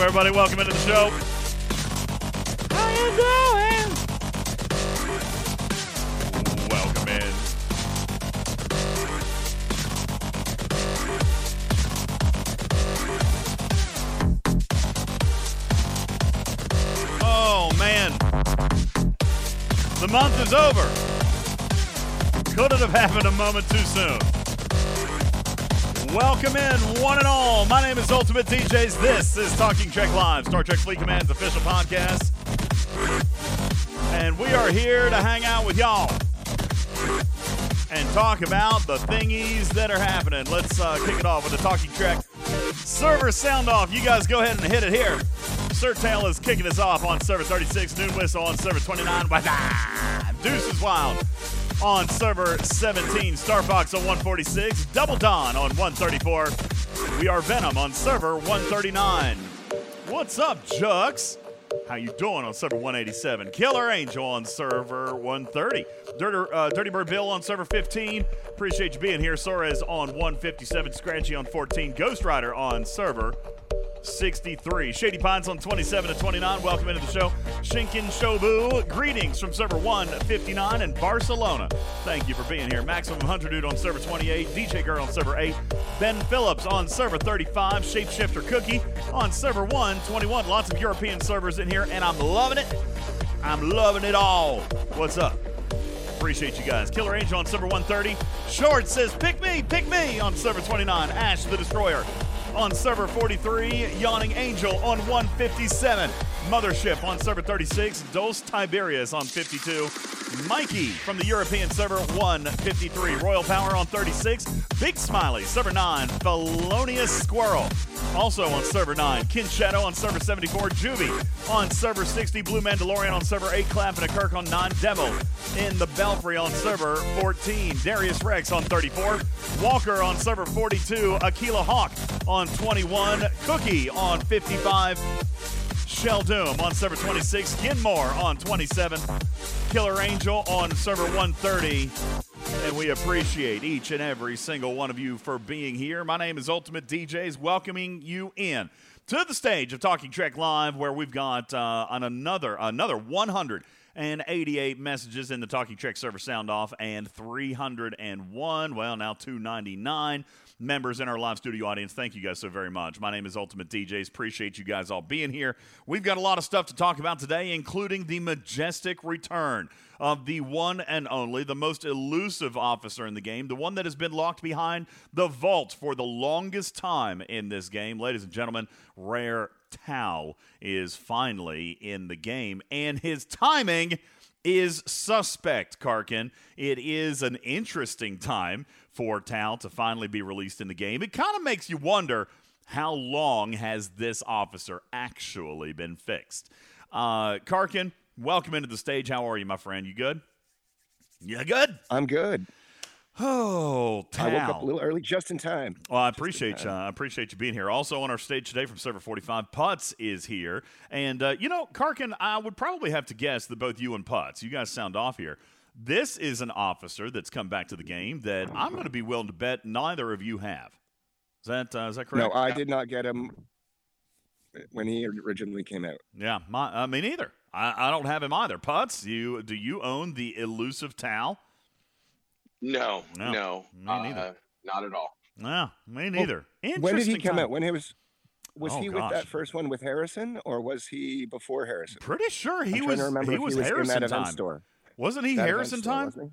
Up, everybody? Welcome into the show. How you doing? Welcome in. Oh man, the month is over. Couldn't have happened a moment too soon. Welcome in, one and all. My name is Ultimate DJs. This is Talking Trek Live, Star Trek Fleet Command's official podcast. And we are here to hang out with y'all and talk about the thingies that are happening. Let's uh, kick it off with the Talking Trek server sound off. You guys go ahead and hit it here. Sir Tail is kicking us off on server 36, Noon Whistle on server 29. Deuce is Wild on server 17, Star Fox on 146, Double Don on 134. We are Venom on server 139. What's up, Jux? How you doing on server 187? Killer Angel on server 130. Dirty, uh, Dirty Bird Bill on server 15. Appreciate you being here. Sora's on 157. Scratchy on 14. Ghost Rider on server 63. Shady Pines on 27 to 29. Welcome into the show. Shinkin Shobu. Greetings from server 159 in Barcelona. Thank you for being here. Maximum 100 Dude on server 28. DJ Girl on server 8. Ben Phillips on server 35. Shapeshifter Cookie on server 121. Lots of European servers in here, and I'm loving it. I'm loving it all. What's up? Appreciate you guys. Killer Angel on server 130. Short says, pick me, pick me on server 29. Ash the Destroyer on server 43. Yawning Angel on 157. Mothership on server 36. Dos Tiberius on 52. Mikey from the European server 153. Royal Power on 36. Big Smiley, server 9. Felonious Squirrel. Also on server 9, Kin Shadow on server 74, Juvie on server 60, Blue Mandalorian on server 8, Clap and a Kirk on 9, Devil in the Belfry on server 14, Darius Rex on 34, Walker on server 42, Aquila Hawk on 21, Cookie on 55, Shell Doom on server 26, Ginmore on 27, Killer Angel on server 130. And we appreciate each and every single one of you for being here. My name is Ultimate DJs, welcoming you in to the stage of Talking Trek Live, where we've got uh, on another another 188 messages in the Talking Trek server sound off, and 301, well now 299 members in our live studio audience. Thank you guys so very much. My name is Ultimate DJs. Appreciate you guys all being here. We've got a lot of stuff to talk about today, including the majestic return of the one and only, the most elusive officer in the game, the one that has been locked behind the vault for the longest time in this game. Ladies and gentlemen, Rare Tal is finally in the game, and his timing is suspect, Karkin. It is an interesting time for Tal to finally be released in the game. It kind of makes you wonder how long has this officer actually been fixed? Uh, Karkin, welcome into the stage. How are you, my friend? You good? Yeah, good? I'm good. Oh, Tal. I woke up a little early, just in time. Well, I appreciate you. I appreciate you being here. Also on our stage today from Server 45, Putz is here. And, uh, you know, Karkin, I would probably have to guess that both you and Putz, you guys sound off here. This is an officer that's come back to the game that I'm going to be willing to bet neither of you have. Is that uh, is that correct? No, I did not get him when he originally came out. Yeah, my, I mean, either. I, I don't have him either. Putz, you do you own the elusive Tal? No, No, no, me neither. uh, not at all. No, me neither. When did he come time. out? When he was was Oh, he with that first one with Harrison, or was he before Harrison? Pretty sure he I'm was. to remember he if was, he was Harrison in that event time. store. Wasn't he That Harrison time? he?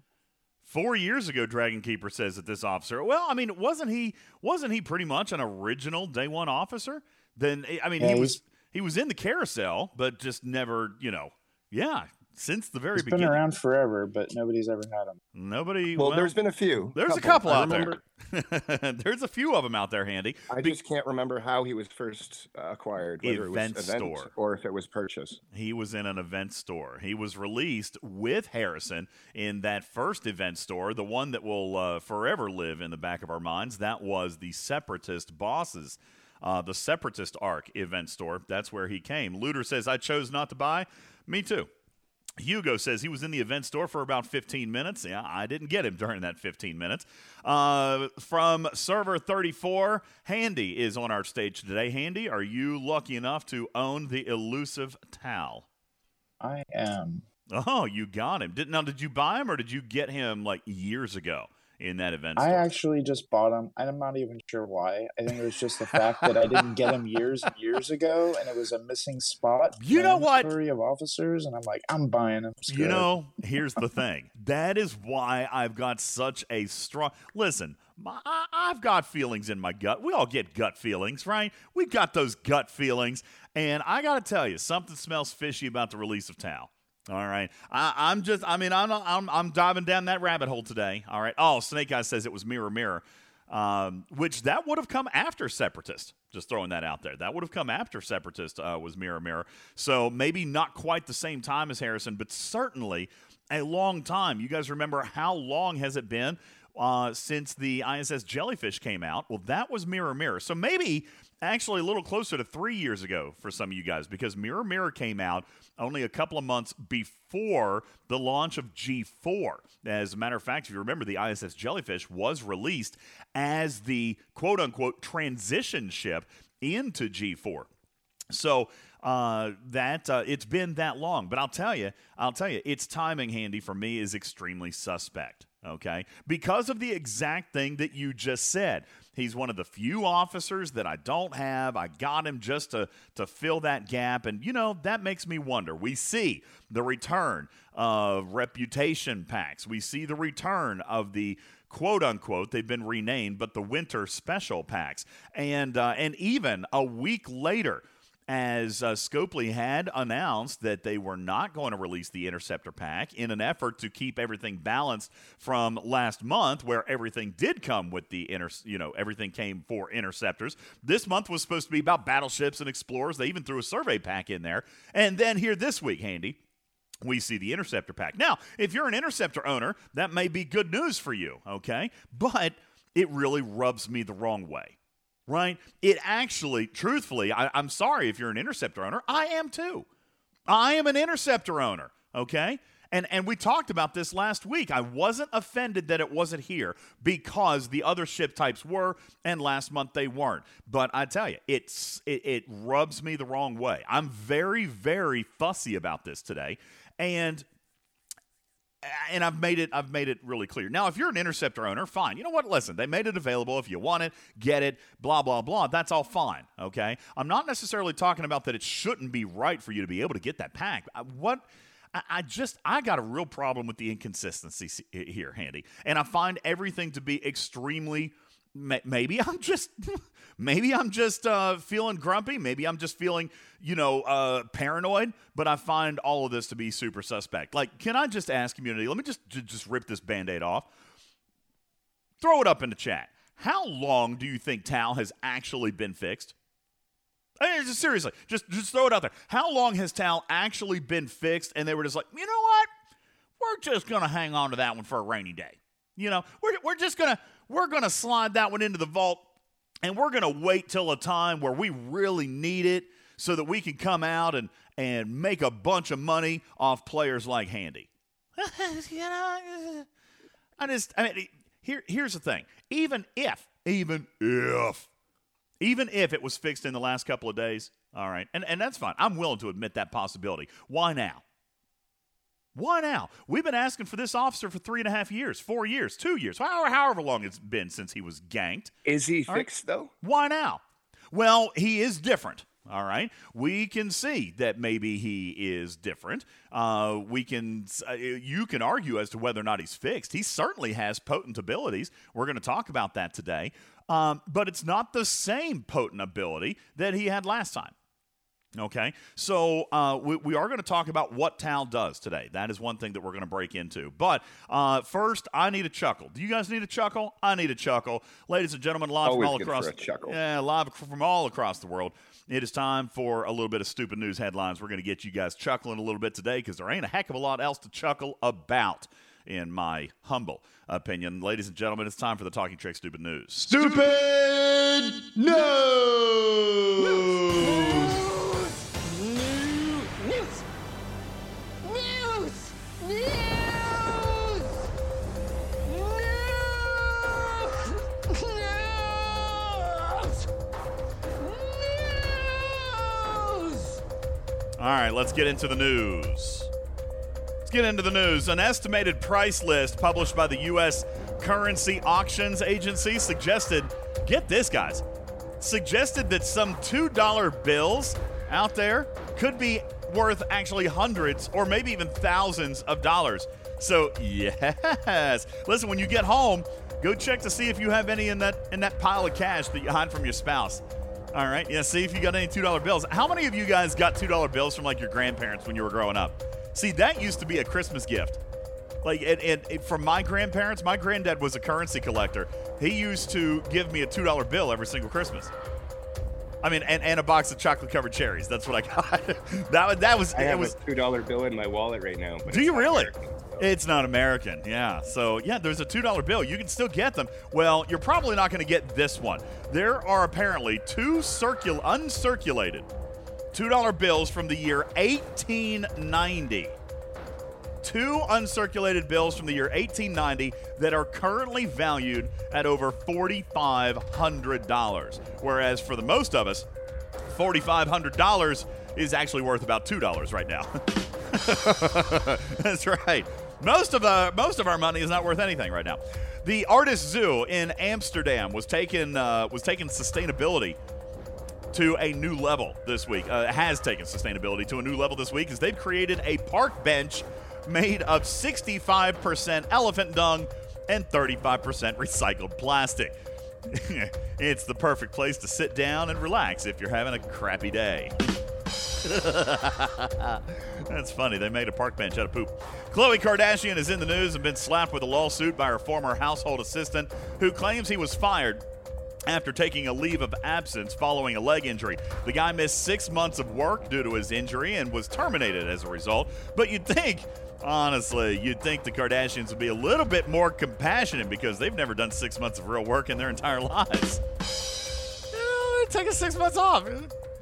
Four years ago, Dragon Keeper says that this officer. Well, I mean, wasn't he? Wasn't he pretty much an original day one officer? Then I mean, Yeah, he was. He was in the carousel, but just never, you know. Yeah, since the very He's beginning. been around forever, but nobody's ever had him. Nobody. Well, there's been a few. there's a couple I out remember, there. there's a few of them out there, Handy. I Be- just can't remember how he was first uh, acquired, whether Event it was event store. or if it was purchase. He was in an event store. He was released with Harrison in that first event store, the one that will uh, forever live in the back of our minds. That was the Separatist bosses, uh, the Separatist Arc event store. That's where he came. Looter says, I chose not to buy. Me too. Hugo says he was in the event store for about 15 minutes. Yeah, I didn't get him during that 15 minutes. Uh, from server 34, Handy is on our stage today. Handy, are you lucky enough to own the elusive Tal? I am. Oh, you got him. Did, now, did you buy him or did you get him like years ago in that event I actually just bought him. I'm not even sure why. I think it was just the fact that I didn't get him years and years ago, and it was a missing spot. You know what? Of officers, and I'm like, I'm buying him. You know, here's the thing. That is why I've got such a strong. Listen, my, I- I've got feelings in my gut. We all get gut feelings, right? We've got those gut feelings. And I got to tell you, something smells fishy about the release of Tal. All right, I, I'm just. I mean, I'm, I'm I'm diving down that rabbit hole today. All right. Oh, Snake Eye says it was Mirror Mirror, um, which that would have come after Separatist. Just throwing that out there. That would have come after Separatist uh, was Mirror Mirror. So maybe not quite the same time as Harrison, but certainly a long time. You guys remember how long has it been uh, since the ISS Jellyfish came out? Well, that was Mirror Mirror. So maybe actually a little closer to three years ago for some of you guys because Mirror Mirror came out only a couple of months before the launch of G4. As a matter of fact, if you remember, the ISS Jellyfish was released as the quote unquote transition ship into G4. So uh, that uh, it's been that long, but I'll tell you, I'll tell you, its timing handy for me is extremely suspect. Okay, because of the exact thing that you just said. He's one of the few officers that I don't have. I got him just to to fill that gap, and you know that makes me wonder. We see the return of reputation packs. We see the return of the quote unquote they've been renamed, but the winter special packs, and uh, and even a week later as uh, Scopely had announced that they were not going to release the Interceptor pack in an effort to keep everything balanced from last month, where everything did come with the inter, you know, everything came for interceptors. This month was supposed to be about battleships and explorers. They even threw a survey pack in there, and then here this week, Handy, we see the interceptor pack. Now, if you're an interceptor owner, that may be good news for you, okay? But it really rubs me the wrong way, right? It actually, truthfully, I, I'm sorry if you're an interceptor owner. I am too. I am an interceptor owner, okay? And and we talked about this last week. I wasn't offended that it wasn't here because the other ship types were, and last month they weren't. But I tell you, it's it, it rubs me the wrong way. I'm very very fussy about this today, and and I've made it I've made it really clear. Now, if you're an interceptor owner, fine. You know what? Listen, they made it available. If you want it, get it, blah blah blah. That's all fine, okay? I'm not necessarily talking about that it shouldn't be right for you to be able to get that pack. What I- I just I got a real problem with the inconsistency here, Handy, and I find everything to be extremely. Maybe I'm just, maybe I'm just uh, feeling grumpy. Maybe I'm just feeling, you know, uh, paranoid. But I find all of this to be super suspect. Like, can I just ask community? Let me just just rip this band-aid off. Throw it up in the chat. How long do you think Tal has actually been fixed? I mean, just seriously, just just throw it out there. How long has Tal actually been fixed? And they were just like, you know what? We're just gonna hang on to that one for a rainy day. You know, we're we're just gonna we're gonna slide that one into the vault, and we're gonna wait till a time where we really need it, so that we can come out and and make a bunch of money off players like Handy. you know, I just I mean, here here's the thing. Even if even if even if it was fixed in the last couple of days, all right, and, and that's fine. I'm willing to admit that possibility. Why now? Why now? We've been asking for this officer for three and a half years, four years, two years, however, however long it's been since he was ganked. Is he All right. fixed though? Why now? Well, he is different. All right, we can see that maybe he is different. Uh, we can, uh, you can argue as to whether or not he's fixed. He certainly has potent abilities. We're going to talk about that today, um, but it's not the same potent ability that he had last time. Okay, so uh, we, we are going to talk about what Tal does today. That is one thing that we're going to break into. But uh, first, I need a chuckle. Do you guys need a chuckle? I need a chuckle, ladies and gentlemen, live Always from all across. for a chuckle. Yeah, live from all across the world. It is time for a little bit of stupid news headlines. We're going to get you guys chuckling a little bit today because there ain't a heck of a lot else to chuckle about, in my humble opinion. Ladies and gentlemen, it's time for the Talking Trek Stupid News. Stupid news. News. News. News. Right, let's get into the news. Let's get into the news. An estimated price list published by the U.S. Currency Auctions Agency suggested, get this, guys, suggested that some $2 bills out there could be worth actually hundreds or maybe even thousands of dollars. So, yes. Listen, when you get home, go check to see if you have any in that in that pile of cash that you hide from your spouse. All right. Yeah, see if you got any $2 bills. How many of you guys got $2 bills from like your grandparents when you were growing up? See, that used to be a Christmas gift. Like, and, and, and from my grandparents, my granddad was a currency collector. He used to give me a $2 bill every single Christmas. I mean, and, and a box of chocolate covered cherries. That's what I got. that, that was, I it have was, a two dollar bill in my wallet right now. Do you really? American, It's not American, yeah. So, yeah, there's a $2 bill. You can still get them. Well, you're probably not going to get this one. There are apparently two circul- uncirculated $2 bills from the year 1890. Two uncirculated bills from the year 1890 that are currently valued at over $4,500. Whereas for the most of us, $4,500 is actually worth about $2 right now. That's right. Most of uh, most of our money is not worth anything right now. The Artis Zoo in Amsterdam was taking uh, was taking sustainability to a new level this week. Uh, has taken sustainability to a new level this week as they've created a park bench made of 65% elephant dung and 35% recycled plastic. it's the perfect place to sit down and relax if you're having a crappy day. That's funny. They made a park bench out of poop. Khloe Kardashian is in the news and been slapped with a lawsuit by her former household assistant who claims he was fired after taking a leave of absence following a leg injury. The guy missed six months of work due to his injury and was terminated as a result. But you'd think, honestly, you'd think the Kardashians would be a little bit more compassionate because they've never done six months of real work in their entire lives. You know, they're taking six months off.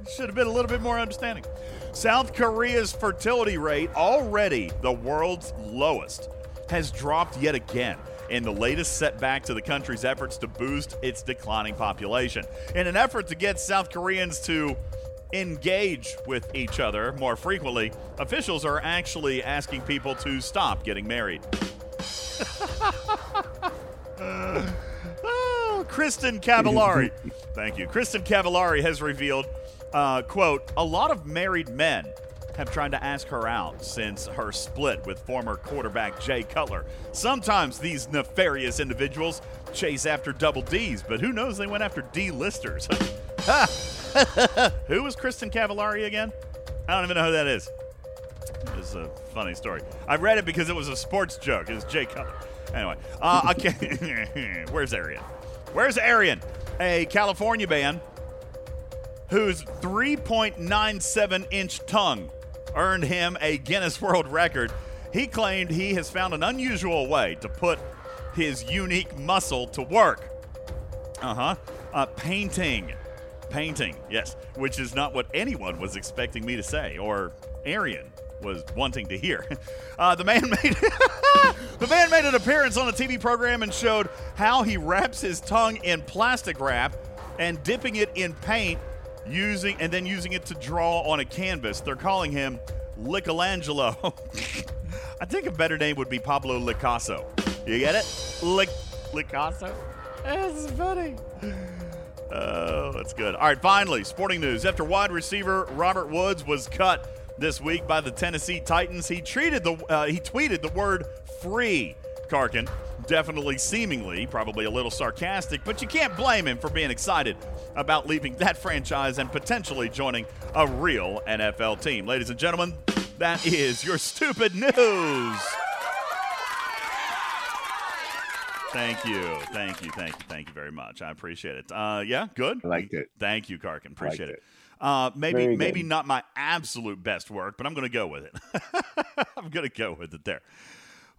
Should have been a little bit more understanding. South Korea's fertility rate, already the world's lowest, has dropped yet again in the latest setback to the country's efforts to boost its declining population. In an effort to get South Koreans to engage with each other more frequently, officials are actually asking people to stop getting married. Oh, Kristin Cavallari. Thank you. Kristin Cavallari has revealed, uh, quote, a lot of married men have tried to ask her out since her split with former quarterback Jay Cutler. Sometimes these nefarious individuals chase after double D's, but who knows they went after D-listers. who was Kristin Cavallari again? I don't even know who that is. It's a funny story. I read it because it was a sports joke. It was Jay Cutler. Anyway, uh, okay. Where's Arian? Where's Arian? A California band whose 3.97 inch tongue earned him a Guinness World Record. He claimed he has found an unusual way to put his unique muscle to work. Uh-huh. Uh Painting. Painting, yes, which is not what anyone was expecting me to say, or Arian was wanting to hear. Uh, the man made the man made an appearance on a TV program and showed how he wraps his tongue in plastic wrap and dipping it in paint, using and then using it to draw on a canvas. They're calling him Michelangelo. I think a better name would be Pablo Licasso. You get it? Lic Licasso. That's funny. Oh, that's good. All right, finally, sporting news. After wide receiver Robert Woods was cut this week by the Tennessee Titans, he treated the uh, he tweeted the word "free." Karkin, definitely, seemingly, probably a little sarcastic, but you can't blame him for being excited about leaving that franchise and potentially joining a real NFL team. Ladies and gentlemen, that is your stupid news. Thank you, thank you, thank you, thank you very much. I appreciate it. Uh, yeah, good. I liked it. Thank you, Karkin. Appreciate liked it. Uh, maybe maybe not my absolute best work, but I'm going to go with it. I'm going to go with it there.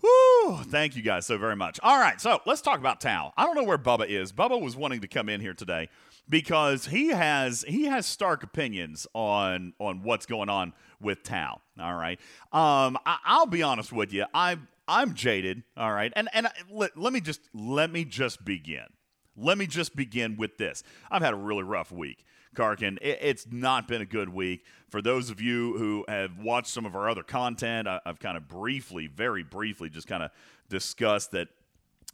Woo! Thank you guys so very much. All right, so let's talk about Tal. I don't know where Bubba is. Bubba was wanting to come in here today because he has he has stark opinions on on what's going on with Tal. All right, um, I, I'll be honest with you. I I'm jaded. All right, and and I- let, let me just let me just begin. Let me just begin with this. I've had a really rough week. Karkin, it, it's not been a good week. For those of you who have watched some of our other content, I, I've kind of briefly, very briefly, just kind of discussed that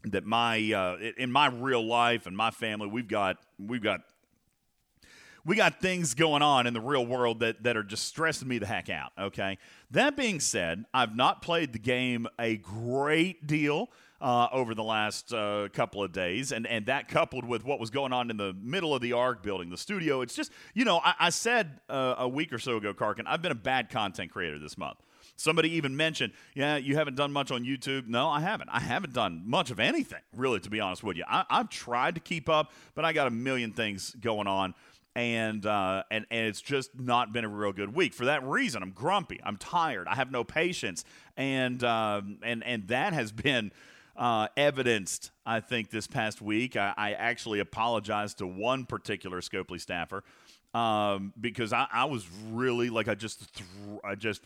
that my uh, in my real life and my family, we've got we've got we got things going on in the real world that, that are just stressing me the heck out. Okay. That being said, I've not played the game a great deal. Uh, over the last uh, couple of days, and and that coupled with what was going on in the middle of the ARC building, the studio, it's just you know I, I said uh, a week or so ago, Karkin, I've been a bad content creator this month. Somebody even mentioned, yeah, you haven't done much on YouTube. No, I haven't. I haven't done much of anything, really, to be honest with you. I, I've tried to keep up, but I got a million things going on and uh, and and it's just not been a real good week. For that reason, I'm grumpy. I'm tired. I have no patience, and uh, and and that has been. Uh, evidenced, I think, this past week. I, I, actually apologized to one particular Scopely staffer um, because I, I, was really like I just th- I just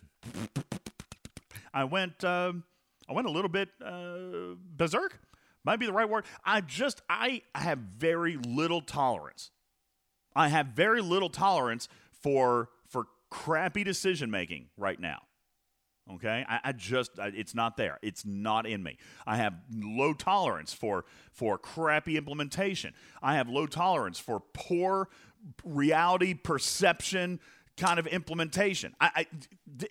I went um, I went a little bit uh, berserk. Might be the right word. I just I have very little tolerance I have very little tolerance for for crappy decision making right now. Okay, I, I, just it's not there. It's not in me. I have low tolerance for for crappy implementation. I have low tolerance for reality perception kind of implementation. I,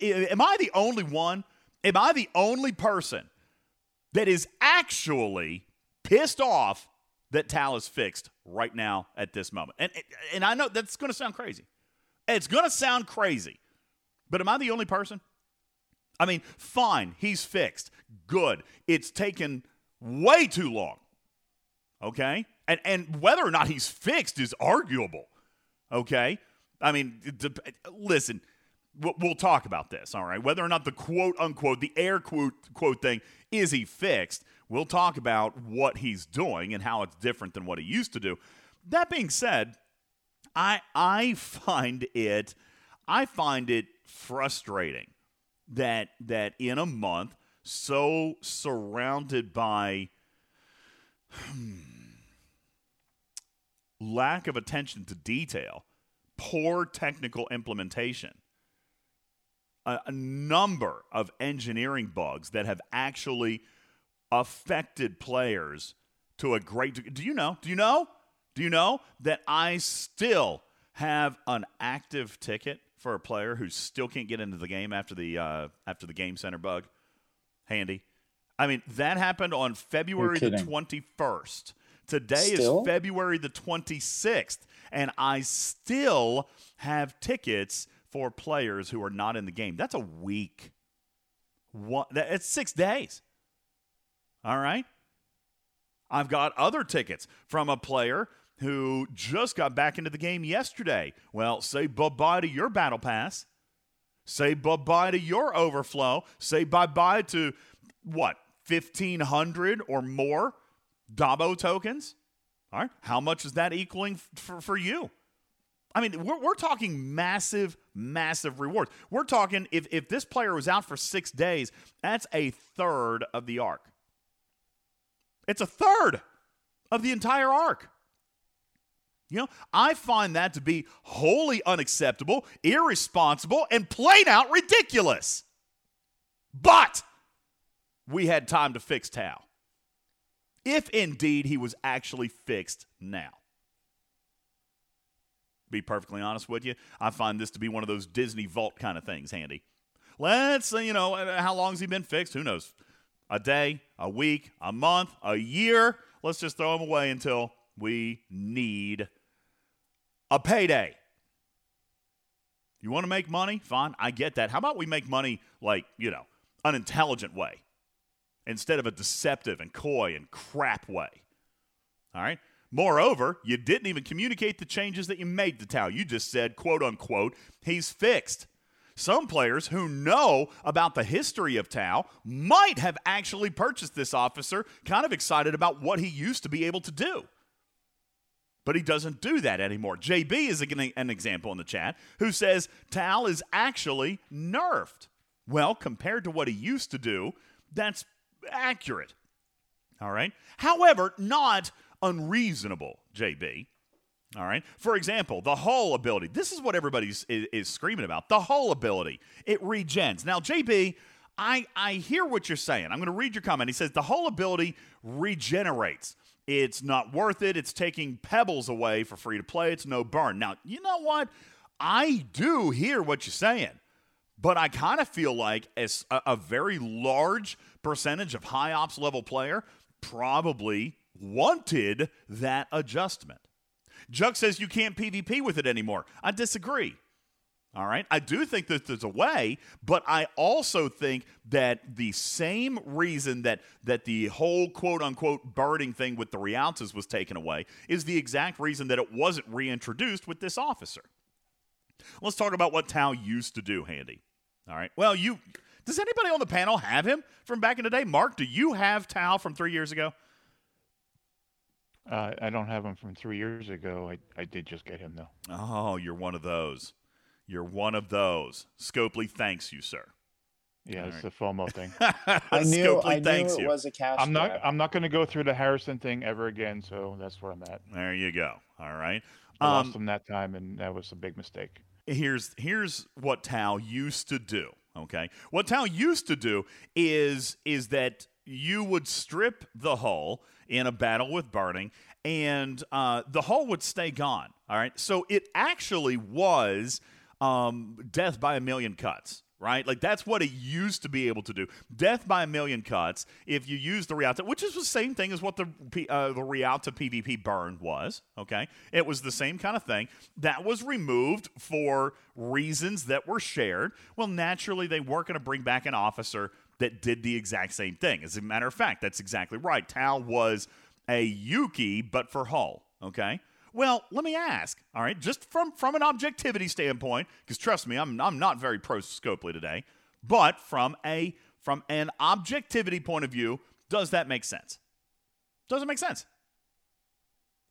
I am I the only one? Am I the only person that is actually pissed off that Tal is fixed right now at this moment. And, and I know that's going to sound crazy. It's going to sound crazy. But am I the only person? I mean, fine, he's fixed. Good. It's taken way too long. Okay? And and whether or not he's fixed is arguable. Okay? I mean, listen, we'll talk about this, all right? Whether or not the quote unquote, the air quote quote thing is he fixed We'll talk about what he's doing and how it's different than what he used to do. That being said, I I find it I find it frustrating that that in a month so surrounded by hmm, lack of attention to detail, poor technical implementation, a, a number of engineering bugs that have actually affected players to a great do you know? Do you know? Do you know that i still have an active ticket for a player who still can't get into the game after the uh, after the game center bug? Handy. I mean that happened on february the 21st today still? is february the 26th and i still have tickets for players who are not in the game that's a week One, it's six days all right. I've got other tickets from a player who just got back into the game yesterday. Well, say bye bye to your battle pass. Say bye bye to your overflow. Say bye bye to what, 1,500 or more Dabo tokens? All right. How much is that equaling for, for you? I mean, we're, we're talking massive, massive rewards. We're talking if, if this player was out for six days, that's a third of the arc. It's a third of the entire arc. You know, I find that to be wholly unacceptable, irresponsible, and plain out ridiculous. But we had time to fix Tal. If indeed he was actually fixed now. Be perfectly honest with you, I find this to be one of those Disney Vault kind of things, Handy. Let's, you know, uh, how long has he been fixed? Who knows? a day, a week, a month, a year. Let's just throw them away until we need a payday. You want to make money? Fine, I get that. How about we make money like, you know, an intelligent way instead of a deceptive and coy and crap way? All right? Moreover, you didn't even communicate the changes that you made to Tal. You just said, quote unquote, he's fixed. Some players who know about the history of Tal might have actually purchased this officer, kind of excited about what he used to be able to do. But he doesn't do that anymore. JB is an example in the chat who says Tal is actually nerfed. Well, compared to what he used to do, that's accurate. All right. However, not unreasonable, JB. All right. For example, the hull ability. This is what everybody's is, is screaming about. The hull ability. It regens. Now, JB, I I hear what you're saying. I'm going to read your comment. He says the hull ability regenerates. It's not worth it. It's taking pebbles away for free to play. It's no burn. Now, you know what? I do hear what you're saying, but I kind of feel like as a, a very large percentage of high ops level player probably wanted that adjustment. Juck says you can't PvP with it anymore. I disagree. All right. I do think that there's a way, but I also think that the same reason that that the whole quote unquote birding thing with the Rialtas was taken away is the exact reason that it wasn't reintroduced with this officer. Let's talk about what Tal used to do, Handy. All right. Well, you does anybody on the panel have him from back in the day? Mark, do you have Tal from three years ago? Uh, I don't have him from three years ago. I, I did just get him though. Oh, you're one of those. You're one of those. Scopely thanks you, sir. Yeah, All it's right. the FOMO thing. I knew, Scopely I knew thanks it you. was a cash I'm not grab. I'm not going to go through the Harrison thing ever again. So that's where I'm at. There you go. All right. I Um, lost him that time, and that was a big mistake. here's here's what Tal used to do. Okay, what Tal used to do is is that you would strip the hull in a battle with burning, and uh, the hull would stay gone. All right, so it actually was um, death by a million cuts. Right, like that's what it used to be able to do. Death by a million cuts. If you use the Rialta, which is the same thing as what the uh, the Rialta PvP burn was. Okay, it was the same kind of thing. That was removed for reasons that were shared. Well, naturally, they weren't going to bring back an officer that did the exact same thing. As a matter of fact, that's exactly right. Tal was a Yuki, but for Hull. Okay. Well, let me ask, all right, just from from an objectivity standpoint, because trust me, I'm I'm not very pro Scopely today, but from a from an objectivity point of view, does that make sense? Does it make sense?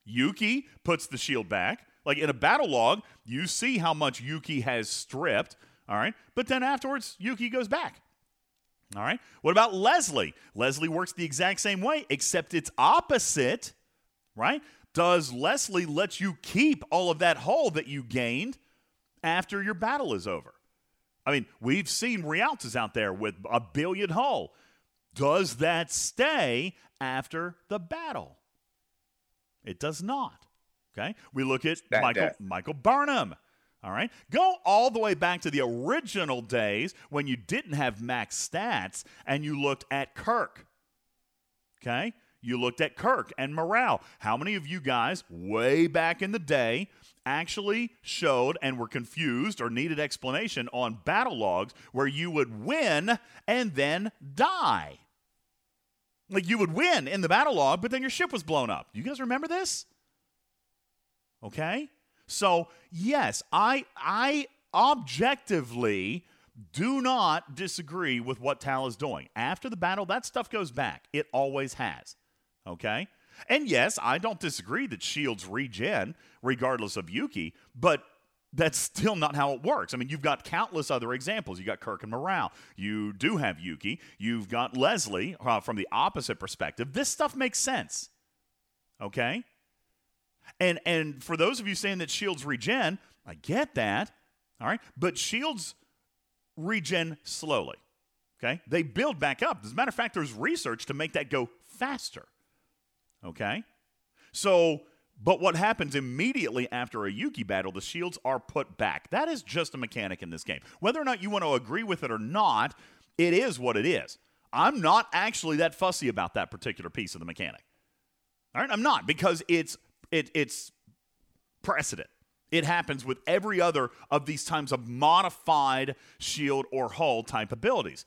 Yuki puts the shield back. Like in a battle log, you see how much Yuki has stripped, all right? But then afterwards, Yuki goes back. All right? What about Leslie? Leslie works the exact same way, except it's opposite, right? Does Leslie let you keep all of that hull that you gained after your battle is over? I mean, we've seen Rialtas out there with a billion hull. Does that stay after the battle? It does not. Okay? We look at That Michael death. Michael Burnham. All right? Go all the way back to the original days when you didn't have max stats and you looked at Kirk. Okay? You looked at Kirk and morale. How many of you guys, way back in the day, actually showed and were confused or needed explanation on battle logs where you would win and then die? Like you would win in the battle log, but then your ship was blown up. You guys remember this? Okay? So, yes, I I objectively do not disagree with what Tal is doing. After the battle, that stuff goes back. It always has. Okay? And yes, I don't disagree that shields regen regardless of Yuki, but that's still not how it works. I mean, you've got countless other examples. You got Kirk and Morale. You do have Yuki. You've got Leslie uh, from the opposite perspective. This stuff makes sense. Okay? And and for those of you saying that shields regen, I get that. All right? But shields regen slowly. Okay? They build back up. As a matter of fact, there's research to make that go faster. Okay? So, but what happens immediately after a Yuki battle, the shields are put back. That is just a mechanic in this game. Whether or not you want to agree with it or not, it is what it is. I'm not actually that fussy about that particular piece of the mechanic. All right, I'm not because it's it, it's precedent. It happens with every other of these times of modified shield or hull type abilities.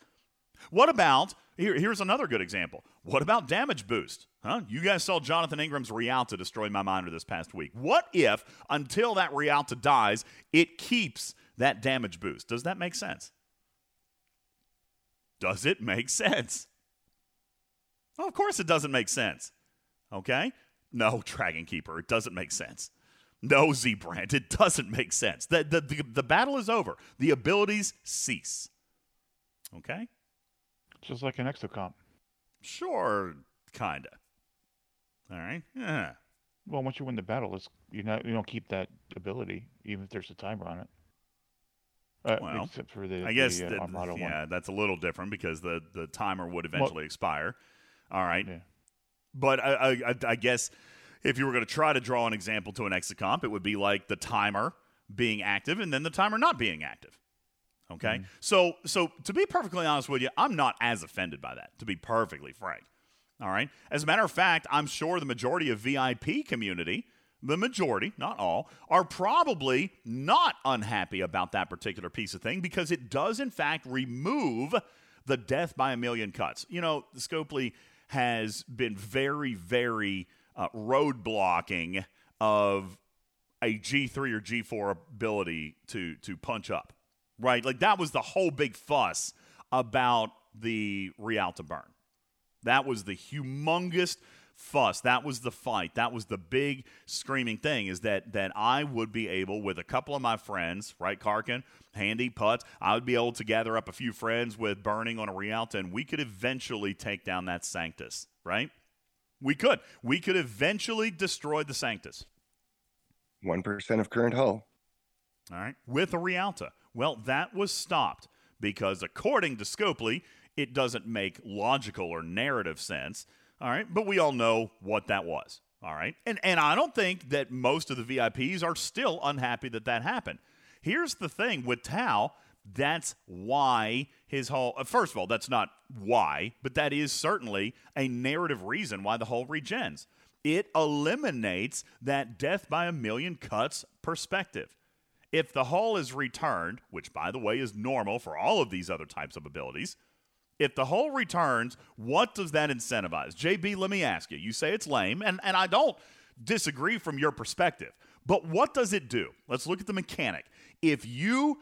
What about here, here's another good example. What about damage boost? Huh? You guys saw Jonathan Ingram's Rialta destroy my miner this past week. What if until that Rialta dies, it keeps that damage boost? Does that make sense? Does it make sense? Well, of course it doesn't make sense. Okay? No, Dragon Keeper, it doesn't make sense. No, Z Brand, it doesn't make sense. The, the, the, the battle is over. The abilities cease. Okay? Just like an exocomp. Sure, kinda. All right. Yeah. Well, once you win the battle, it's you not you don't keep that ability even if there's a timer on it. Uh, Well, except for the I guess the, uh, one. yeah, that's a little different because the the timer would eventually expire. All right. Yeah. But I, I, I- guess if you were going to try to draw an example to an exocomp, it would be like the timer being active and then the timer not being active. Okay, so so to be perfectly honest with you, I'm not as offended by that. To be perfectly frank, all right. As a matter of fact, I'm sure the majority of VIP community, the majority, not all, are probably not unhappy about that particular piece of thing because it does in fact remove the death by a million cuts. You know, Scopely has been very, very uh, roadblocking of a G3 or G4 ability to to punch up. Right? Like that was the whole big fuss about the Rialta burn. That was the humongous fuss. That was the fight. That was the big screaming thing is that that I would be able with a couple of my friends, right Karkin, Handy, Putz, I would be able to gather up a few friends with burning on a Rialta and we could eventually take down that Sanctus, right? We could. We could eventually destroy the Sanctus. One percent of current hull. all right, with a Rialta. Well, that was stopped because, according to Scopely, it doesn't make logical or narrative sense. All right, but we all know what that was. All right, and and I don't think that most of the VIPs are still unhappy that that happened. Here's the thing with Tal. That's why his whole. uh, First of all, that's not why, but that is certainly a narrative reason why the whole regens. It eliminates that death by a million cuts perspective. If the hull is returned, which by the way is normal for all of these other types of abilities, if the hull returns, what does that incentivize? JB, let me ask you. You say it's lame, and, and I don't disagree from your perspective, but what does it do? Let's look at the mechanic. If you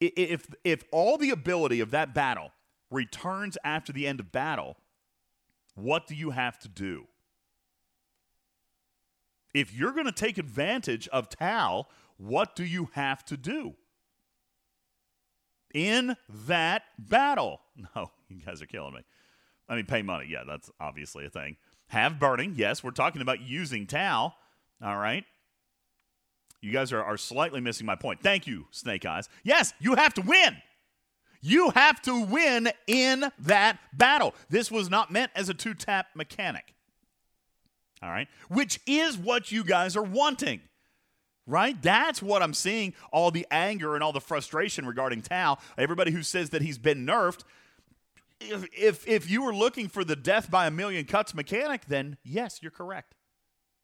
if if all the ability of that battle returns after the end of battle, what do you have to do? If you're going to take advantage of Tal, what do you have to do? In that battle. No, you guys are killing me. I mean, pay money. Yeah, that's obviously a thing. Have burning. Yes, we're talking about using Tal. All right. You guys are, are slightly missing my point. Thank you, Snake Eyes. Yes, you have to win. You have to win in that battle. This was not meant as a two tap mechanic. All right. Which is what you guys are wanting. Right? That's what I'm seeing all the anger and all the frustration regarding Tal. Everybody who says that he's been nerfed. If, if, if you were looking for the death by a million cuts mechanic, then yes, you're correct.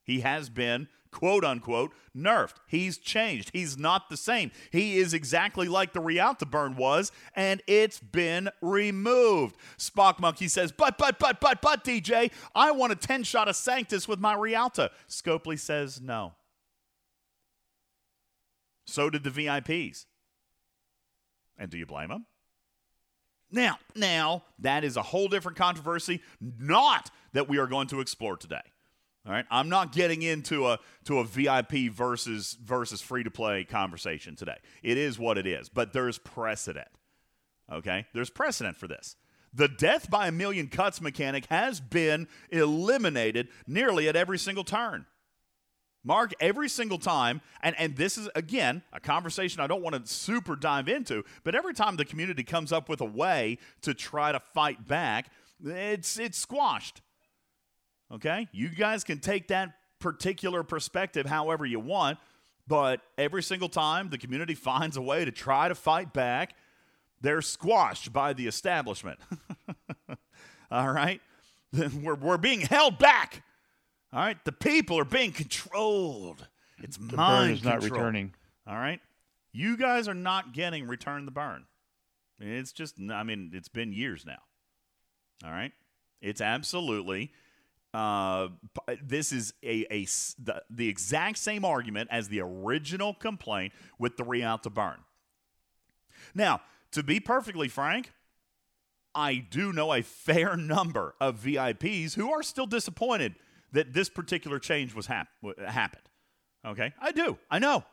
He has been, quote unquote, nerfed. He's changed. He's not the same. He is exactly like the Rialta burn was, and it's been removed. Spock Monkey says, but, but, but, but, but, DJ, I want a 10 shot of Sanctus with my Rialta. Scopely says no. So did the VIPs. And do you blame them? Now, now that is a whole different controversy, not that we are going to explore today. All right, I'm not getting into a to a VIP versus versus free to play conversation today. It is what it is, but there's precedent. Okay, there's precedent for this. The death by a million cuts mechanic has been eliminated nearly at every single turn. Mark, every single time, and, and this is, again, a conversation I don't want to super dive into, but every time the community comes up with a way to try to fight back, it's, it's squashed. Okay? You guys can take that particular perspective however you want, but every single time the community finds a way to try to fight back, they're squashed by the establishment. All right? We're, we're being held back. All right? The people are being controlled. It's The mind burn is not returning. All right? You guys are not getting return the burn. It's just, I mean, it's been years now. All right? It's absolutely. Uh, this is a, a the, the exact same argument as the original complaint with the Realta burn. Now, to be perfectly frank, I do know a fair number of VIPs who are still disappointed that this particular change was hap- happened. Okay, I do. I know.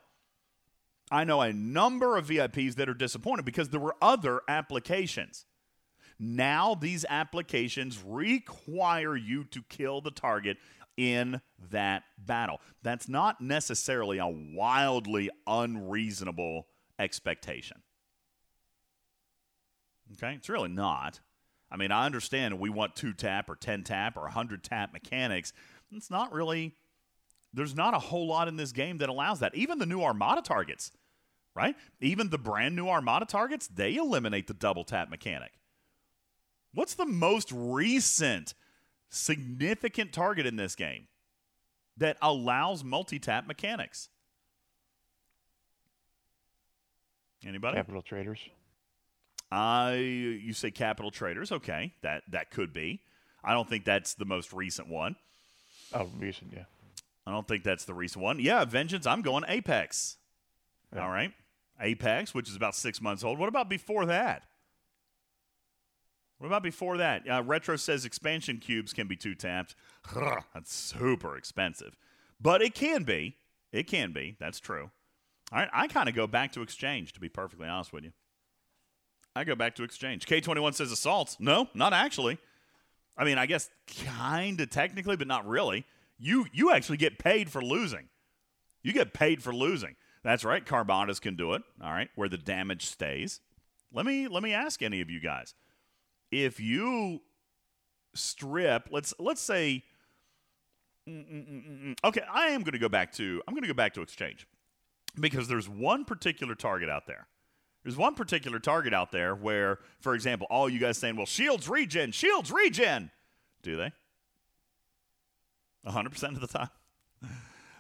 I know a number of VIPs that are disappointed because there were other applications. Now these applications require you to kill the target in that battle. That's not necessarily a wildly unreasonable expectation. Okay? It's really not. I mean, I understand we want two tap or 10 tap or 100 tap mechanics. It's not really, there's not a whole lot in this game that allows that. Even the new Armada targets, right? Even the brand new Armada targets, they eliminate the double tap mechanic. What's the most recent significant target in this game that allows multi tap mechanics? Anybody? Capital traders. I you say capital traders, okay. That that could be. I don't think that's the most recent one. Oh, recent, yeah. I don't think that's the recent one. Yeah, Vengeance, I'm going Apex. Yeah. All right. Apex, which is about six months old. What about before that? What about before that? Uh, Retro says expansion cubes can be two tapped. That's super expensive. But it can be. It can be. That's true. All right. I kind of go back to exchange, to be perfectly honest with you. I go back to exchange. K21 says assaults. No, not actually. I mean, I guess kind of technically, but not really. You you actually get paid for losing. You get paid for losing. That's right. Carbonas can do it. All right, where the damage stays. Let me let me ask any of you guys. If you strip, let's let's say mm, mm, mm. Okay, I am going to go back to I'm going to go back to exchange. Because there's one particular target out there. There's one particular target out there where, for example, all you guys saying, well, shields regen, shields regen. Do they? 100% of the time.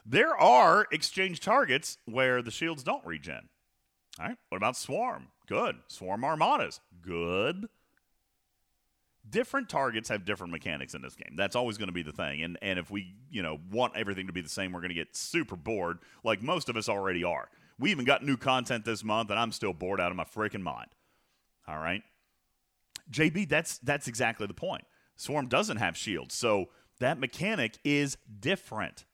There are exchange targets where the shields don't regen. All right. What about Swarm? Good. Swarm Armadas. Good. Different targets have different mechanics in this game. That's always going to be the thing. And and if we, you know, want everything to be the same, we're going to get super bored, like most of us already are. We even got new content this month, and I'm still bored out of my freaking mind. All right. JB, that's that's exactly the point. Swarm doesn't have shields, so that mechanic is different.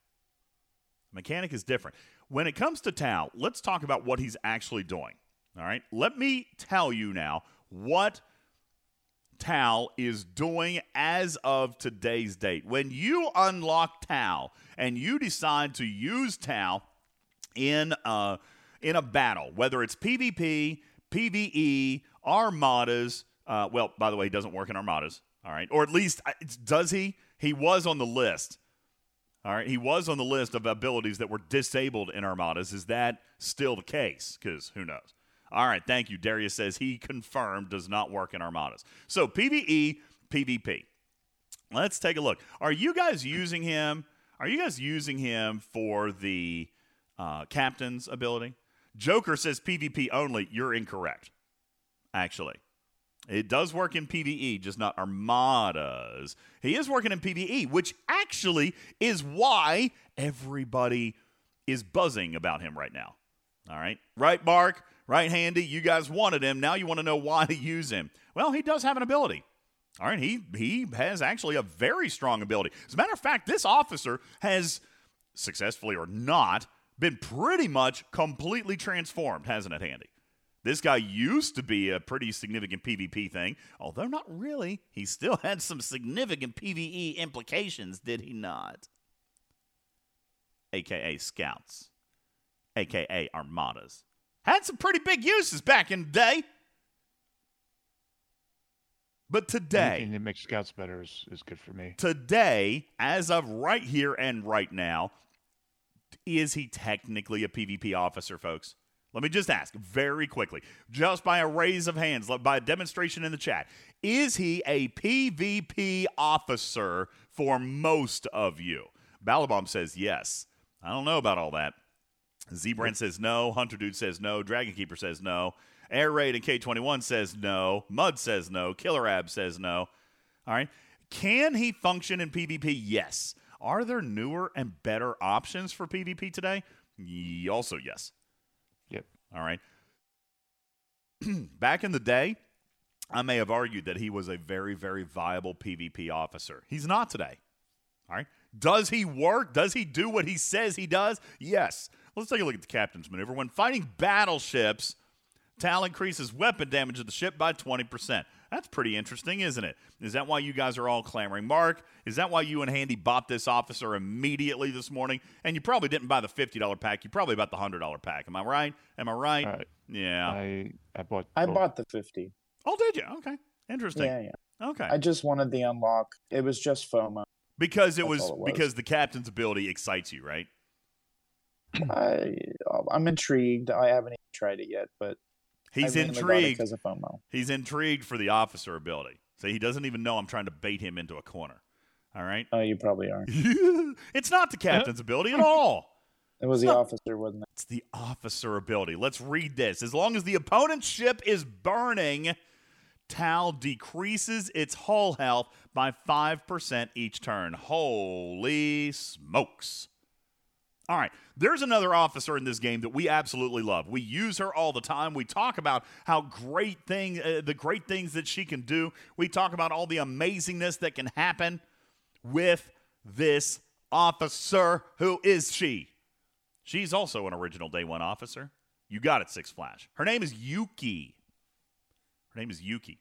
Mechanic is different. When it comes to Tal, let's talk about what he's actually doing. All right. Let me tell you now what Tal is doing as of today's date. When you unlock Tal and you decide to use Tal in uh, in a battle, whether it's PvP, PvE, armadas. Uh, well, by the way, he doesn't work in armadas. All right, or at least uh, does he? He was on the list. All right, he was on the list of abilities that were disabled in armadas. Is that still the case? Because who knows? All right, thank you. Darius says he confirmed does not work in armadas. So PvE, PvP. Let's take a look. Are you guys using him? Are you guys using him for the uh, captain's ability? Joker says PvP only. You're incorrect. Actually, it does work in PvE, just not armadas. He is working in PvE, which actually is why everybody is buzzing about him right now. All right, right, Mark, right, Handy. You guys wanted him. Now you want to know why to use him. Well, he does have an ability. All right, he he has actually a very strong ability. As a matter of fact, this officer has successfully or not been pretty much completely transformed, hasn't it, Handy? This guy used to be a pretty significant PvP thing, although not really. He still had some significant PvE implications, did he not? AKA scouts, AKA armadas. Had some pretty big uses back in the day. But today, Anything that makes scouts better is, is good for me. today, as of right here and right now, is he technically a PvP officer, folks? Let me just ask very quickly, just by a raise of hands, by a demonstration in the chat. Is he a PvP officer for most of you? Balabomb says yes. I don't know about all that. Zbrand says no. Hunter Dude says no. Dragon Keeper says no. Air Raid and K21 says no. Mud says no. Killer Ab says no. All right. Can he function in PvP? Yes. Are there newer and better options for PvP today? Also, yes. Yep. All right. Back in the day, I may have argued that he was a very, very viable PvP officer. He's not today. All right. Does he work? Does he do what he says he does? Yes. Let's take a look at the captain's maneuver. When fighting battleships, Tal increases weapon damage of the ship by 20%. That's pretty interesting, isn't it? Is that why you guys are all clamoring? Mark, is that why you and Handy bought this officer immediately this morning? And you probably didn't buy the $50 pack. You probably bought the $100 pack. Am I right? Am I right? Right. Yeah. I I bought. I bought the 50. oh, did you? Okay. Interesting. Yeah, yeah. Okay. I just wanted the unlock. It was just FOMO. because it was, it was. because the captain's ability excites you, right? I, I'm intrigued. I haven't even tried it yet, but He's I mainly bought it intrigued. because of FOMO. He's intrigued for the officer ability. So he doesn't even know I'm trying to bait him into a corner. All right. Oh, you probably are. it's not the captain's ability at all. It was the No. officer, wasn't it? It's the officer ability. Let's read this. As long as the opponent's ship is burning, Tal decreases its hull health by 5% each turn. Holy smokes. All right, there's another officer in this game that we absolutely love. We use her all the time. We talk about how great thing, uh, the great things that she can do. We talk about all the amazingness that can happen with this officer. Who is she? She's also an original day one officer. You got it, Six Flash. Her name is Yuki. Her name is Yuki.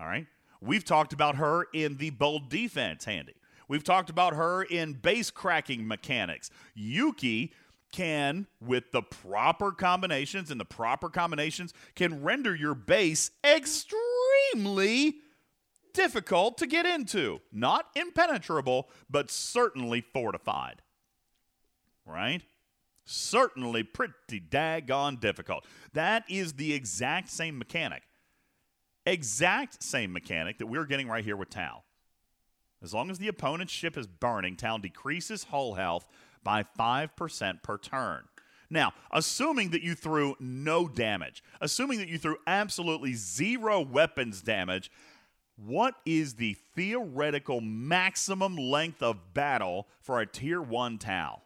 All right. We've talked about her in the bold defense handy. We've talked about her in base cracking mechanics. Yuki can, with the proper combinations and the proper combinations, can render your base extremely difficult to get into. Not impenetrable, but certainly fortified. Right? Certainly pretty daggone difficult. That is the exact same mechanic. Exact same mechanic that we're getting right here with Tal. As long as the opponent's ship is burning, Tal decreases hull health by 5% per turn. Now, assuming that you threw no damage, assuming that you threw absolutely zero weapons damage, what is the theoretical maximum length of battle for a tier 1 Tal?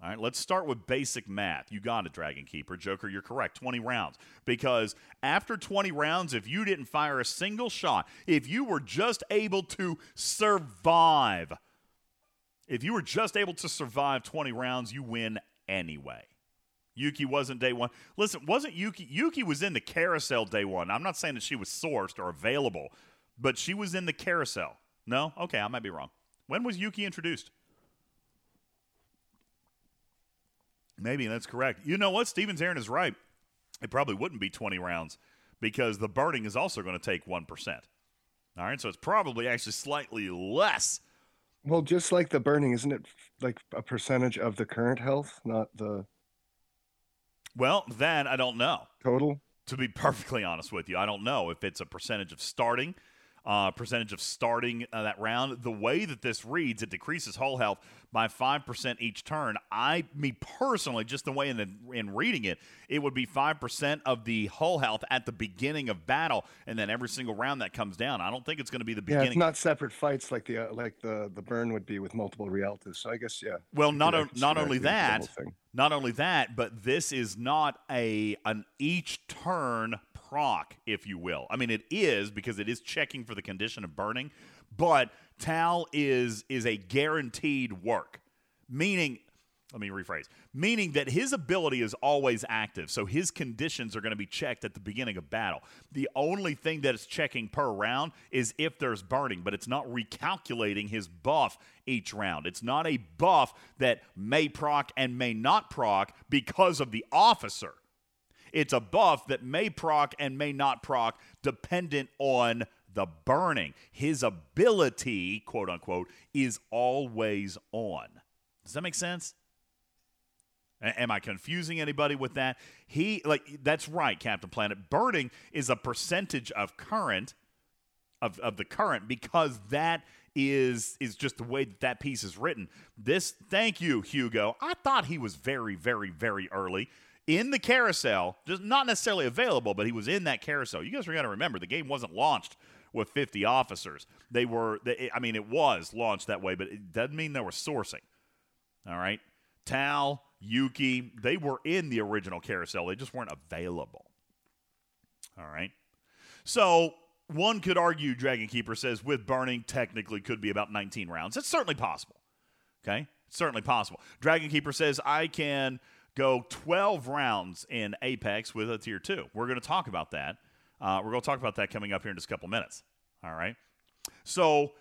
All right, let's start with basic math. You got it, Dragon Keeper. Joker, you're correct. 20 rounds. Because after 20 rounds, if you didn't fire a single shot, if you were just able to survive, if you were just able to survive 20 rounds, you win anyway. Yuki wasn't day one. Listen, wasn't Yuki? Yuki was in the carousel day one. I'm not saying that she was sourced or available, but she was in the carousel. No? Okay, I might be wrong. When was Yuki introduced? Maybe that's correct. You know what? Stevens Aaron is right. It probably wouldn't be 20 rounds because the burning is also going to take 1%. All right, so it's probably actually slightly less. Well, just like the burning, isn't it like a percentage of the current health, not the Well, then I don't know. total? To be perfectly honest with you, I don't know if it's a percentage of starting, uh, percentage of starting uh, that round. The way that this reads, it decreases hull health by 5% each turn. I, me personally, just the way in, the, in reading it, it would be 5% of the hull health at the beginning of battle, and then every single round that comes down. I don't think it's going to be the Yeah, beginning. it's not separate fights like the uh, like the the burn would be with multiple Realtas. So I guess yeah. Well, not o- not only that, not only that, but this is not a an each turn proc, if you will. I mean, it is because it is checking for the condition of burning, but Tal is is a guaranteed work, meaning. Let me rephrase. Meaning that his ability is always active, so his conditions are going to be checked at the beginning of battle. The only thing that it's checking per round is if there's burning, but it's not recalculating his buff each round. It's not a buff that may proc and may not proc because of the officer. It's a buff that may proc and may not proc dependent on the burning. His ability, quote unquote, is always on. Does that make sense? A- Am I confusing anybody with that? He like that's right, Captain Planet. Burning is a percentage of current of, of the current because that is is just the way that that piece is written. This thank you, Hugo. I thought he was very, very, very early in the carousel, just not necessarily available, but he was in that carousel. You guys are gonna remember the game wasn't launched with 50 officers. They were, they, I mean, it was launched that way, but it doesn't mean they were sourcing. All right. Tal, Yuki, they were in the original carousel. They just weren't available. All right. So one could argue, Dragon Keeper says, with burning, technically could be about 19 rounds. It's certainly possible. Okay. It's certainly possible. Dragon Keeper says, I can go 12 rounds in Apex with a tier two. We're going to talk about that. Uh, we're going to talk about that coming up here in just a couple minutes. All right. So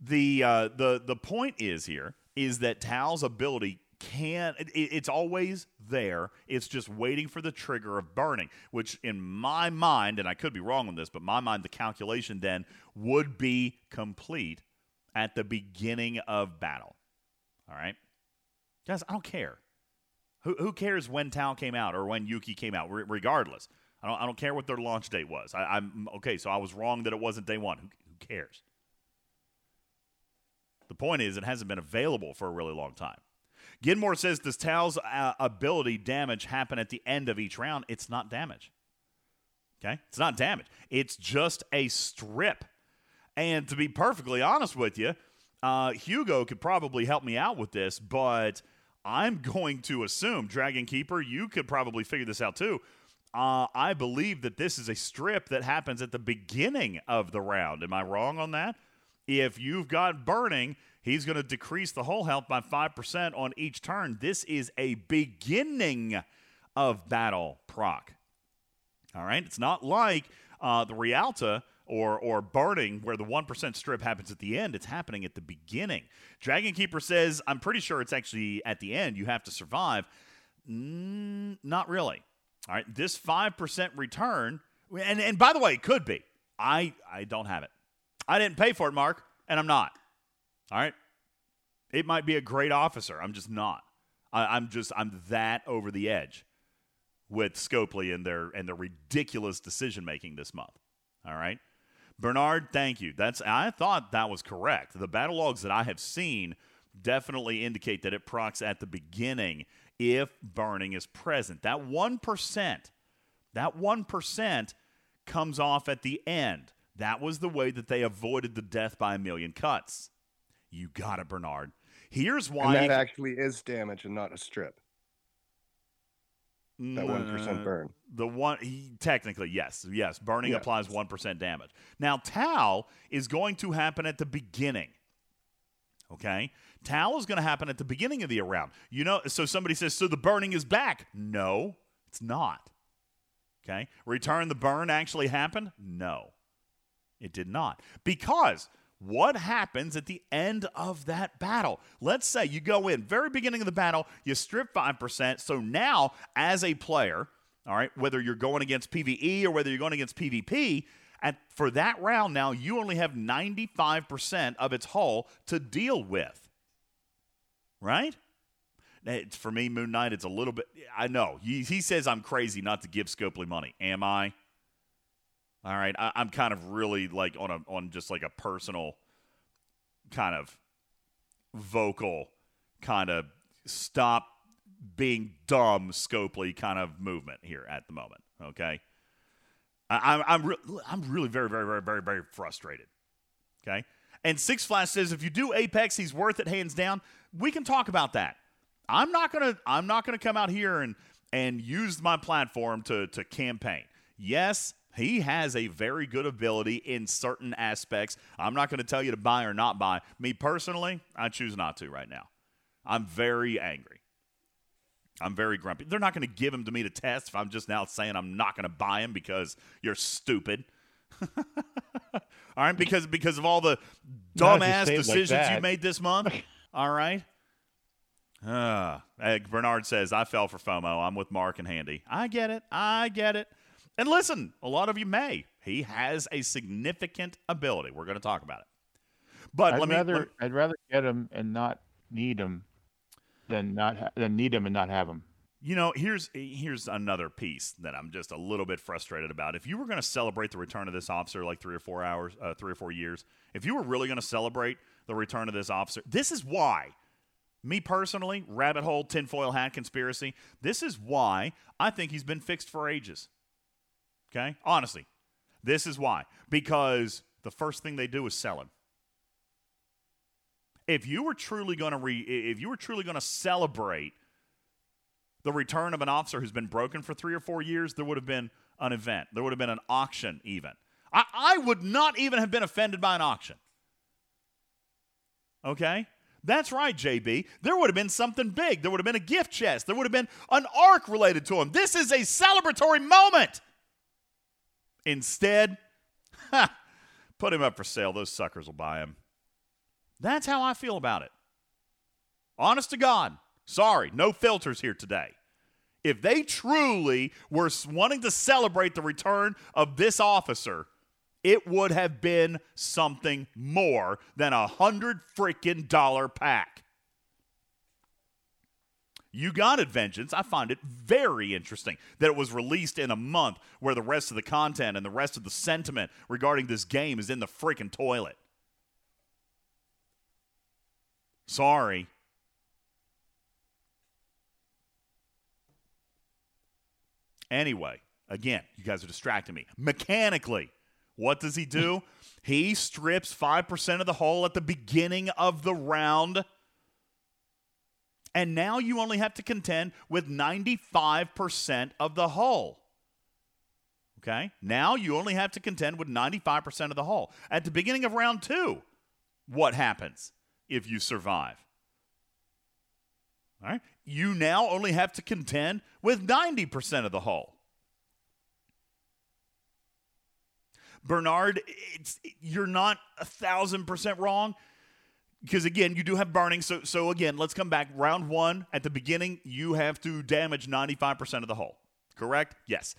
the uh, the the point is here is that Tal's ability can it, it's always there. It's just waiting for the trigger of burning, which in my mind, and I could be wrong on this, but my mind, the calculation then would be complete at the beginning of battle. All right, guys, I don't care. Who, who cares when Tal came out or when Yuki came out? Re- regardless, I don't. I don't care what their launch date was. I, am okay. So I was wrong that it wasn't day one. Who, who cares? The point is, it hasn't been available for a really long time. Gidmore says, Does Tal's uh, ability damage happen at the end of each round? It's not damage. Okay? It's not damage. It's just a strip. And to be perfectly honest with you, uh, Hugo could probably help me out with this, but I'm going to assume, Dragon Keeper, you could probably figure this out too. Uh, I believe that this is a strip that happens at the beginning of the round. Am I wrong on that? If you've got burning, he's going to decrease the whole health by 5% on each turn. This is a beginning of battle proc. All right? It's not like uh, the Realta or or burning where the 1% strip happens at the end it's happening at the beginning dragon keeper says i'm pretty sure it's actually at the end you have to survive mm, not really all right this 5% return and and by the way it could be i i don't have it I didn't pay for it, Mark, and I'm not. All right. It might be a great officer. I'm just not. I, am just I'm that over the edge with Scopely and their and their ridiculous decision making this month. All right. Bernard, thank you. That's I thought that was correct. The battle logs that I have seen definitely indicate that it procs at the beginning if burning is present. That 1%, that 1% comes off at the end. That was the way that they avoided the death by a million cuts. You got it, Bernard. Here's why. And that actually is damage and not a strip. That one percent burn. The one, he, technically, yes, yes. Burning yeah. applies one percent damage. Now, Tal is going to happen at the beginning. Okay, Tal is going to happen at the beginning of the round. You know, so somebody says, so the burning is back. No, it's not. Okay, return the burn actually happened. No. It did not. Because what happens at the end of that battle? Let's say you go in, very beginning of the battle, you strip 5%. So now, as a player, all right, whether you're going against PvE or whether you're going against PvP, at, for that round now, you only have 95% of its hull to deal with. Right? It's, for me, Moon Knight, it's a little bit. I know. He, he says I'm crazy not to give Scopely money. Am I? All right, I, am kind of really like on a on just like a personal kind of vocal kind of stop being dumb Scopely kind of movement here at the moment. Okay, I, I'm I'm, re- I'm really very very very very very frustrated. Okay, and Six Flash says if you do Apex, he's worth it hands down. We can talk about that. I'm not gonna I'm not gonna come out here and and use my platform to to campaign. Yes, he has a very good ability in certain aspects. I'm not going to tell you to buy or not buy. Me personally, I choose not to right now. I'm very angry. I'm very grumpy. They're not going to give him to me to test if I'm just now saying I'm not going to buy him because you're stupid. all right, because because of all the dumbass decisions like you made this month. all right. Uh, Bernard says I fell for FOMO. I'm with Mark and Handy. I get it. I get it. And listen, a lot of you may. He has a significant ability. We're going to talk about it. But I'd let me. Rather, let, I'd rather get him and not need him than not ha- than need him and not have him. You know, here's here's another piece that I'm just a little bit frustrated about. If you were going to celebrate the return of this officer like three or four hours, uh, three or four years, if you were really going to celebrate the return of this officer, this is why. Me personally, rabbit hole, tinfoil hat conspiracy. This is why I think he's been fixed for ages. Okay? Honestly, this is why. Because the first thing they do is sell him. If you were truly going to re- if you were truly going to celebrate the return of an officer who's been broken for 3 or 4 years, there would have been an event. There would have been an auction even. I, I would not even have been offended by an auction. Okay? That's right, JB. There would have been something big. There would have been a gift chest. There would have been an arc related to him. This is a celebratory moment. Instead, ha, put him up for sale. Those suckers will buy him. That's how I feel about it. Honest to God. Sorry, no filters here today. If they truly were wanting to celebrate the return of this officer, it would have been something more than a hundred freaking dollar pack. You Got It Vengeance, I find it very interesting that it was released in a month where the rest of the content and the rest of the sentiment regarding this game is in the freaking toilet. Sorry. Anyway, again, you guys are distracting me. Mechanically, what does he do? he strips 5% of the hull at the beginning of the round. And now you only have to contend with 95% of the hull. Okay? Now you only have to contend with 95% of the hull. At the beginning of round two, what happens if you survive? All right? You now only have to contend with 90% of the hull. Bernard, you're not a thousand percent wrong because again, you do have burning. So so again, let's come back. Round one at the beginning, you have to damage 95% of the hull. Correct? Yes.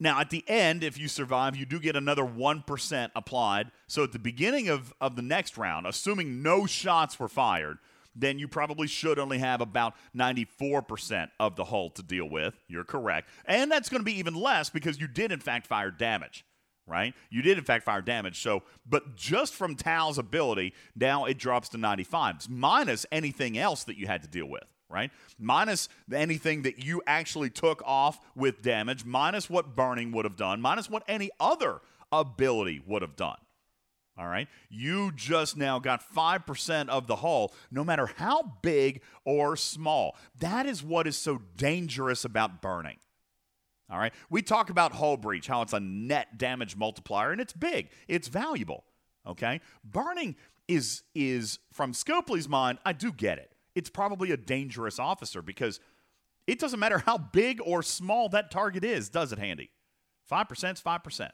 Now at the end, if you survive, you do get another one percent applied. So at the beginning of, of the next round, assuming no shots were fired, then you probably should only have about 94% of the hull to deal with. You're correct. And that's going to be even less because you did, in fact, fire damage right? You did, in fact, fire damage. So, but just from Tal's ability, now it drops to 95, minus anything else that you had to deal with, right? Minus anything that you actually took off with damage, minus what burning would have done, minus what any other ability would have done. All right. You just now got 5% of the hull, no matter how big or small. That is what is so dangerous about burning. All right. We talk about hull breach, how it's a net damage multiplier, and it's big. It's valuable. Okay. Burning is is from Scopely's mind, I do get it. It's probably a dangerous officer because it doesn't matter how big or small that target is, does it, Handy? 5% is 5%.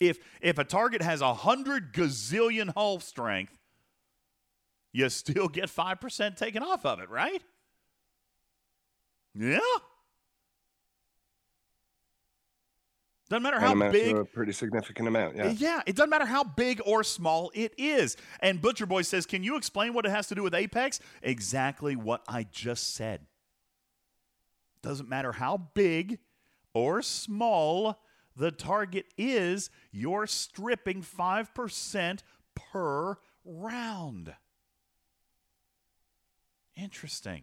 If if a target has a hundred gazillion hull strength, you still get 5% taken off of it, right? Yeah. Doesn't matter how big. a pretty significant amount, yeah. Yeah, it doesn't matter how big or small it is. And Butcher Boy says, "Can you explain what it has to do with Apex?" Exactly what I just said. Doesn't matter how big or small the target is, you're stripping 5% per round. Interesting.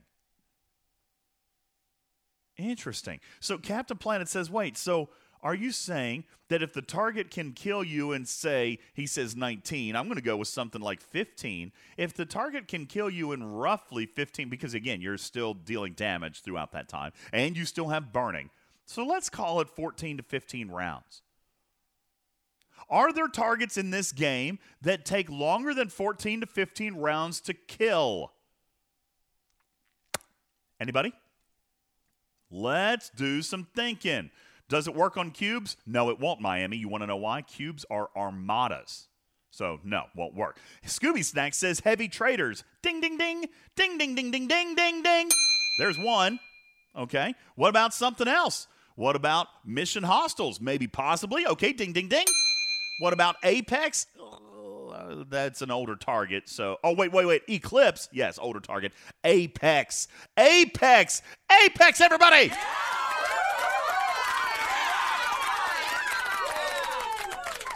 Interesting. So Captain Planet says, "Wait, so are you saying that if the target can kill you and say, he says 19, I'm going to go with something like 15. If the target can kill you in roughly 15, because again, you're still dealing damage throughout that time, and you still have burning. So let's call it 14 to 15 rounds. Are there targets in this game that take longer than 14 to 15 rounds to kill? Anybody? Let's do some thinking. Does it work on cubes? No, it won't, Miami. You want to know why? Cubes are armadas. So, no, won't work. Scooby Snack says heavy traders. Ding, ding, ding. Ding, ding, ding, ding, ding, ding, ding. There's one. Okay. What about something else? What about mission hostiles? Maybe, possibly. Okay, ding, ding, ding. What about Apex? That's an older target. So, oh, wait, wait, wait. Eclipse. Yes, older target. Apex. Apex. Apex, everybody. Yeah!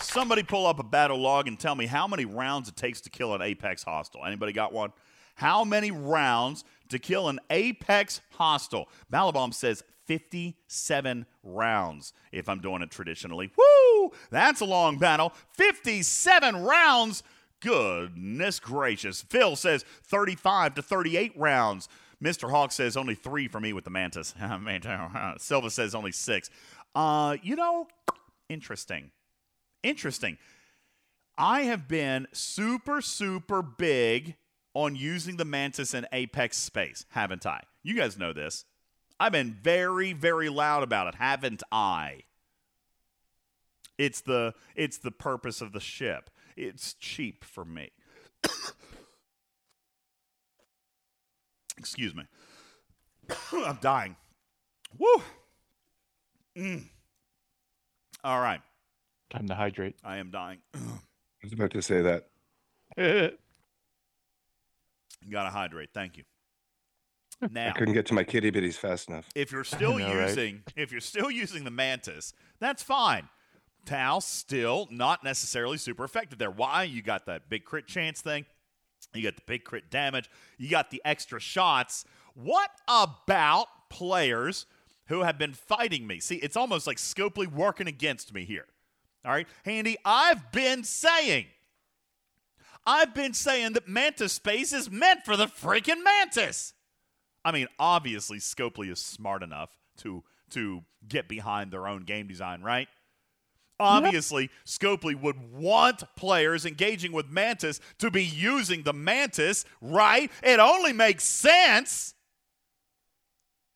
Somebody pull up a battle log and tell me how many rounds it takes to kill an Apex hostile. Anybody got one? How many rounds to kill an Apex hostile? Malabom says 57 rounds if I'm doing it traditionally. Woo! That's a long battle. 57 rounds. Goodness gracious. Phil says 35 to 38 rounds. Mr. Hawk says only three for me with the Mantis. Silva says only six. Uh, you know, interesting. Interesting. I have been super, super big on using the Mantis in Apex space, haven't I? You guys know this. I've been very, very loud about it, haven't I? It's the it's the purpose of the ship. It's cheap for me. Excuse me. I'm dying. Woo. Mm. All right. Time to hydrate. I am dying. I was about to say that. Gotta hydrate. Thank you. Now, I couldn't get to my kitty bitties fast enough. if you're still know, right? using if you're still using the mantis, that's fine. Tal still not necessarily super effective there. Why? You got that big crit chance thing. You got the big crit damage. You got the extra shots. What about players who have been fighting me? See, it's almost like Scopely working against me here. All right, Handy, I've been saying, I've been saying that Mantis Space is meant for the freaking Mantis. I mean, obviously, Scopely is smart enough to to get behind their own game design, right? Obviously, Scopely would want players engaging with Mantis to be using the Mantis, right? It only makes sense.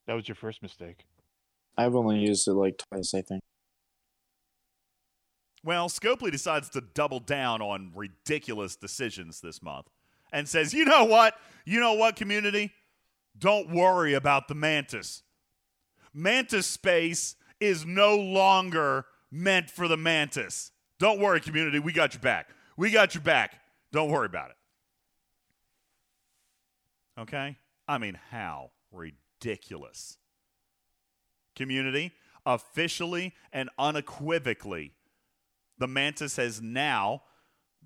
That was your first mistake. I've only used it like twice, I think. Well, Scopely decides to double down on ridiculous decisions this month and says, you know what? You know what, community? Don't worry about the Mantis. Mantis space is no longer meant for the Mantis. Don't worry, community. We got your back. We got your back. Don't worry about it. Okay? I mean, how ridiculous. Community, officially and unequivocally, the Mantis has now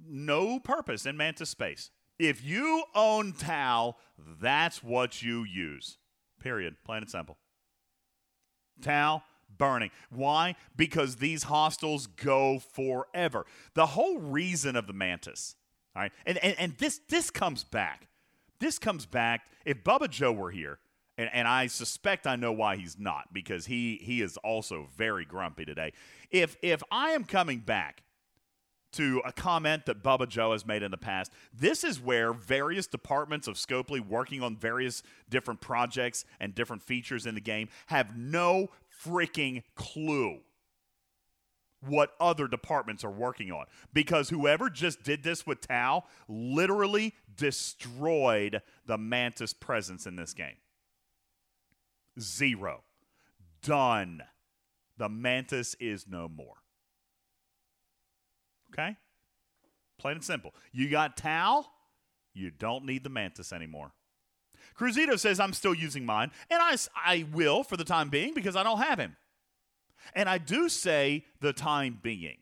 no purpose in Mantis space. If you own Tal, that's what you use. Period. Plain and simple. Tal burning. Why? Because these hostiles go forever. The whole reason of the Mantis, all right, and, and, and this this comes back. This comes back. If Bubba Joe were here, and, and I suspect I know why he's not, because he he is also very grumpy today. If if I am coming back to a comment that Bubba Joe has made in the past. This is where various departments of Scopely working on various different projects and different features in the game have no freaking clue what other departments are working on because whoever just did this with Tal literally destroyed the Mantis presence in this game. Zero. Done. The Mantis is no more. Okay? Plain and simple. You got Tal, you don't need the Mantis anymore. Cruzito says, I'm still using mine, and I, I will for the time being because I don't have him. And I do say the time being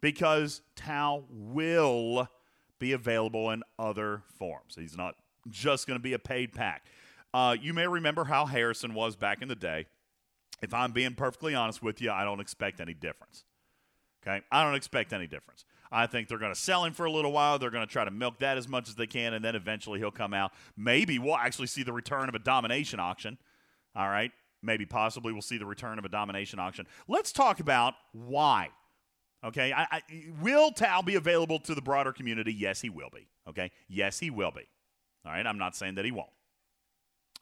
because Tal will be available in other forms. He's not just going to be a paid pack. Uh, you may remember how Harrison was back in the day. If I'm being perfectly honest with you, I don't expect any difference. Okay? I don't expect any difference. I think they're going to sell him for a little while. They're going to try to milk that as much as they can, and then eventually he'll come out. Maybe we'll actually see the return of a domination auction. All right? Maybe possibly we'll see the return of a domination auction. Let's talk about why. Okay? I, I, will Tal be available to the broader community? Yes, he will be. Okay? Yes, he will be. All right? I'm not saying that he won't.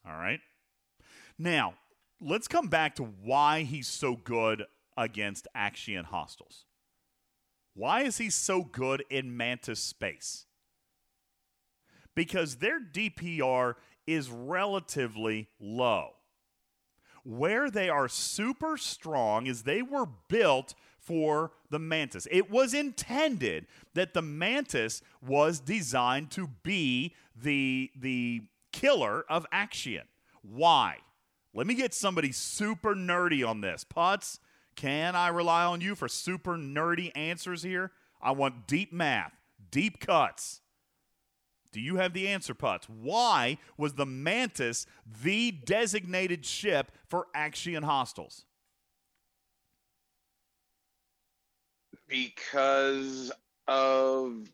All right? Now, let's come back to why he's so good against Actian hostiles. Why is he so good in Mantis space? Because their DPR is relatively low. Where they are super strong is they were built for the Mantis. It was intended that the Mantis was designed to be the, the killer of Actian. Why? Let me get somebody super nerdy on this. Putz, can I rely on you for super nerdy answers here? I want deep math, deep cuts. Do you have the answer, Putz? Why was the Mantis the designated ship for Actian hostiles? because of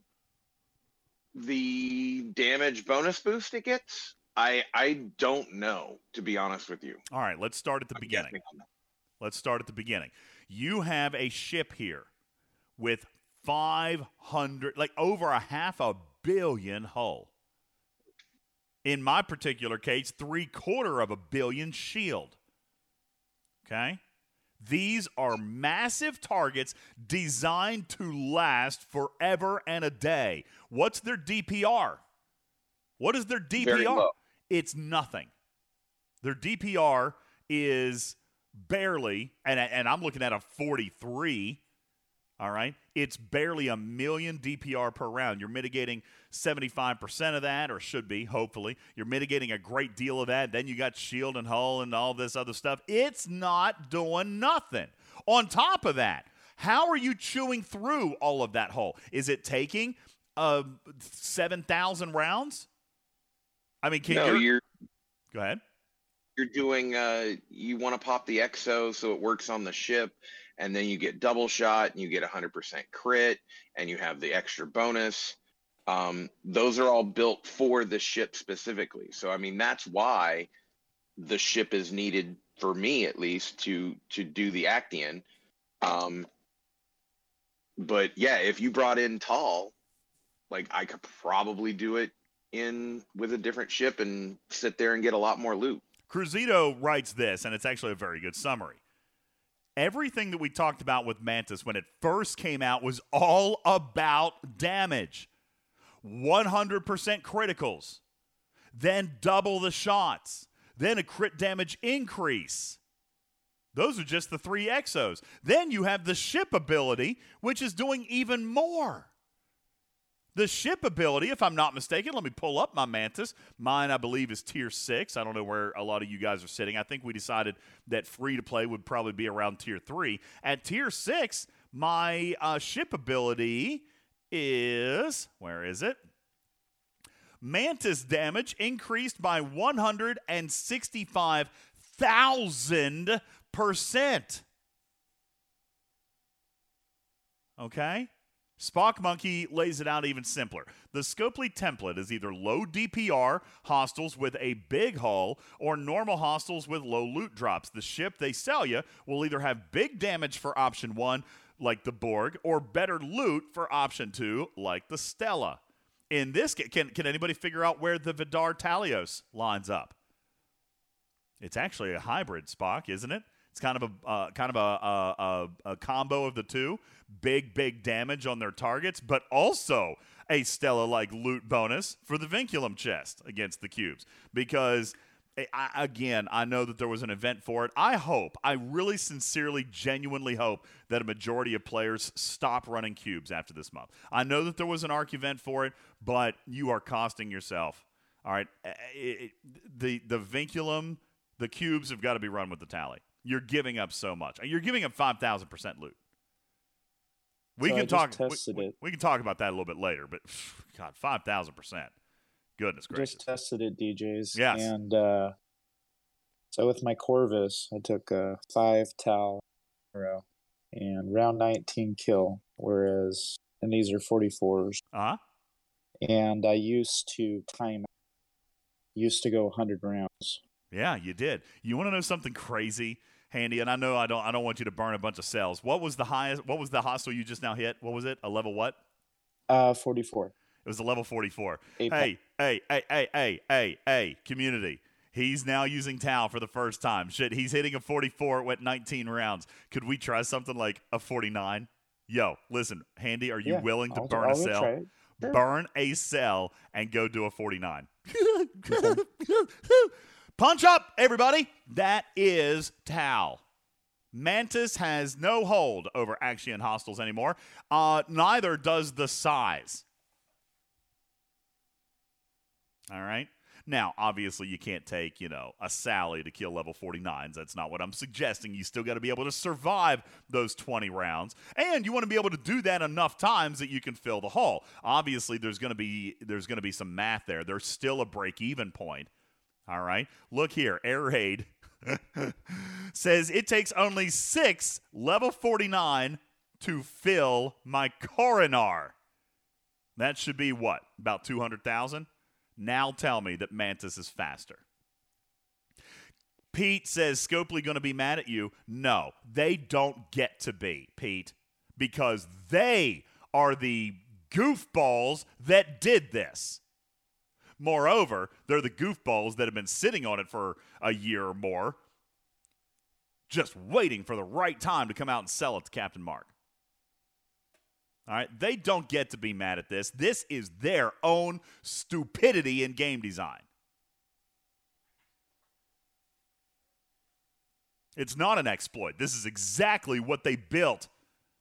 the damage bonus boost it gets. I I don't know to be honest with you. All right, let's start at the I'm beginning. guessing on that. Let's start at the beginning. You have a ship here with 500, like over a half a billion hull. In my particular case, three quarter of a billion shield. Okay? These are massive targets designed to last forever and a day. What's their DPR? What is their DPR? It's nothing. Their DPR is barely, and, and I'm looking at a 43. All right. It's barely a million DPR per round. You're mitigating 75% of that, or should be, hopefully. You're mitigating a great deal of that. Then you got shield and hull and all this other stuff. It's not doing nothing. On top of that, how are you chewing through all of that hull? Is it taking uh, 7,000 rounds? I mean, can no, you go ahead? you're doing uh you want to pop the exo so it works on the ship and then you get double shot and you get 100% crit and you have the extra bonus. Um those are all built for the ship specifically. So i mean that's why the ship is needed for me at least to to do the actian. Um but yeah if you brought in Tal like i could probably do it in with a different ship and sit there and get a lot more loot. Cruzito writes this, and it's actually a very good summary. Everything that we talked about with Mantis when it first came out was all about damage 100% criticals, then double the shots, then a crit damage increase. Those are just the three exos. Then you have the ship ability, which is doing even more. The ship ability, if I'm not mistaken, let me pull up my Mantis. Mine, I believe, is tier six. I don't know where a lot of you guys are sitting. I think we decided that free to play would probably be around tier three. At tier six, my uh, ship ability is where is it? Mantis damage increased by 165,000%. Okay? Spock Monkey lays it out even simpler. The Scopely template is either low DPR hostiles with a big hull or normal hostiles with low loot drops. The ship they sell you will either have big damage for option one, like the Borg, or better loot for option two, like the Stella. In this, ca- can can anybody figure out where the Vi'Dar Talios lines up? It's actually a hybrid Spock, isn't it? It's kind of a uh, kind of a, a, a, combo of the two. Big big damage on their targets, but also a Stella like loot bonus for the Vinculum chest against the cubes. Because eh, I, again, I know that there was an event for it. I hope, I really sincerely, genuinely hope that a majority of players stop running cubes after this month. I know that there was an arc event for it, but you are costing yourself. All right, Eh, eh, the the Vinculum, the cubes have got to be run with the tally. You're giving up so much. You're giving up five thousand percent loot. We So can talk. we- we, we can talk about that a little bit later, but God, five thousand percent. Goodness gracious. Just tested it, DJs. Yes. And uh, so with my Corvus, I took a five Tal row and round 19 kill, whereas, and these are 44s. Uh huh. And I used to time, used to go 100 rounds. Yeah, you did. You want to know something crazy, handy? And I know I don't. I don't want you to burn a bunch of cells. What was the highest? What was the hostile you just now hit? What was it? A level what? Uh, 44. It was a level forty-four. Eight Hey, hey, hey, hey, hey, hey, hey, community. He's now using Tal for the first time. Shit, he's hitting a 44. It went 19 rounds. Could we try something like a 49? Yo, listen, Handy, are you Yeah, willing to I'll- burn I'll a cell? Sure. Burn a cell and go do a 49. Punch up, everybody. That is Tal. Mantis has no hold over Actian Hostiles anymore. Uh, neither does the size. All right. Now, obviously, you can't take, you know, a Sally to kill level 49s. That's not what I'm suggesting. You still got to be able to survive those 20 rounds. And you want to be able to do that enough times that you can fill the hull. Obviously, there's going to be there's going to be some math there. There's still a break-even point. All right. Look here, Air Raid says it takes only 6 level 49 to fill my Coronar. That should be what? About 200,000? Now tell me that Mantis is faster. Pete says Scopely going to be mad at you. No, they don't get to be, Pete, because they are the goofballs that did this. Moreover, they're the goofballs that have been sitting on it for a year or more, just waiting for the right time to come out and sell it to Captain Mark. All right, they don't get to be mad at this. This is their own stupidity in game design. It's not an exploit. This is exactly what they built.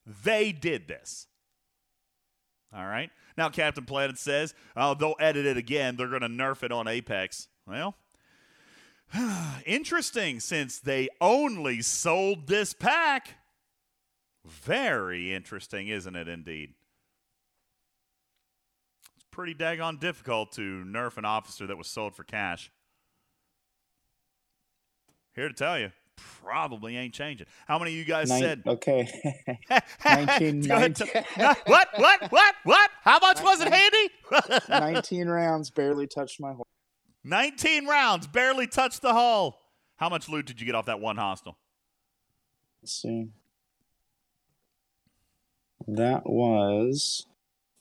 They did this. All right. Now, Captain Planet says, oh, they'll edit it again. They're going to nerf it on Apex. Well, interesting since they only sold this pack. Very interesting, isn't it, indeed? It's pretty daggone difficult to nerf an officer that was sold for cash. Here to tell you, probably ain't changing. How many of you guys Nine- said? okay. 19, what? What? What? What? How much was it, Handy? 19 rounds barely touched my horse. 19 rounds, barely touched the hull. How much loot did you get off that one hostile? Let's see. That was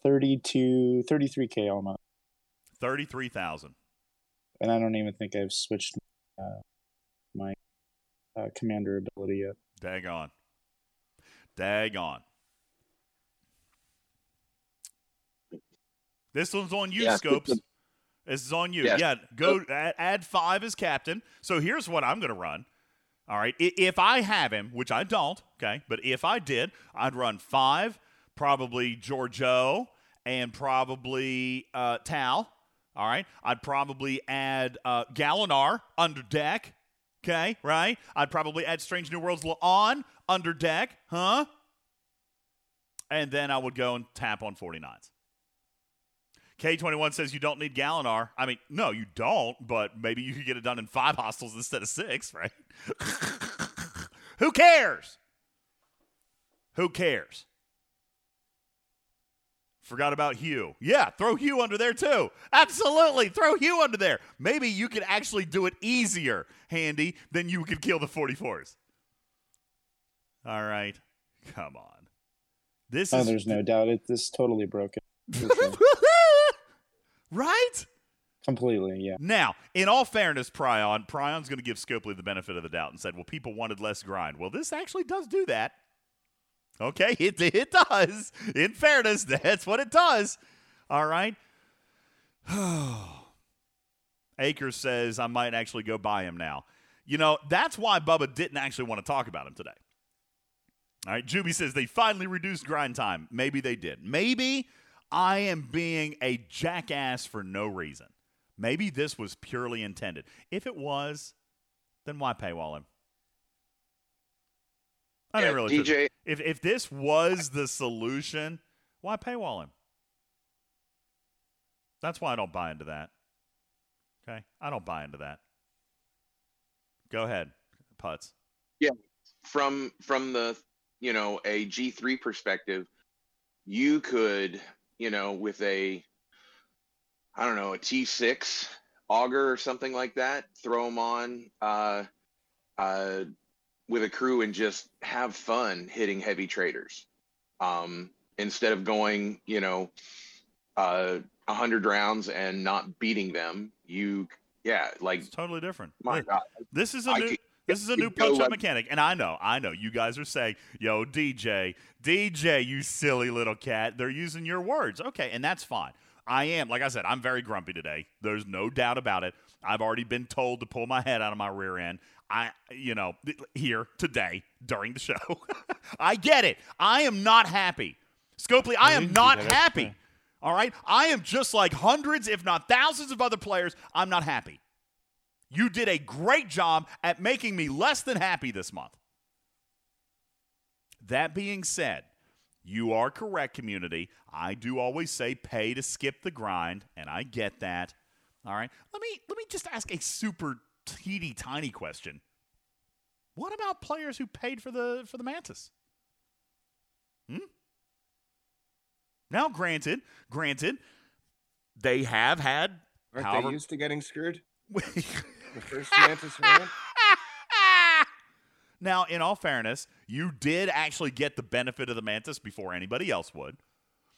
32, 33k almost. 33,000. And I don't even think I've switched uh, my uh, commander ability yet. Dag on. Dag on. This one's on you, Yeah, Scopes. This is on you. Yes. Yeah, go add, add five as captain. So here's what I'm going to run. All right. If I have him, which I don't, okay, but if I did, I'd run five, probably Georgiou and probably uh, Tal. All right. I'd probably add uh, Gallinar under deck. Okay, right? I'd probably add Strange New Worlds on under deck, huh? And then I would go and tap on 49s. K21 says you don't need Gallinar. I mean, no, you don't, but maybe you could get it done in five hostiles instead of six, right? Who cares? Who cares? Forgot about Hugh. Yeah, throw Hugh under there too. Absolutely, throw Hugh under there. Maybe you could actually do it easier, Handy, than you could kill the 44s. All right, come on. This Oh, is there's no doubt. It this is totally broken. Right. Completely, yeah. Now, in all fairness, Prion, Prion's going to give Scopely the benefit of the doubt and said, well, people wanted less grind. Well, this actually does do that. Okay, it, it does. In fairness, that's what it does. All right. Akers says, I might actually go buy him now. You know, that's why Bubba didn't actually want to talk about him today. All right, Juby says they finally reduced grind time. Maybe they did. Maybe I am being a jackass for no reason. Maybe this was purely intended. If it was, then why paywall him? I Yeah, mean, really, DJ. if if this was the solution, why paywall him? That's why I don't buy into that. Okay, I don't buy into that. Go ahead, putts. Yeah, from from the you know a G3 perspective, you could you know with a I don't know a T6 auger or something like that, throw them on uh, uh, with a crew and just have fun hitting heavy traders um, instead of going you know uh, a hundred rounds and not beating them. You yeah like It's totally different. my God This is a I new could- this is a new punch up mechanic. And I know, I know you guys are saying, yo, DJ, DJ, you silly little cat. They're using your words. Okay, and that's fine. I am, like I said, I'm very grumpy today. There's no doubt about it. I've already been told to pull my head out of my rear end. I, you know, here today during the show. I get it. I am not happy. Scopely, I am not happy. All right? I am just like hundreds, if not thousands of other players. I'm not happy. You did a great job at making me less than happy this month. That being said, you are correct, community. I do always say pay to skip the grind, and I get that. All right. Let me let me just ask a super teeny tiny question. What about players who paid for the for the mantis? Hmm? Now, granted, granted, they have had Aren't however they used to getting screwed? The first Mantis round? now, in all fairness, you did actually get the benefit of the mantis before anybody else would.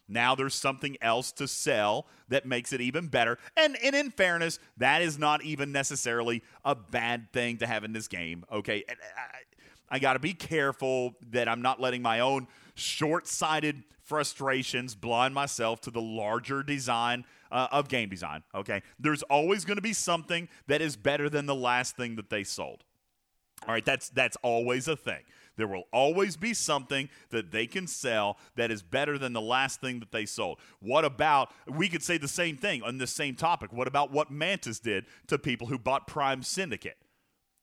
Now there's something else to sell that makes it even better. And, and in fairness, that is not even necessarily a bad thing to have in this game. Okay. And I got to be careful that I'm not letting my own short sighted frustrations blind myself to the larger design uh, of game design. Okay. There's always going to be something that is better than the last thing that they sold. All right. That's, that's always a thing. There will always be something that they can sell that is better than the last thing that they sold. What about, we could say the same thing on the same topic. What about what Mantis did to people who bought Prime Syndicate?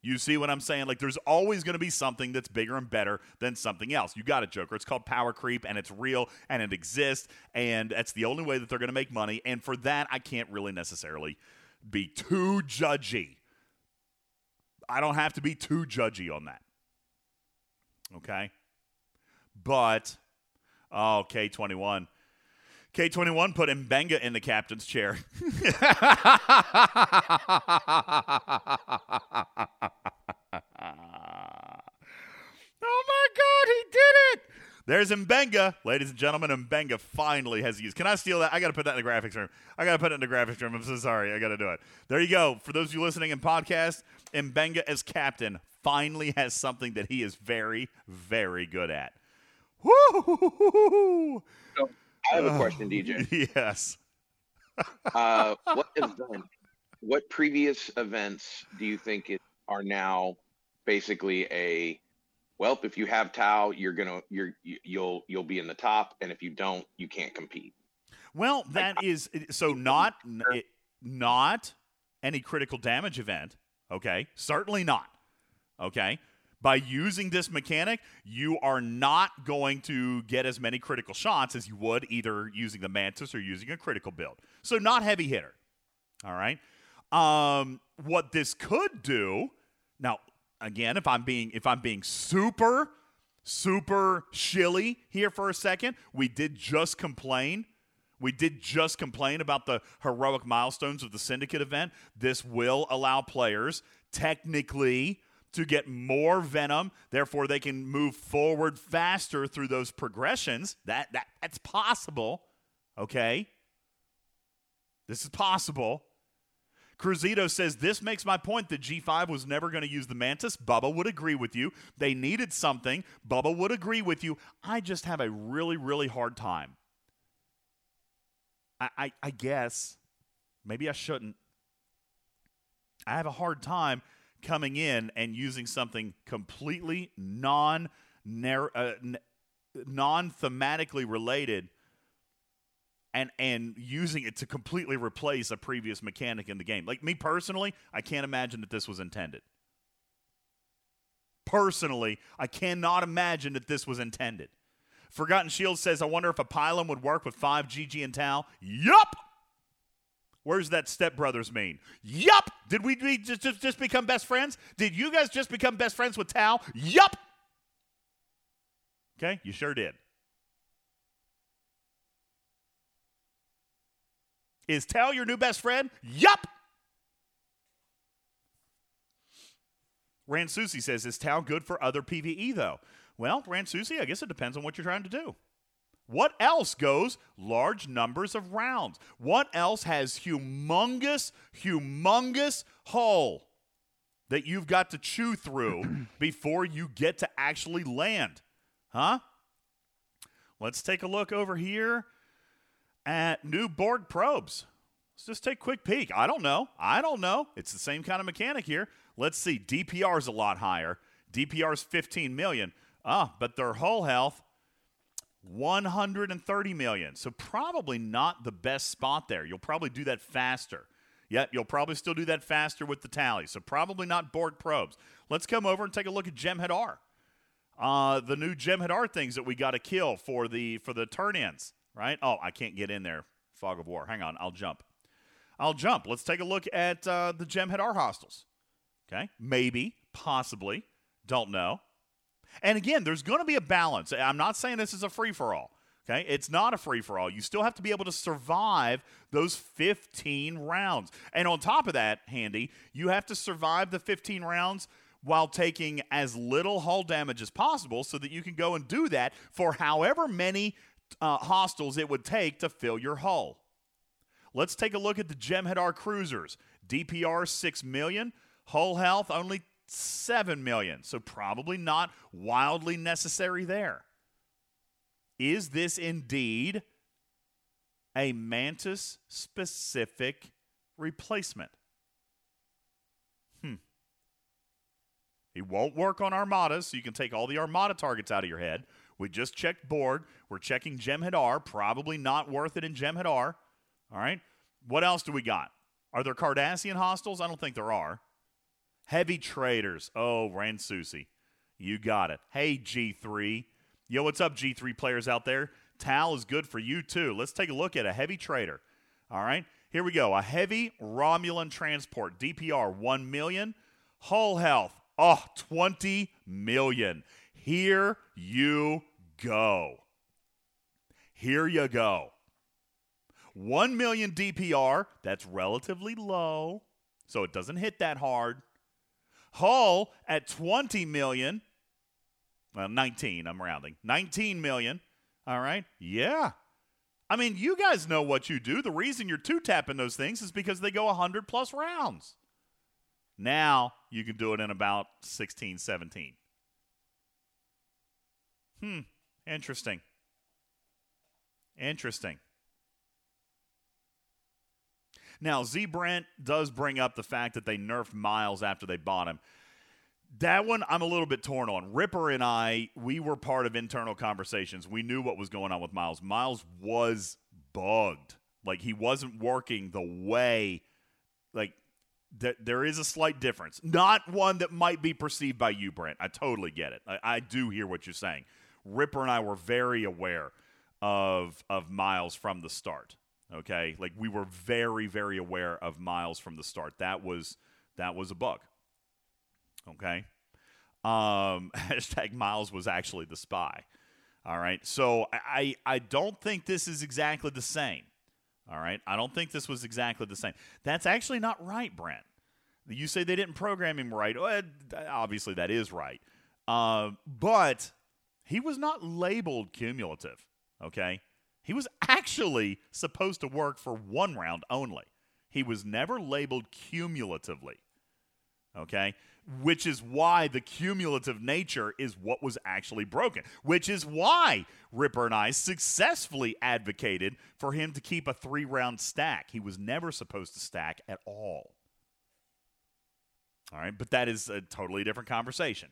You see what I'm saying? Like, there's always going to be something that's bigger and better than something else. You got it, Joker. It's called power creep, and it's real, and it exists, and that's the only way that they're going to make money. And for that, I can't really necessarily be too judgy. I don't have to be too judgy on that. Okay? But, oh, K21. K21 put Mbenga in the captain's chair. oh my God, he did it! There's Mbenga, ladies and gentlemen. Mbenga finally has used. Can I steal that? I got to put that in the graphics room. I got to put it in the graphics room. I'm so sorry. I got to do it. There you go. For those of you listening in podcast, Mbenga as captain finally has something that he is very, very good at. Woo! I have a question, DJ. Yes. Uh, what event, what previous events do you think it, are now basically a well, if you have Tal, you're gonna you're you- you'll you'll be in the top, and if you don't, you can't compete. Well, that is so not it, not any critical damage event. Okay, certainly not. Okay, by using this mechanic, you are not going to get as many critical shots as you would either using the mantis or using a critical build. So not heavy hitter. All right. Um, what this could do now, again, if I'm being if I'm being super super shilly here for a second, we did just complain. We did just complain about the heroic milestones of the syndicate event. This will allow players technically to get more venom, therefore they can move forward faster through those progressions. That that that's possible. Okay? This is possible. Cruzito says, This makes my point that G5 was never going to use the Mantis. Bubba would agree with you. They needed something. Bubba would agree with you. I just have a really, really hard time. I, I, I guess, maybe I shouldn't. I have a hard time coming in and using something completely non uh, non thematically related and and using it to completely replace a previous mechanic in the game. Like me personally, I can't imagine that this was intended. Personally, I cannot imagine that this was intended. Forgotten Shield says, I wonder if a Pilum would work with 5 GG and Tal. Yup! Where's that stepbrothers mean? Yup! Did we be- just, just, just become best friends? Did you guys just become best friends with Tal? Yup! Okay, you sure did. Is Tal your new best friend? Yup! Ransusi says, Is Tal good for other PvE, though? Well, Ransusi, I guess it depends on what you're trying to do. What else goes large numbers of rounds? What else has humongous, humongous hull that you've got to chew through before you get to actually land? Huh? Let's take a look over here at new Borg probes. Let's just take a quick peek. I don't know. I don't know. It's the same kind of mechanic here. Let's see. DPR is a lot higher. DPR is 15 million. Ah, but their hull health 130 million. So probably not the best spot there. You'll probably do that faster. Yep, you'll probably still do that faster with the tally. So probably not Borg probes. Let's come over and take a look at Jem'Hadar. R. Uh, the new Jem'Hadar R things that we got to kill for the for the turn-ins, right? Oh, I can't get in there. Fog of War. Hang on, I'll jump. I'll jump. Let's take a look at uh, the Jem'Hadar R hostiles. Okay, maybe, possibly, don't know. And again, there's going to be a balance. I'm not saying this is a free for all. Okay, it's not a free for all. You still have to be able to survive those 15 rounds. And on top of that, Handy, you have to survive the 15 rounds while taking as little hull damage as possible so that you can go and do that for however many uh, hostiles it would take to fill your hull. Let's take a look at the Jem'Hadar cruisers. DPR 6 million, hull health only 7 million. So probably not wildly necessary there. Is this indeed a Mantis specific replacement? Hmm. He won't work on Armadas, so you can take all the Armada targets out of your head. We just checked Borg. We're checking Jem'Hadar. Probably not worth it in Jem'Hadar. All right. What else do we got? Are there Cardassian hostiles? I don't think there are. Heavy traders. Oh, Ransusi. You got it. Hey, G3. Yo, what's up, G3 players out there? Tal is good for you, too. Let's take a look at a heavy trader. All right. Here we go. A heavy Romulan transport. DPR 1 million. Hull health. Oh, 20 million. Here you go. Here you go. 1 million DPR, that's relatively low, so it doesn't hit that hard. Hull at 20 million, well, 19, I'm rounding. 19 million. All right. Yeah. I mean, you guys know what you do. The reason you're two tapping those things is because they go 100 plus rounds. Now you can do it in about 16, 17. Hmm. Interesting. Interesting. Now, Z Brent does bring up the fact that they nerfed Miles after they bought him. That one I'm a little bit torn on. Ripper and I, we were part of internal conversations. We knew what was going on with Miles. Miles was bugged. Like he wasn't working the way like th- there is a slight difference. Not one that might be perceived by you, Brent. I totally get it. I, I do hear what you're saying. Ripper and I were very aware of of Miles from the start. Okay, like we were very very aware of Miles from the start. That was that was a bug. Okay, um, hashtag Miles was actually the spy. All right, so I I don't think this is exactly the same. All right, I don't think this was exactly the same. That's actually not right, Brent. You say they didn't program him right. Well, obviously, that is right. Uh, but he was not labeled cumulative. Okay, he was actually supposed to work for one round only. He was never labeled cumulatively. Okay? Which is why the cumulative nature is what was actually broken. Which is why Ripper and I successfully advocated for him to keep a three round stack. He was never supposed to stack at all. All right? But that is a totally different conversation.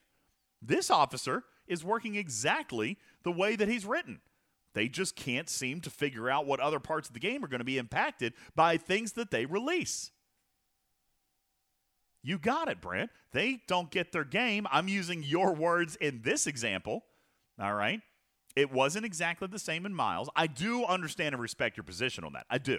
This officer is working exactly the way that he's written. They just can't seem to figure out what other parts of the game are going to be impacted by things that they release. You got it, Brent. They don't get their game. I'm using your words in this example. All right. It wasn't exactly the same in Miles. I do understand and respect your position on that. I do.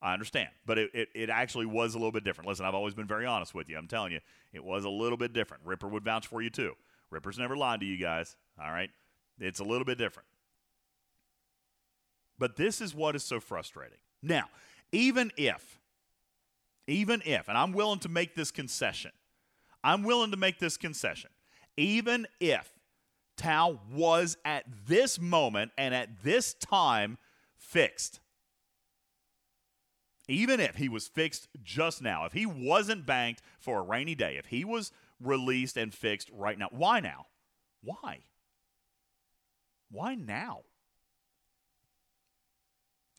I understand. But it, it, it, actually was a little bit different. Listen, I've always been very honest with you. I'm telling you, it was a little bit different. Ripper would vouch for you, too. Ripper's never lied to you guys. All right. It's a little bit different. But this is what is so frustrating. Now, even if, even if, and I'm willing to make this concession, I'm willing to make this concession, even if Tal was at this moment and at this time fixed, even if he was fixed just now, if he wasn't banked for a rainy day, if he was released and fixed right now, why now? Why? Why now?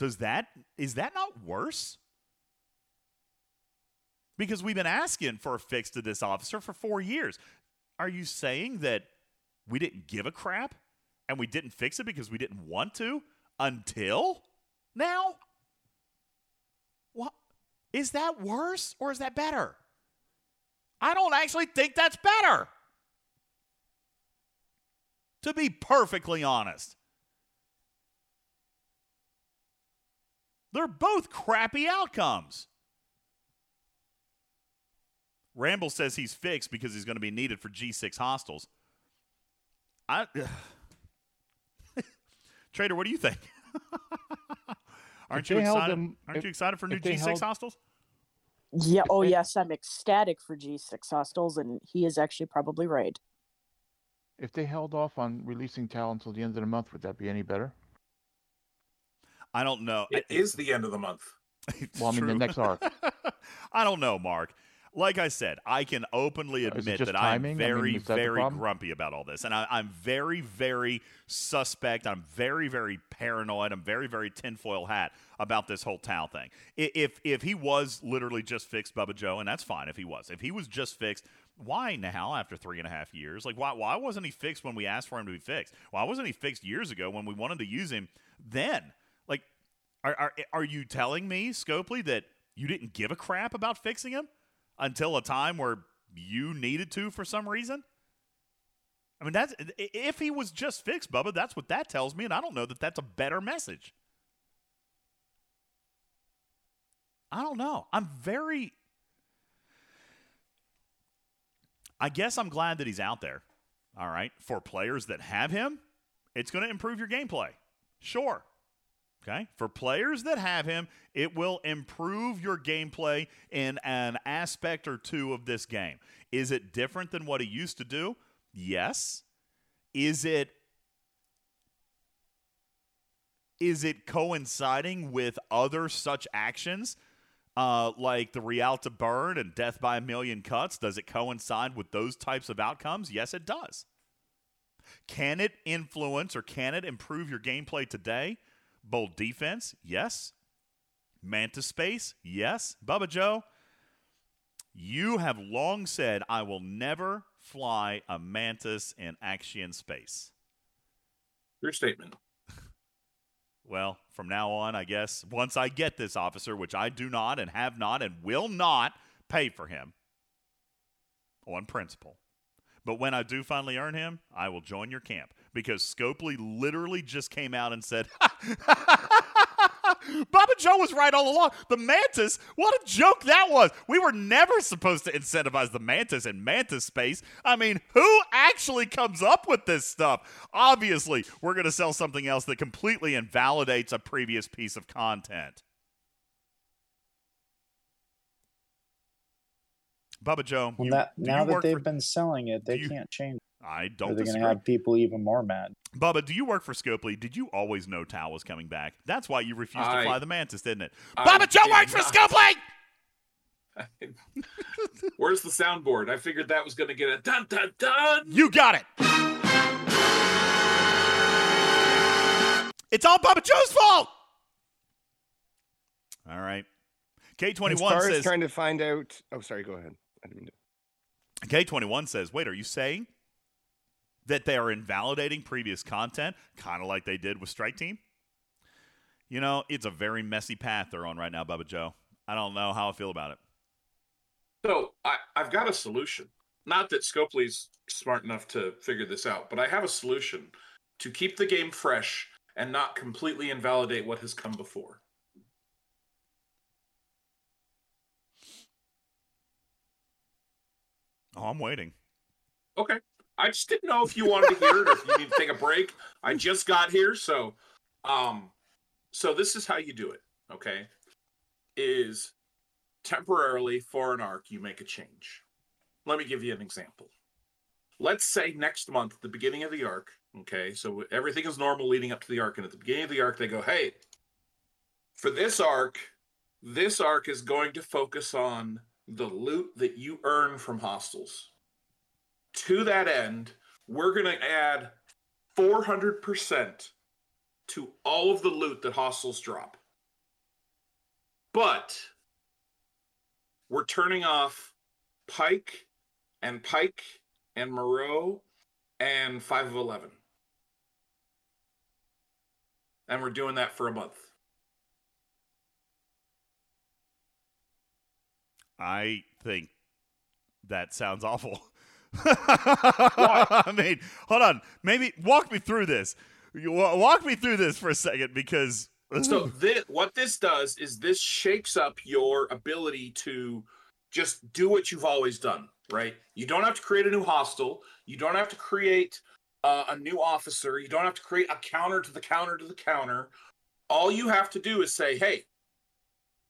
Does that is that not worse? Because we've been asking for a fix to this officer for 4 years. Are you saying that we didn't give a crap and we didn't fix it because we didn't want to until now? What is that worse or is that better? I don't actually think that's better. To be perfectly honest. They're both crappy outcomes. Ramble says he's fixed because he's going to be needed for G6 hostiles. I Trader, what do you think? aren't you excited? Them, aren't if, you excited for new G6 held, hostiles? Yeah. Oh, yes. I'm ecstatic for G6 hostiles and he is actually probably right. If they held off on releasing Tal until the end of the month, would that be any better? I don't know. It is the end of the month. well, I mean, the next arc. I don't know, Mark. like I said, I can openly is it admit just that I'm timing? I mean, very, that very grumpy about all this, and I, I'm very, very suspect. I'm very, very paranoid. I'm very, very tinfoil hat about this whole Tal thing. If if he was literally just fixed, Bubba Joe, and that's fine if he was. If he was just fixed, why now after three and a half years? Like why why wasn't he fixed when we asked for him to be fixed? Why wasn't he fixed years ago when we wanted to use him then? Are are, are you telling me, Scopely, that you didn't give a crap about fixing him until a time where you needed to for some reason? I mean, that's if he was just fixed, Bubba. That's what that tells me, and I don't know that that's a better message. I don't know. I'm very. I guess I'm glad that he's out there. All right, for players that have him, it's going to improve your gameplay. Sure. Okay. For players that have him, it will improve your gameplay in an aspect or two of this game. Is it different than what he used to do? Yes. Is it is it coinciding with other such actions uh, like the Realta Burn and Death by a Million Cuts? Does it coincide with those types of outcomes? Yes, it does. Can it influence or can it improve your gameplay today? Bold defense, yes. Manta space, yes. Bubba Joe, you have long said I will never fly a mantis in action space. Your statement. Well, from now on, I guess, once I get this officer, which I do not and have not and will not pay for him on principle. But when I do finally earn him, I will join your camp because Scopely literally just came out and said, Bubba Joe was right all along. The mantis, what a joke that was. We were never supposed to incentivize the mantis in mantis space. I mean, who actually comes up with this stuff? Obviously, we're going to sell something else that completely invalidates a previous piece of content. Bubba Joe, Well, you, that, now that they've for, been selling it, they you- can't change. I don't they're going to have people even more mad. Bubba, do you work for Scopely? Did you always know Tal was coming back? That's why you refused to fly the Mantis, didn't it? I Bubba Joe did works for not. Scopely! Where's the soundboard? I figured that was going to get a dun dun dun. You got it. It's all Bubba Joe's fault. All right. K21 far as says trying to find out. Oh, sorry. Go ahead. I didn't mean to. K21 says, "Wait, are you saying that they are invalidating previous content kind of like they did with Strike Team?" You know, it's a very messy path they're on right now, Bubba Joe. I don't know how I feel about it. So I, I've got a solution. Not that Scopely's smart enough to figure this out, but I have a solution to keep the game fresh and not completely invalidate what has come before. Oh, I'm waiting. Okay. I just didn't know if you wanted to hear it or if you need to take a break. I just got here, so um so this is how you do it, okay? Is temporarily for an arc you make a change. Let me give you an example. Let's say next month, at the beginning of the arc, okay, so everything is normal leading up to the arc, and at the beginning of the arc, they go, hey, for this arc, this arc is going to focus on the loot that you earn from hostiles to that end, we're going to add 400% to all of the loot that hostiles drop. But we're turning off Pike and Pike and Moreau and 5 of 11. And we're doing that for a month. I think that sounds awful. I mean, hold on. Maybe walk me through this. Walk me through this for a second because So this, what this does is this shakes up your ability to just do what you've always done, right? You don't have to create a new hostile. You don't have to create uh, a new officer. You don't have to create a counter to the counter to the counter. All you have to do is say, "Hey,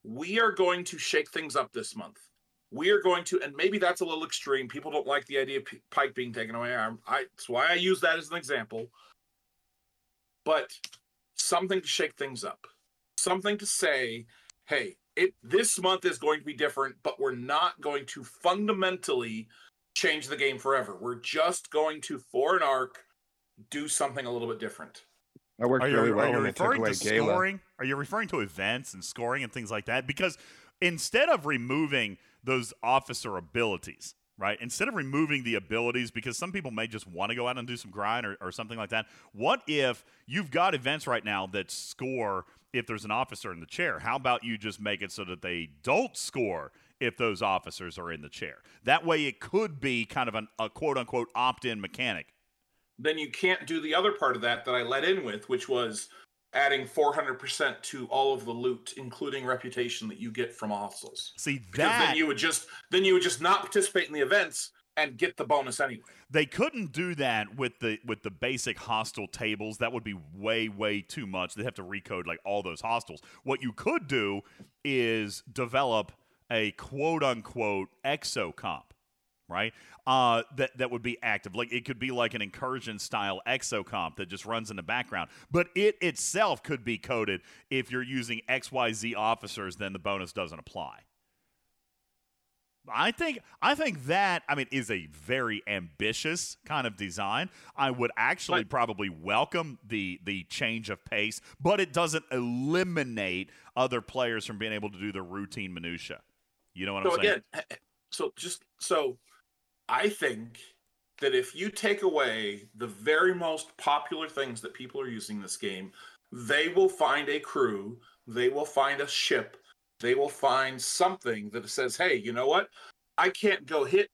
we are going to shake things up this month. We are going to, and maybe that's a little extreme. People don't like the idea of P- Pike being taken away. I, I, that's why I use that as an example. But something to shake things up, something to say, hey, it this month is going to be different, but we're not going to fundamentally change the game forever. We're just going to for an arc do something a little bit different. That worked Are you, really are well you when they took referring away to Gala. scoring? Are you referring to events and scoring and things like that? Because instead of removing those officer abilities, right? Instead of removing the abilities, because some people may just want to go out and do some grind or, or something like that. What if you've got events right now that score if there's an officer in the chair? How about you just make it so that they don't score if those officers are in the chair? That way, it could be kind of an, a quote unquote opt in mechanic. Then you can't do the other part of that that I let in with, which was adding 400% to all of the loot, including reputation that you get from hostiles See Because that then you would just then you would just not participate in the events and get the bonus anyway. they couldn't do that with the with the basic hostile tables. That would be way way too much. They'd have to recode like all those hostiles what you could do is develop a quote unquote exocomp right uh, that that would be active like it could be like an incursion style exocomp that just runs in the background but it itself could be coded if you're using xyz officers then the bonus doesn't apply I think I think that I mean is a very ambitious kind of design. I would actually But- probably welcome the the change of pace, but it doesn't eliminate other players from being able to do the routine minutia. You know what so I'm saying? again, so just so I think that if you take away the very most popular things that people are using this game, they will find a crew, they will find a ship, they will find something that says, "Hey, you know what? I can't go hit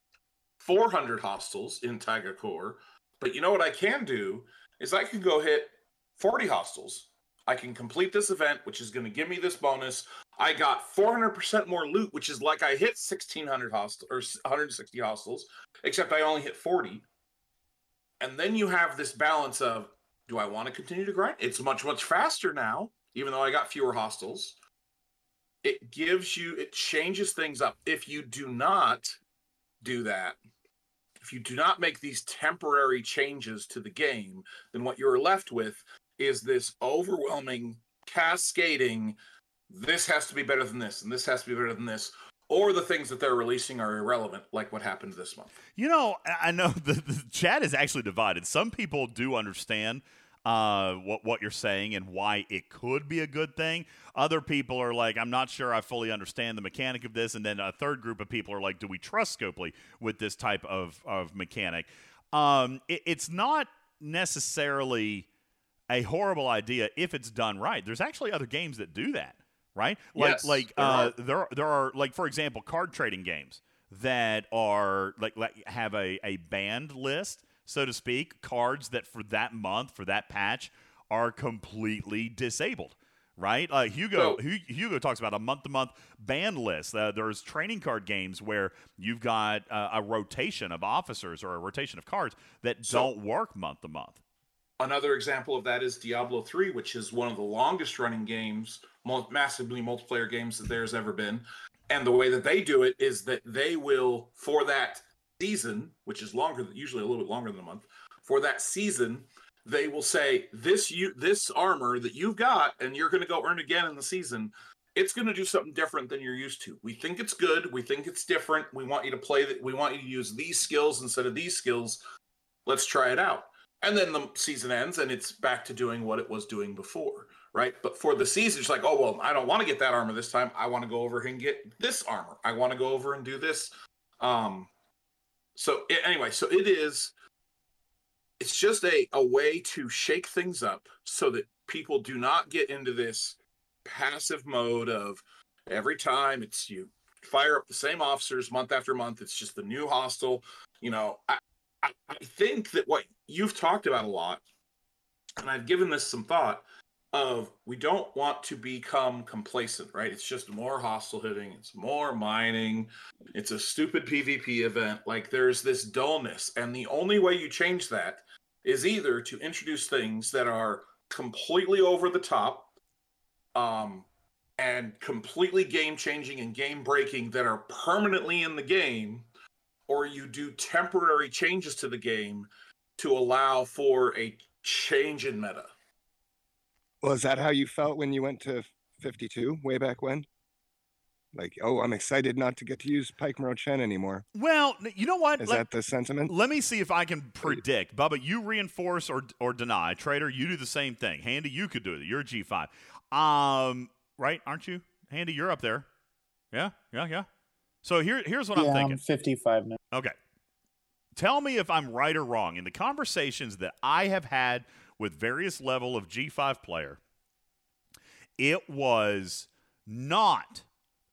400 hostiles in Tiger Core, but you know what I can do is I can go hit 40 hostiles. I can complete this event, which is going to give me this bonus. I got 400% more loot, which is like I hit 1600 hostiles or 160 hostiles, except I only hit 40. And then you have this balance of do I want to continue to grind? It's much, much faster now, even though I got fewer hostiles. It gives you, it changes things up. If you do not do that, if you do not make these temporary changes to the game, then what you're left with is this overwhelming cascading this has to be better than this and this has to be better than this or the things that they're releasing are irrelevant like what happened this month You know, I know the, the chat is actually divided. Some people do understand uh, what what you're saying and why it could be a good thing. Other people are like, I'm not sure I fully understand the mechanic of this. And then a third group of people are like, Do we trust Scopely with this type of of mechanic? Um, it, it's not necessarily a horrible idea if it's done right. There's actually other games that do that, right? Like Yes, like there uh, are. there are- there are like for example card trading games that are like, like have a, a banned list so to speak cards that for that month for that patch are completely disabled right uh, hugo So- hugo talks about a month-to-month ban list uh, there's trading card games where you've got uh, a rotation of officers or a rotation of cards that So- don't work month to month another example of that is diablo 3 which is one of the longest running games massively multiplayer games that there's ever been. And the way that they do it is that they will for that season which is longer than usually a little bit longer than a month for that season they will say this you this armor that you've got and you're going to go earn again in the season it's going to do something different than you're used to. We think it's good. We think it's different. We want you to play that we want you to use these skills instead of these skills. Let's try it out and then the season ends and it's back to doing what it was doing before right? But for the season it's like oh well i don't want to get that armor this time. I want to go over and get this armor. I want to go over and do this. Um so a- anyway so it is it's just a, a way to shake things up so that people do not get into this passive mode of every time it's you fire up the same officers month after month it's just the new hostile you know I, I think that what you've talked about a lot and i've given this some thought of we don't want to become complacent right? It's just more hostile hitting it's more mining it's a stupid pvp event. Like there's this dullness and the only way you change that is either to introduce things that are completely over the top um, and completely game changing and game breaking that are permanently in the game, or you do temporary changes to the game to allow for a change in meta. Well, is that how you felt when you went to 52 way back when? Like, oh, I'm excited not to get to use Pike Moreau Chen anymore. Well, you know what? Is Let- that the sentiment? Let me see if I can predict. Bubba, you reinforce or or deny. Trader, you do the same thing. Handy, you could do it. You're a G5. Um, right? Aren't you? Handy, you're up there. Yeah, yeah, yeah. So here, here's what yeah, I'm thinking. I'm 55 now. Okay. Tell me if I'm right or wrong. In the conversations that I have had with various level of G5 player, it was not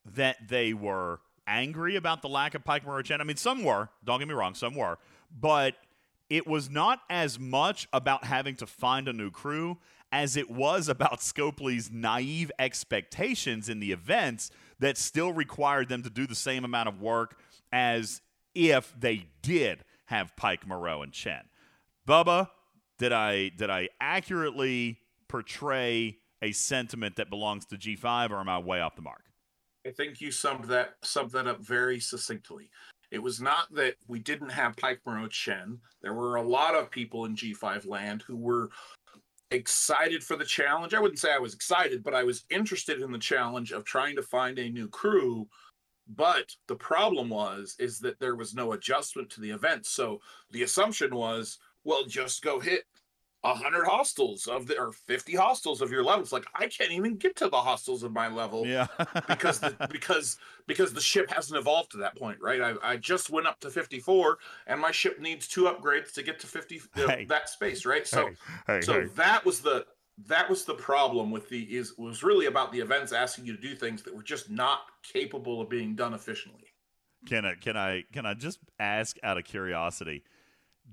that they were angry about the lack of Pike Moreau Chen. I mean, some were. Don't get me wrong, some were. But it was not as much about having to find a new crew as it was about Scopely's naive expectations in the events that still required them to do the same amount of work as if they did have Pike Moreau and Chen. Bubba, did I did I accurately portray a sentiment that belongs to G5 or am I way off the mark? I think you summed that summed that up very succinctly. It was not that we didn't have Pike Moreau Chen. There were a lot of people in G5 land who were excited for the challenge. I wouldn't say I was excited, but I was interested in the challenge of trying to find a new crew. But the problem was is that there was no adjustment to the event. So the assumption was, well, just go hit hundred hostiles of the or fifty hostiles of your levels. Like I can't even get to the hostiles of my level Yeah. because the, because because the ship hasn't evolved to that point, right? I, I just went up to 54, and my ship needs two upgrades to get to 50 uh, Hey. that space, right? So hey, so that was the that was the problem with the is was really about the events asking you to do things that were just not capable of being done efficiently. Can I can I can I just ask out of curiosity?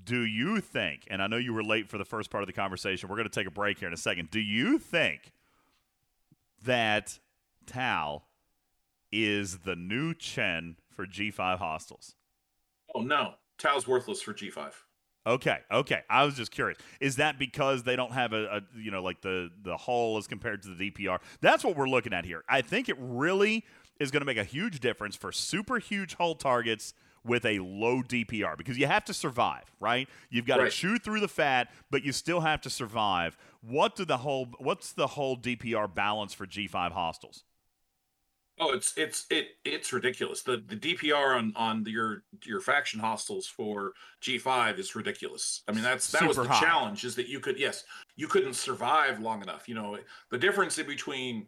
Do you think, and I know you were late for the first part of the conversation, we're going to take a break here in a second. Do you think that Tal is the new Chen for G5 hostiles? Oh no, Tal's worthless for G5. Okay, okay. I was just curious. Is that because they don't have a, a you know like the the hull as compared to the DPR? That's what we're looking at here. I think it really is going to make a huge difference for super huge hull targets with a low DPR because you have to survive, right? You've got to chew through the fat, but you still have to survive. What do the whole what's the whole DPR balance for G5 hostiles? Oh, it's it's it it's ridiculous. The the DPR on on your your faction hostiles for G5 is ridiculous. I mean, that's that was the high. challenge is that you could yes, you couldn't survive long enough. You know, the difference in between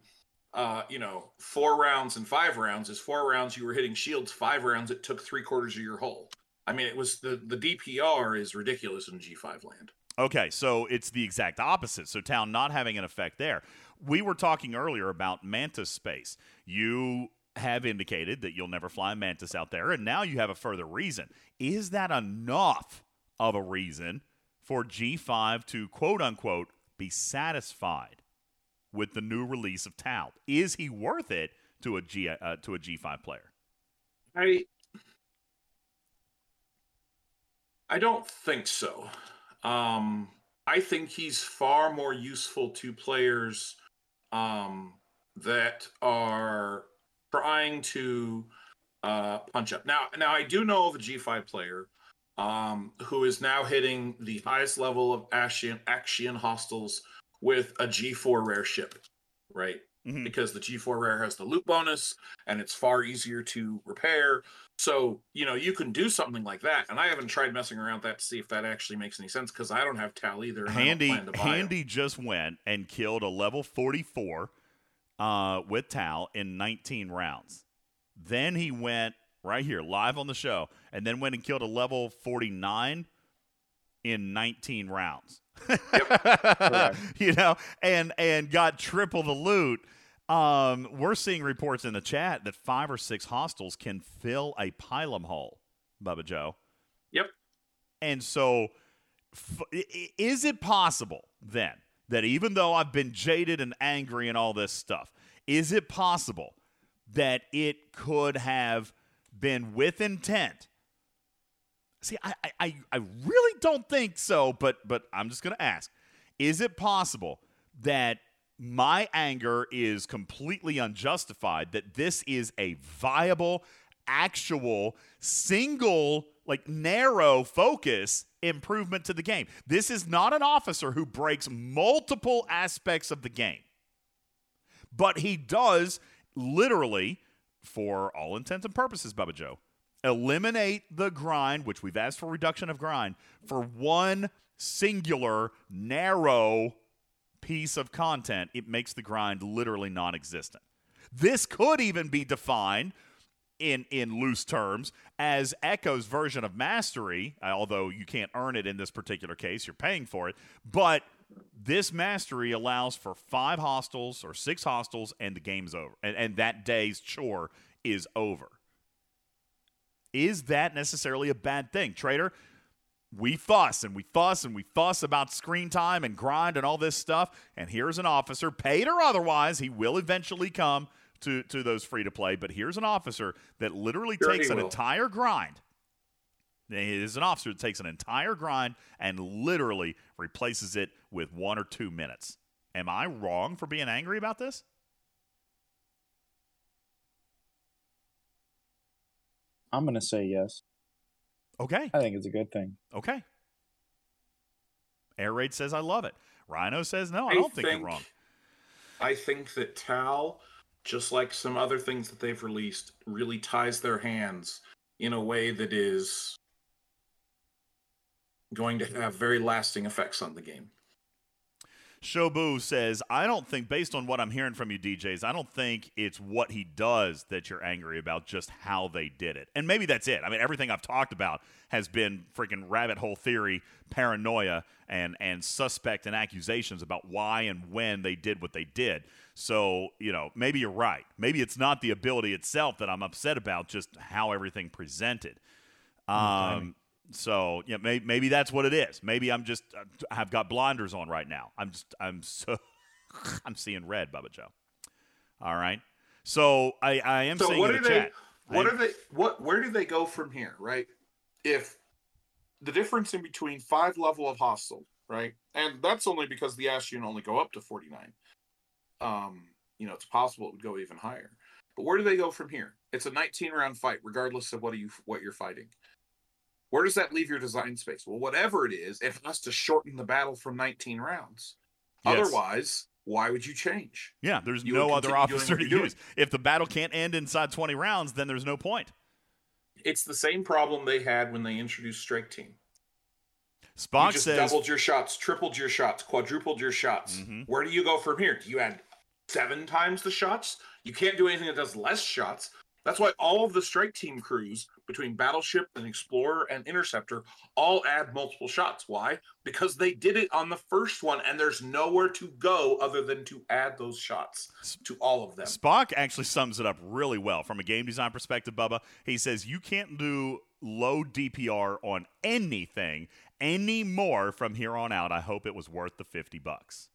uh, you know, four rounds and five rounds is four rounds you were hitting shields, five rounds it took three quarters of your hull. I mean, it was the the DPR is ridiculous in G5 land. Okay, so it's the exact opposite. So town not having an effect there. We were talking earlier about Mantis space. You have indicated that you'll never fly a Mantis out there, and now you have a further reason. Is that enough of a reason for G5 to quote unquote be satisfied with the new release of Tal? Is he worth it to a G uh, to a G5 player? I I don't think so. Um, I think he's far more useful to players um, that are trying to uh, punch up. Now, now I do know of a G5 player um, who is now hitting the highest level of Ashian Actian hostiles with a G4 rare ship, right? Mhm. Because the G4 rare has the loot bonus and it's far easier to repair. So, you know, you can do something like that. And I haven't tried messing around with that to see if that actually makes any sense because I don't have Tal either. And Handy I don't plan to buy 'em. Handy just went and killed a level 44 uh, with Tal in 19 rounds. Then he went right here live on the show and then went and killed a level 49 in 19 rounds. you know, and and got triple the loot. Um, we're seeing reports in the chat that five or six hostiles can fill a Pilum hole, Bubba Joe. Yep. And so, f- is it possible then that even though I've been jaded and angry and all this stuff, is it possible that it could have been with intent? See, I, I- I, I really don't think so, but but I'm just gonna ask: Is it possible that my anger is completely unjustified? That this is a viable, actual, single, like narrow focus improvement to the game. This is not an officer who breaks multiple aspects of the game but he does literally for all intents and purposes, Bubba Joe. Eliminate the grind, which we've asked for reduction of grind, for one singular, narrow piece of content. It makes the grind literally non existent. This could even be defined in in loose terms as Echo's version of mastery, although you can't earn it in this particular case, you're paying for it. But this mastery allows for five hostiles or six hostiles and the game's over, and, and that day's chore is over. Is that necessarily a bad thing, Trader? We fuss and we fuss and we fuss about screen time and grind and all this stuff. And here's an officer, paid or otherwise, he will eventually come to, to those free to play. But here's an officer that literally Sure takes an will. entire grind. He is an officer that takes an entire grind and literally replaces it with one or two minutes. Am I wrong for being angry about this? I'm gonna say yes. Okay. I think it's a good thing. Okay. Air Raid says I love it. Rhino says no, I I don't think, think- you're wrong. I think that Tal, just like some other things that they've released, really ties their hands in a way that is going to have very lasting effects on the game. Shobu says, I don't think, based on what I'm hearing from you DJs, I don't think it's what he does that you're angry about, just how they did it. And maybe that's it. I mean, everything I've talked about has been freaking rabbit hole theory, paranoia, and, and suspect and accusations about why and when they did what they did. So, you know, maybe you're right. Maybe it's not the ability itself that I'm upset about, just how everything presented. Um, so yeah, maybe, maybe that's what it is. Maybe I'm just I've got blinders on right now. I'm just I'm so I'm seeing red, Bubba Joe. All right. So I I am So what are the they? chat. What I- are they? What? Where do they go from here? Right? If the difference in between five level of hostile, right, and that's only because the Ash unit only go up to forty nine. Um, you know, it's possible it would go even higher. But where do they go from here? It's a 19 round fight, regardless of what are you what you're fighting. Where does that leave your design space? Well, whatever it is, it has to shorten the battle from 19 rounds. Yes. Otherwise, why would you change? Yeah, there's you no other officer to you're use. If the battle can't end inside 20 rounds, then there's no point. It's the same problem they had when they introduced Strike Team. Spock you just says doubled your shots, tripled your shots, quadrupled your shots. Mhm. Where do you go from here? Do you add seven times the shots? You can't do anything that does less shots. That's why all of the strike team crews between Battleship and Explorer and Interceptor all add multiple shots. Why? Because they did it on the first one, and there's nowhere to go other than to add those shots to all of them. Spock actually sums it up really well from a game design perspective, Bubba. He says you can't do low DPR on anything anymore from here on out. I hope it was worth the 50 bucks.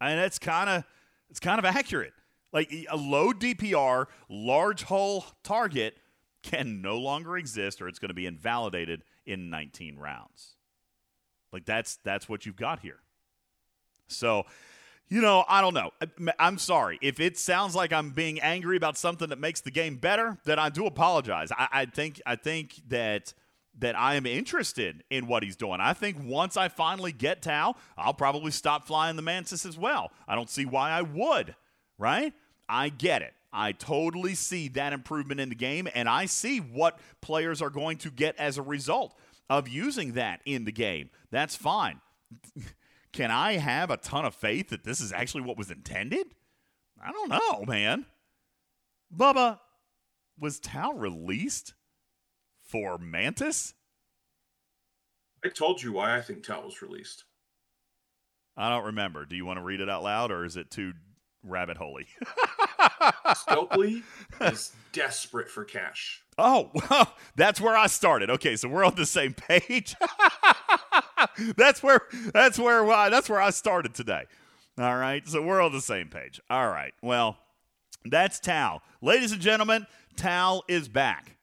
And that's kind of it's kind of accurate. Like a low DPR, large hull target can no longer exist or it's going to be invalidated in 19 rounds. Like that's that's what you've got here. So, you know, I don't know. I'm sorry. If it sounds like I'm being angry about something that makes the game better, then I do apologize. I, I think I think that that I am interested in what he's doing. I think once I finally get Tal, I'll probably stop flying the Mantis as well. I don't see why I would, right? I get it. I totally see that improvement in the game, and I see what players are going to get as a result of using that in the game. That's fine. Can I have a ton of faith that this is actually what was intended? I don't know, man. Bubba, was Tal released for Mantis? I told you why I think Tal was released. I don't remember. Do you want to read it out loud or is it too rabbit holy? Scopely is desperate for cash. Oh, well, that's where I started. Okay, so we're on the same page. that's where that's where uh, that's where I started today. All right, so we're on the same page. All right, well, that's Tal, ladies and gentlemen. Tal is back,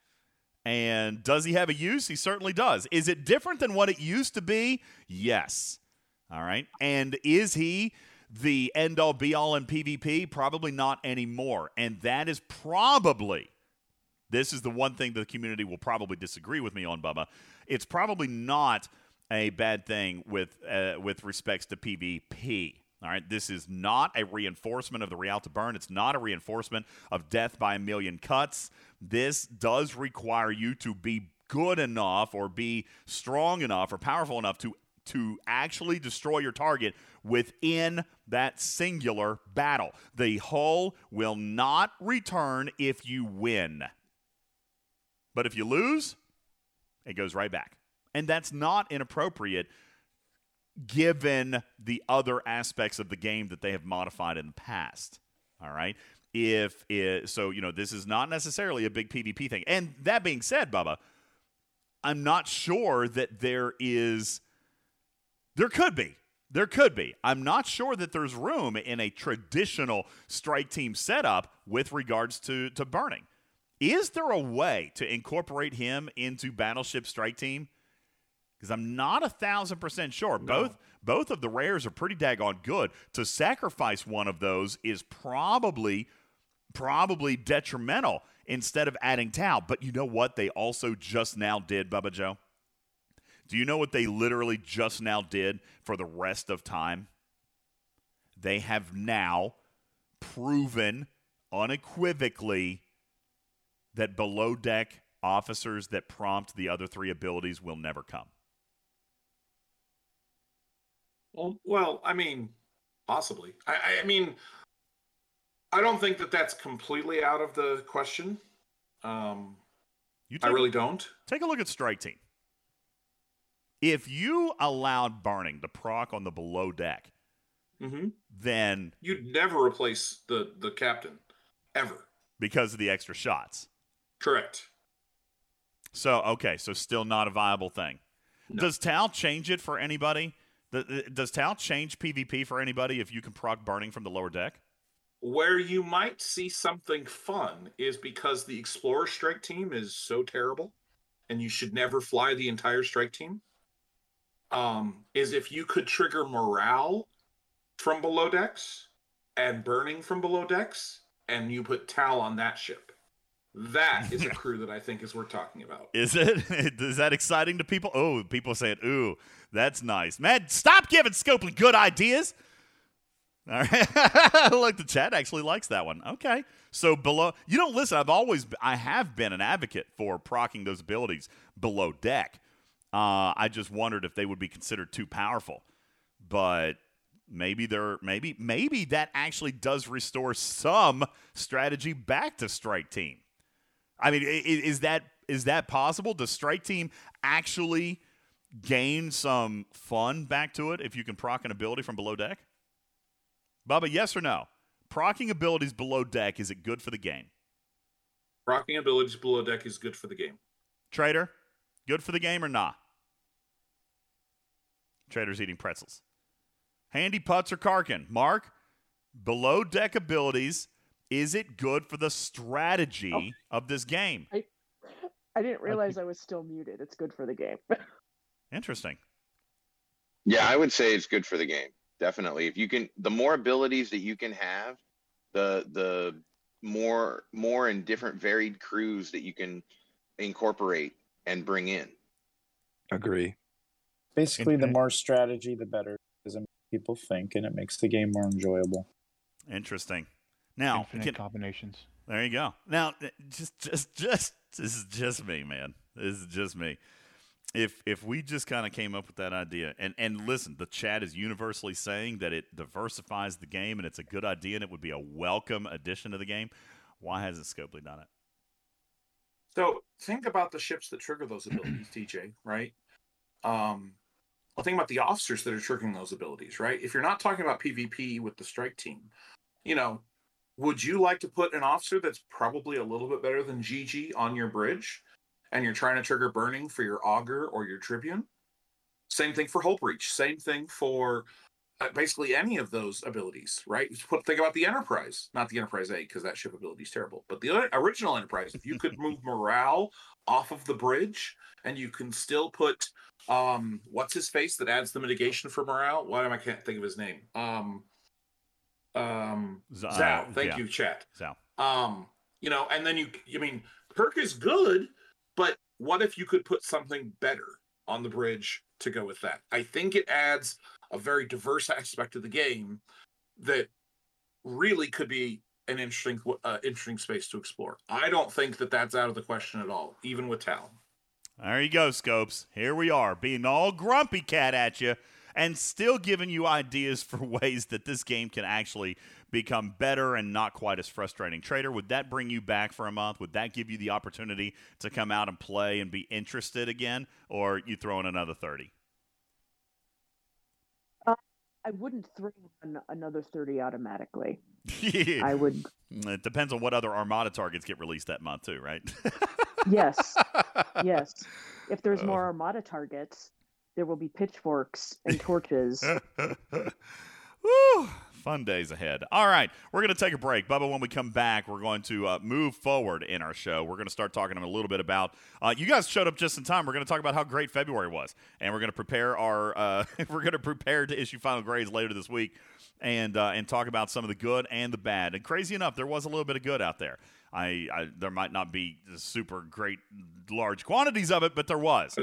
and does he have a use? He certainly does. Is it different than what it used to be? Yes. All right, and is he? The end all be all in PvP? Probably not anymore. And that is probably this is the one thing the community will probably disagree with me on, Bubba. It's probably not a bad thing with uh, with respects to PvP. All right, this is not a reinforcement of the Realta Burn. It's not a reinforcement of Death by a Million Cuts. This does require you to be good enough or be strong enough or powerful enough to to actually destroy your target within that singular battle. The hull will not return if you win. But if you lose, it goes right back. And that's not inappropriate given the other aspects of the game that they have modified in the past. All right. If it, so, you know, this is not necessarily a big PvP thing. And that being said, Bubba, I'm not sure that there is, there could be. There could be. I'm not sure that there's room in a traditional strike team setup with regards to, to burning. Is there a way to incorporate him into Battleship Strike Team? Because I'm not a thousand percent sure. No. Both both of the rares are pretty daggone good. To sacrifice one of those is probably probably detrimental instead of adding Tal. But you know what they also just now did, Bubba Joe? Do you know what they literally just now did for the rest of time? They have now proven unequivocally that below deck officers that prompt the other three abilities will never come. Well, well, I mean, possibly. I, I- mean, I don't think that that's completely out of the question. Um, You I really don't. take a look at Strike Team. If you allowed Burning to proc on the below deck, hmm then You'd never replace the the captain, ever. because of the extra shots. Correct. So, okay, so still not a viable thing. No. Does Tal change it for anybody? Does Tal change PvP for anybody if you can proc Burning from the lower deck? Where you might see something fun is because the Explorer strike team is so terrible, and you should never fly the entire strike team. Um, is if you could trigger morale from below decks and burning from below decks, and you put Tal on that ship. That is a crew that I think is worth talking about. Is it? Is that exciting to people? Oh, people saying, ooh, that's nice. Man, stop giving Scopely good ideas. All right. Look, the chat actually likes that one. Okay. So below, you don't listen. I've always, I have been an advocate for procking those abilities below deck. Uh, I just wondered if they would be considered too powerful, but maybe they're maybe maybe that actually does restore some strategy back to strike team. I mean, is that is that possible? Does strike team actually gain some fun back to it if you can proc an ability from below deck? Bubba, yes or no? Procking abilities below deck is it good for the game? Rocking abilities below deck is good for the game. Trader, good for the game or not? Trader's eating pretzels. Handy putts or Karkin. Mark, below deck abilities, is it good for the strategy oh. of this game? I didn't realize I was still muted. It's good for the game. Interesting. Yeah, I would say it's good for the game. Definitely. If you can the more abilities that you can have, the the more more and different varied crews that you can incorporate and bring in. Agree. Basically, the more strategy, the better, because it makes people think, and it makes the game more enjoyable. Interesting. Now, Infinite can- combinations. there you go. Now, uh, just, just, just, this is just me, man. This is just me. If if we just kind of came up with that idea, and and listen, the chat is universally saying that it diversifies the game and it's a good idea and it would be a welcome addition to the game. Why hasn't Scopely done it? So think about the ships that trigger those abilities, TJ, right? Um, well, think about the officers that are triggering those abilities, right? If you're not talking about PvP with the strike team, you know, would you like to put an officer that's probably a little bit better than GG on your bridge and you're trying to trigger burning for your augur or your tribune? Same thing for Hope Reach. Same thing for basically any of those abilities, right? Think about the Enterprise, not the Enterprise A, because that ship ability is terrible, but the original Enterprise. If you could move morale off of the bridge, and you can still put um, what's his face that adds the mitigation for morale. Why am I can't think of his name? Um, um, Z- uh, Thank yeah. you, chat. Zao. Um, you know, and then you, I mean, Kirk is good, but what if you could put something better on the bridge to go with that. I think it adds a very diverse aspect of the game that really could be an interesting uh, interesting space to explore. I don't think that that's out of the question at all, even with Tal. There you go, Scopes. Here we are, being all grumpy cat at you and still giving you ideas for ways that this game can actually become better and not quite as frustrating. Trader, would that bring you back for a month? Would that give you the opportunity to come out and play and be interested again? Or you throw in another 30? I wouldn't throw another thirty automatically. I would. It depends on what other Armada targets get released that month, too, right? yes, yes. If there's oh. more Armada targets, there will be pitchforks and torches. Woo! Fun days ahead. All right, we're going to take a break. Bubba, when we come back, we're going to uh, move forward in our show. We're going to start talking a little bit about. Uh, you guys showed up just in time. We're going to talk about how great February was, and we're going to prepare our. Uh, we're going to prepare to issue final grades later this week, and uh, and talk about some of the good and the bad. And crazy enough, there was a little bit of good out there. I, I there might not be super great large quantities of it, but there was.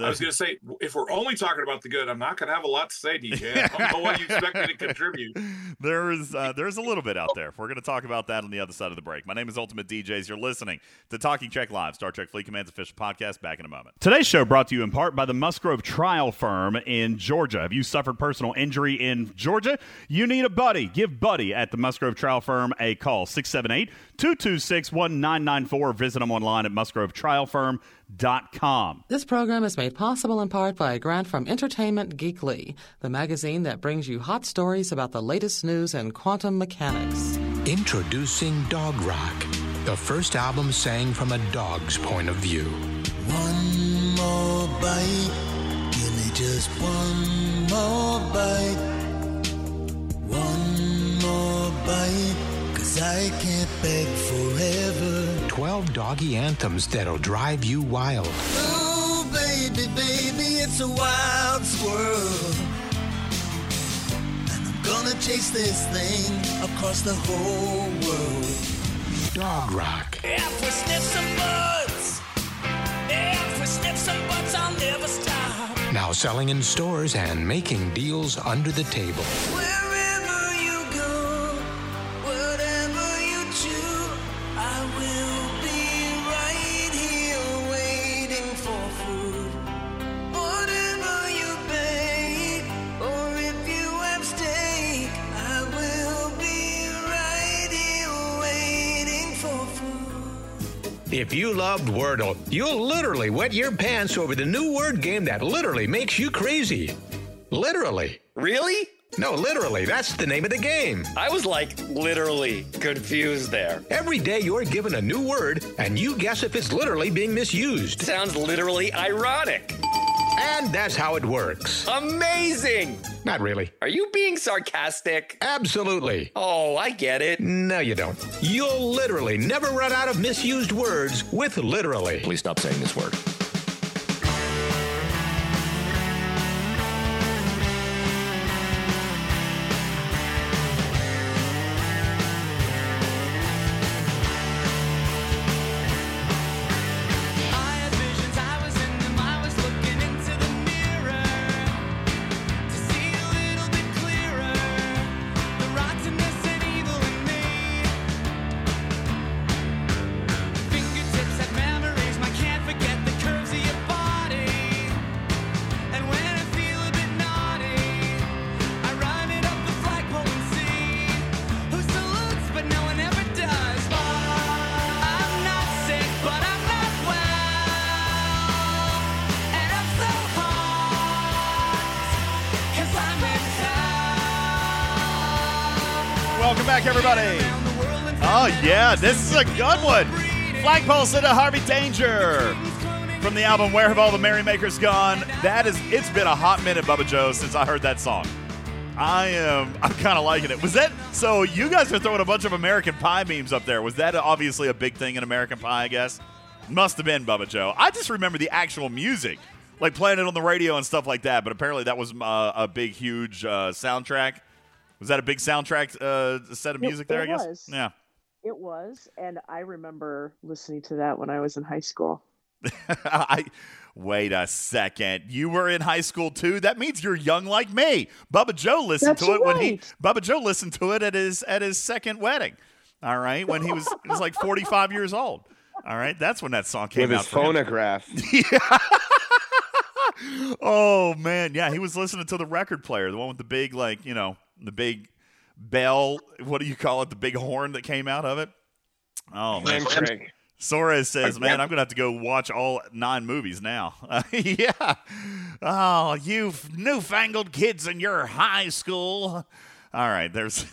I was going to say, if we're only talking about the good, I'm not going to have a lot to say, DJ. I don't know what you expect me to contribute. There is uh, there's a little bit out there. We're going to talk about that on the other side of the break. My name is Ultimate DJs. You're listening to Talking Trek Live, Star Trek Fleet Command's official podcast. Back in a moment. Today's show brought to you in part by the Musgrove Trial Firm in Georgia. Have you suffered personal injury in Georgia? You need a buddy. Give Buddy at the Musgrove Trial Firm a call 678 226 1994. Visit them online at musgrovetrialfirm.com Com. This program is made possible in part by a grant from Entertainment Geekly, the magazine that brings you hot stories about the latest news in quantum mechanics. Introducing Dog Rock, the first album sang from a dog's point of view. One more bite, give me just one more bite. One more bite, cause I can't beg forever. 12 doggy anthems that'll drive you wild. Oh, baby, baby, it's a wild squirrel. And I'm gonna chase this thing across the whole world. Dog Rock. If we sniff some butts, if we sniff some butts, I'll never stop. Now selling in stores and making deals under the table. Wherever If you loved Wordle, you'll literally wet your pants over the new word game that literally makes you crazy. Literally. Really? No, literally. That's the name of the game. I was like literally confused there. Every day you're given a new word, and you guess if it's literally being misused. Sounds literally ironic. And that's how it works. Amazing! Not really. Are you being sarcastic? Absolutely. Oh, I get it. No, you don't. You'll literally never run out of misused words with literally. Please stop saying this word. This is a good one. Flagpole Sitta Harvey Danger from the album Where Have All the Merrymakers Gone? That is, it's been a hot minute, Bubba Joe, since I heard that song. I am, I'm kind of liking it. Was that, so you guys are throwing a bunch of American Pie memes up there. Was that obviously a big thing in American Pie, I guess? Must have been, Bubba Joe. I just remember the actual music, like playing it on the radio and stuff like that, but apparently that was uh, a big, huge uh, soundtrack. Was that a big soundtrack uh, set of music it, there? it I guess. Was. Yeah. It was, and I remember listening to that when I was in high school. I Wait a second. You were in high school too? That means you're young like me. Bubba Joe listened That's to it when he right. Bubba Joe listened to it at his at his second wedding. All right, when he was he was like 45 years old. All right, that's when that song came With out. his for him. phonograph. oh man, yeah, he was listening to the record player, the one with the big like, you know, the big bell, what do you call it? The big horn that came out of it. Oh man. Suarez says, "Man, I'm gonna have to go watch all nine movies now." yeah. Oh, you newfangled kids in your high school. All right, there's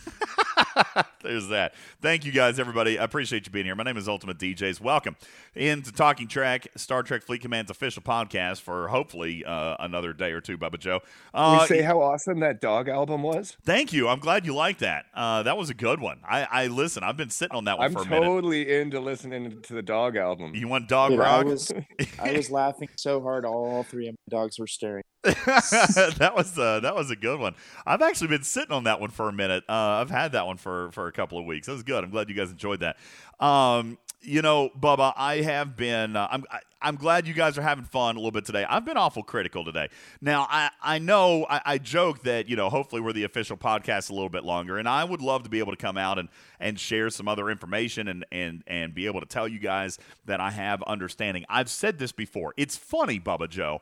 there's that. Thank you guys, everybody. I appreciate you being here. My name is Ultimate DJs. Welcome into Talking Trek, Star Trek Fleet Command's official podcast for hopefully uh, another day or two, Bubba Joe. Uh, we say how awesome that dog album was. Thank you. I'm glad you like that. Uh, that was a good one. I, I listen. I've been sitting on that one I'm for a minute. I'm totally into listening to the dog album. You want dog Dude, I was I was laughing so hard all three of my dogs were staring. that was uh, that was a good one. I've actually been sitting on that one for a minute. Uh, I've had that one for for a couple of weeks. That was good. I'm glad you guys enjoyed that. Um, you know, Bubba, I have been. Uh, I'm I, I'm glad you guys are having fun a little bit today. I've been awful critical today. Now, I I know I, I joke that you know hopefully we're the official podcast a little bit longer, and I would love to be able to come out and and share some other information and and and be able to tell you guys that I have understanding. I've said this before. It's funny, Bubba Joe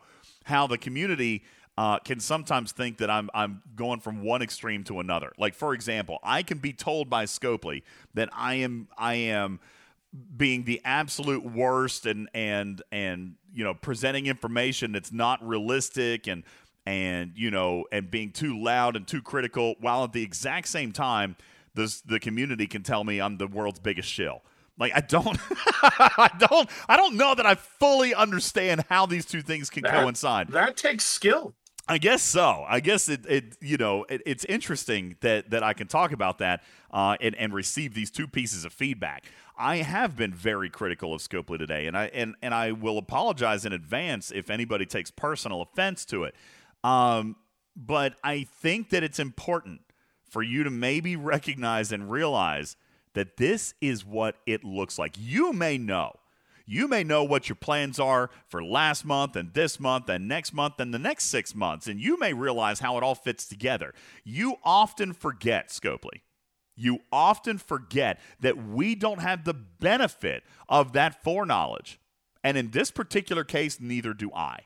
how the community uh, can sometimes think that I'm I'm going from one extreme to another. Like for example, I can be told by Scopely that I am I am being the absolute worst and and and you know presenting information that's not realistic and and you know and being too loud and too critical while at the exact same time this the community can tell me I'm the world's biggest shill. Like I don't I don't I don't know that I fully understand how these two things can That- coincide. That takes skill. I guess so. I guess it, it you know, it, it's interesting that that I can talk about that uh, and and receive these two pieces of feedback. I have been very critical of Scopely today, and I and and I will apologize in advance if anybody takes personal offense to it. Um, but I think that it's important for you to maybe recognize and realize that this is what it looks like. You may know. You may know what your plans are for last month and this month and next month and the next six months, and you may realize how it all fits together. You often forget, Scopely. You often forget that we don't have the benefit of that foreknowledge. And in this particular case, neither do I.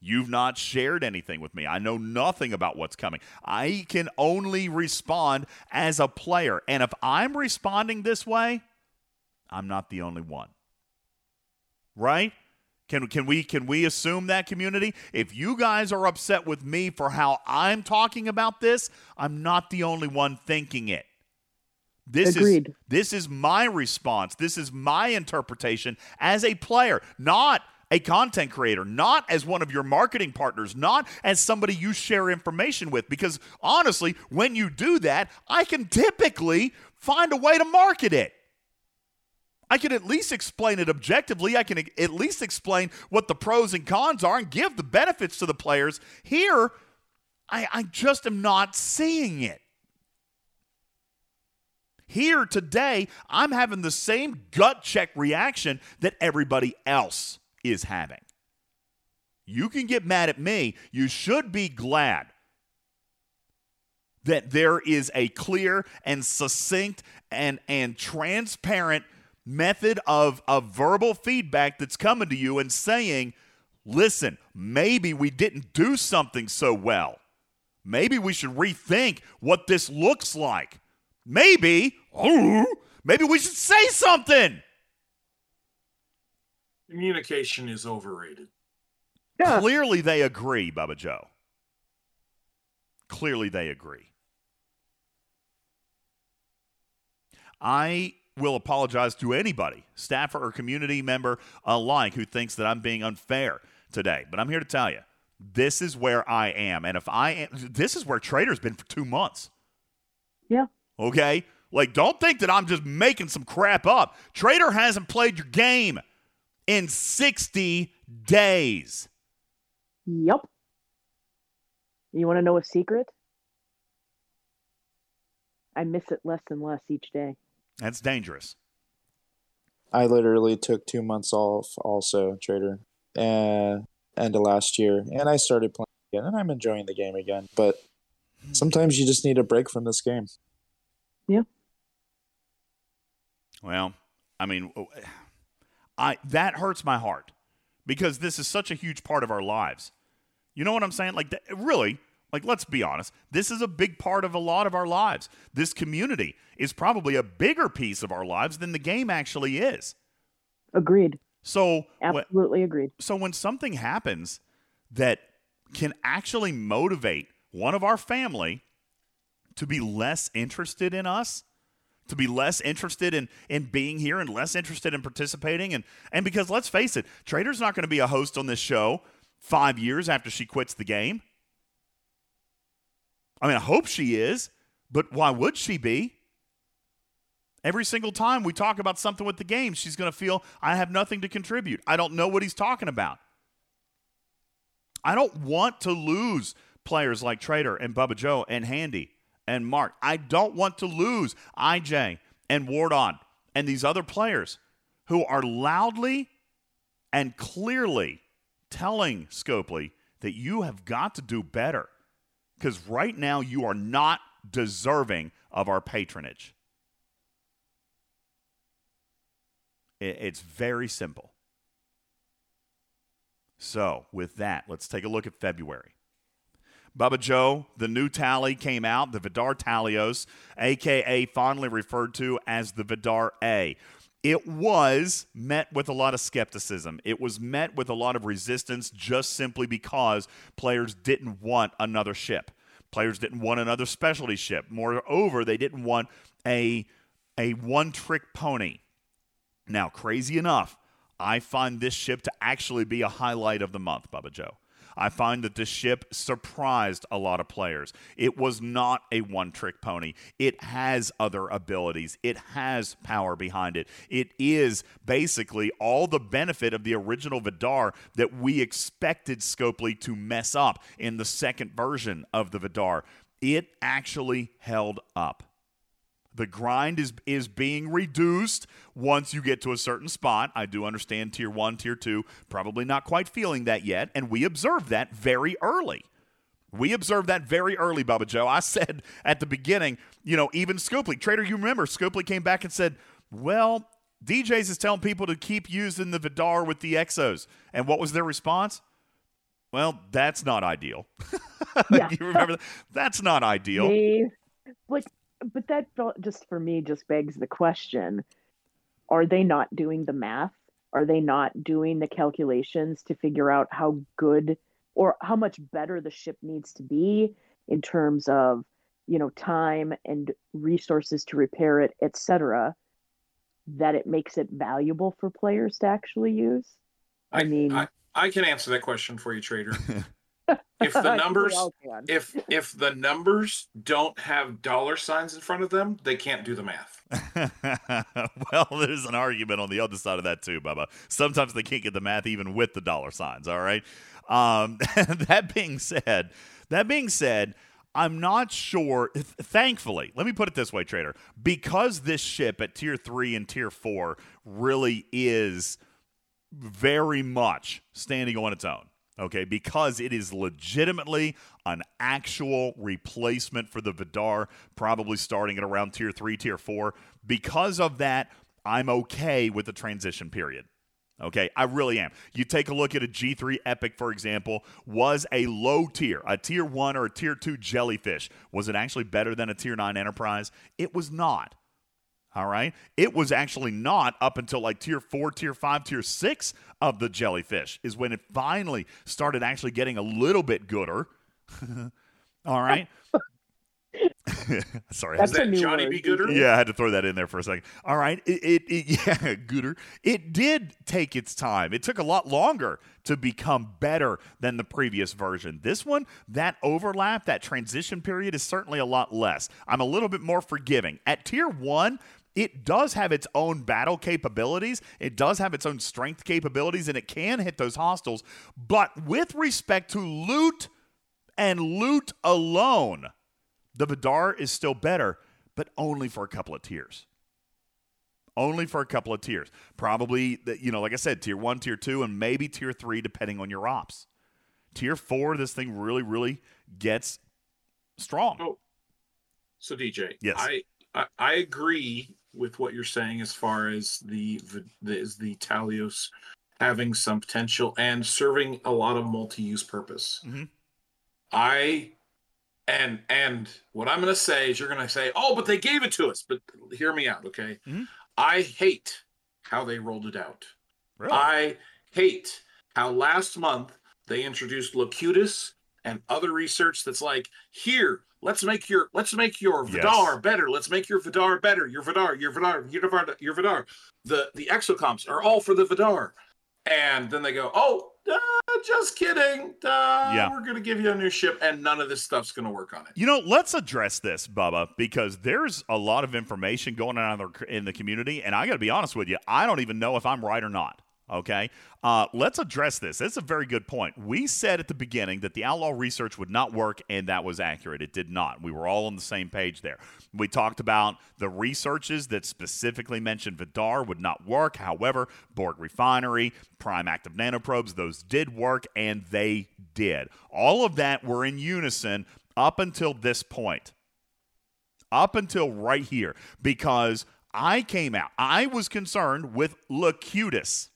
You've not shared anything with me. I know nothing about what's coming. I can only respond as a player. And if I'm responding this way, I'm not the only one. Right? Can, can we can we assume that community? If you guys are upset with me for how I'm talking about this, I'm not the only one thinking it. This Agreed. is this is my response. This is my interpretation as a player, not a content creator, not as one of your marketing partners, not as somebody you share information with because honestly, when you do that, I can typically find a way to market it. I can at least explain it objectively. I can at least explain what the pros and cons are and give the benefits to the players. Here, I, I just am not seeing it. Here today, I'm having the same gut check reaction that everybody else is having. You can get mad at me. You should be glad that there is a clear and succinct and, and transparent method of, of verbal feedback that's coming to you and saying, listen, maybe we didn't do something so well. Maybe we should rethink what this looks like. Maybe, oh, maybe we should say something. Communication is overrated. Clearly, they agree, Bubba Joe. Clearly, they agree. I will apologize to anybody, staffer or community member alike, who thinks that I'm being unfair today. But I'm here to tell you, this is where I am, and if I am, this is where Trader's been for two months. Yeah. Okay, like don't think that I'm just making some crap up. Trader hasn't played your game in 60 days. Yep. You want to know a secret? I miss it less and less each day. That's dangerous. I literally took two months off also, trader. Uh, end of last year, and I started playing again, and I'm enjoying the game again. But sometimes you just need a break from this game. Yeah. Well, I mean, I that hurts my heart because this is such a huge part of our lives. You know what I'm saying? Like, that, really, like, let's be honest. This is a big part of a lot of our lives. This community is probably a bigger piece of our lives than the game actually is. Agreed. So, wh- Absolutely agreed. so when something happens that can actually motivate one of our family to be less interested in us, to be less interested in in being here and less interested in participating and and because let's face it, Trader's not going to be a host on this show 5 years after she quits the game. I mean, I hope she is, but why would she be? Every single time we talk about something with the game, she's going to feel I have nothing to contribute. I don't know what he's talking about. I don't want to lose players like Trader and Bubba Joe and Handy and Mark. I don't want to lose IJ and Wardon and these other players who are loudly and clearly telling Scopely that you have got to do better because right now you are not deserving of our patronage. It's very simple. So, with that, let's take a look at February. Bubba Joe, the new tally came out, the Vi'Dar Talios, aka fondly referred to as the Vi'Dar A. It was met with a lot of skepticism. It was met with a lot of resistance just simply because players didn't want another ship. Players didn't want another specialty ship. Moreover, they didn't want a a one-trick pony. Now, crazy enough, I find this ship to actually be a highlight of the month, Bubba Joe. I find that this ship surprised a lot of players. It was not a one trick pony. It has other abilities, it has power behind it. It is basically all the benefit of the original Vi'Dar that we expected Scopely to mess up in the second version of the Vi'Dar. It actually held up. The grind is is being reduced once you get to a certain spot. I do understand tier 1, tier 2, probably not quite feeling that yet, and we observed that very early. We observed that very early, Bubba Joe. I said at the beginning, you know, even Scoopley, Trader, you remember, Scoopley came back and said, well, DJs is telling people to keep using the Vi'Dar with the Exos. And what was their response? Well, that's not ideal. Yeah. you remember that? That's not ideal. They, like, but that felt- just for me just begs the question: Are they not doing the math? Are they not doing the calculations to figure out how good or how much better the ship needs to be in terms of you know time and resources to repair it, etc. That it makes it valuable for players to actually use. I mean, I, I can answer that question for you, Trader. if the numbers if if the numbers don't have dollar signs in front of them, they can't do the math. well, there's an argument on the other side of that too, Bubba. Sometimes they can't get the math even with the dollar signs. All right. Um, that being said, that being said, I'm not sure. th- Thankfully, let me put it this way, Trader, because this ship at tier three and tier four really is very much standing on its own. Okay, because it is legitimately an actual replacement for the Vi'Dar, probably starting at around tier three, tier four. Because of that, I'm okay with the transition period. Okay, I really am. You take a look at a G3 Epic, for example, was a low tier, a tier one or a tier two jellyfish. Was it actually better than a tier nine Enterprise? It was not. All right. It was actually not up until like tier four, tier five, tier six of the jellyfish is when it finally started actually getting a little bit gooder. All right. Sorry. I Is that Johnny B. Gooder? yeah, I had to throw that in there for a second. All right, it, it, it yeah, Gooder. It did take its time. It took a lot longer to become better than the previous version. This one, that overlap, that transition period is certainly a lot less. I'm a little bit more forgiving. At tier one, it does have its own battle capabilities. It does have its own strength capabilities, and it can hit those hostiles. But with respect to loot and loot alone, the Vi'Dar is still better, but only for a couple of tiers. only for a couple of tiers. Probably, you know, like I said, tier one, tier two, and maybe tier three, depending on your ops. Tier four, this thing really, really gets strong. Oh, so DJ, Yes. I, I I agree with what you're saying as far as the the the, the Talios having some potential and serving a lot of multi-use purpose. Mhm. I and and what I'm going to say is you're going to say, "Oh, but they gave it to us." But hear me out, okay? Mhm. I hate how they rolled it out. Really? I hate how last month they introduced Locutus and other research that's like, here, let's make your let's make your Yes. Vi'Dar better. Let's make your Vi'Dar better. Your Vi'Dar, your Vi'Dar, your Vi'Dar, your Vi'Dar. The the exocomps are all for the Vi'Dar. And then they go, oh, uh, just kidding. Uh, Yeah. We're gonna give you a new ship, and none of this stuff's gonna work on it. You know, let's address this, Bubba, because there's a lot of information going on in the community, and I got to be honest with you, I don't even know if I'm right or not. Okay, uh, let's address this. That's a very good point. We said at the beginning that the outlaw research would not work, and that was accurate. It did not. We were all on the same page there. We talked about the researches that specifically mentioned Vi'Dar would not work. However, Borg Refinery, Prime Active Nanoprobes, those did work, and they did. All of that were in unison up until this point up until right here because I came out. I was concerned with Locutus.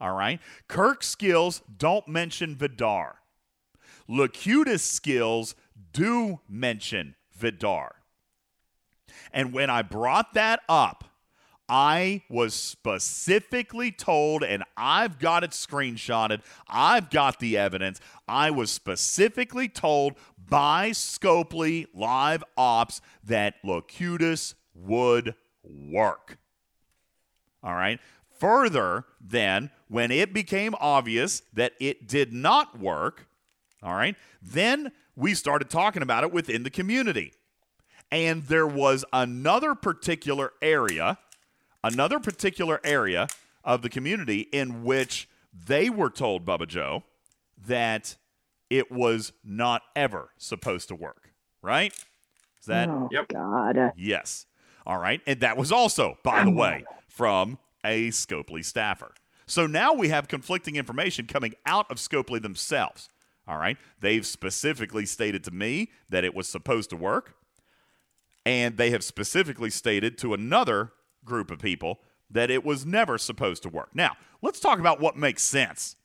All right. Kirk's skills don't mention Vi'Dar. Locutus skills do mention Vi'Dar. And when I brought that up, I was specifically told, and I've got it screenshotted, I've got the evidence. I was specifically told by Scopely Live Ops that Locutus would work. All right. Further, then, when it became obvious that it did not work, all right, then we started talking about it within the community. And there was another particular area, another particular area of the community in which they were told, Bubba Joe, that it was not ever supposed to work, right? Is that oh Yep. God. Yes. All right. And that was also, by the way, from a Scopely staffer. So now we have conflicting information coming out of Scopely themselves. All right. They've specifically stated to me that it was supposed to work. And they have specifically stated to another group of people that it was never supposed to work. Now, let's talk about what makes sense.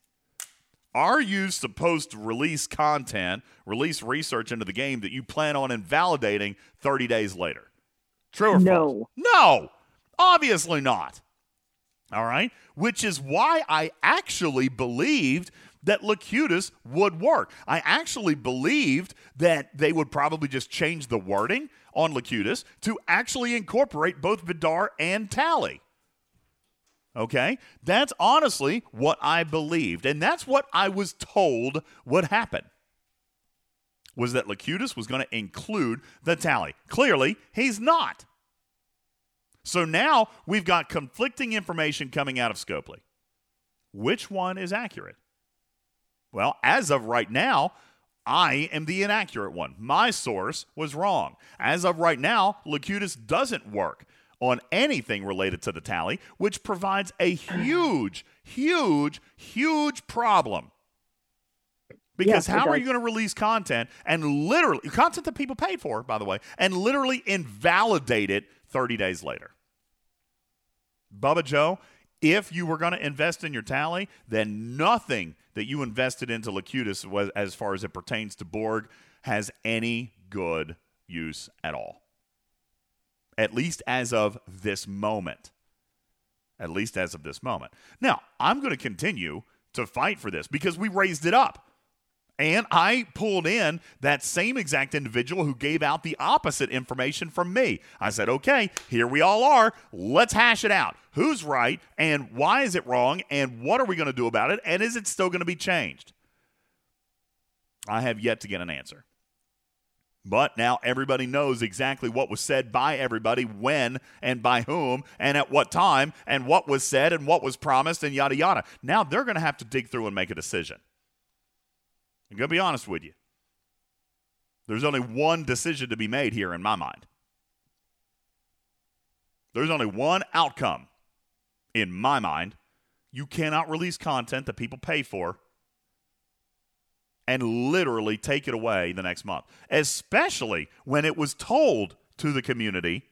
Are you supposed to release content, release research into the game that you plan on invalidating 30 days later? True or No. false? No, obviously not. All right, which is why I actually believed that Locutus would work. I actually believed that they would probably just change the wording on Locutus to actually incorporate both Vi'Dar and Tally. Okay? That's honestly what I believed. And that's what I was told would happen. Was that Locutus was going to include the tally. Clearly, he's not. So now we've got conflicting information coming out of Scopely. Which one is accurate? Well, as of right now, I am the inaccurate one. My source was wrong. As of right now, Locutus doesn't work on anything related to the tally, which provides a huge, huge, huge problem. Because it how are you going to release content and literally, content that people paid for, by the way, and literally invalidate it 30 days later? Bubba Joe, if you were going to invest in your tally, then nothing that you invested into Locutus, was, as far as it pertains to Borg, has any good use at all. At least as of this moment. At least as of this moment. Now, I'm going to continue to fight for this because we raised it up. And I pulled in that same exact individual who gave out the opposite information from me. I said, okay, here we all are. Let's hash it out. Who's right and why is it wrong and what are we going to do about it and is it still going to be changed? I have yet to get an answer. But now everybody knows exactly what was said by everybody, when and by whom, and at what time, and what was said and what was promised, and yada yada. Now they're going to have to dig through and make a decision. I'm going to be honest with you. There's only one decision to be made here in my mind. There's only one outcome in my mind. You cannot release content that people pay for and literally take it away the next month, especially when it was told to the community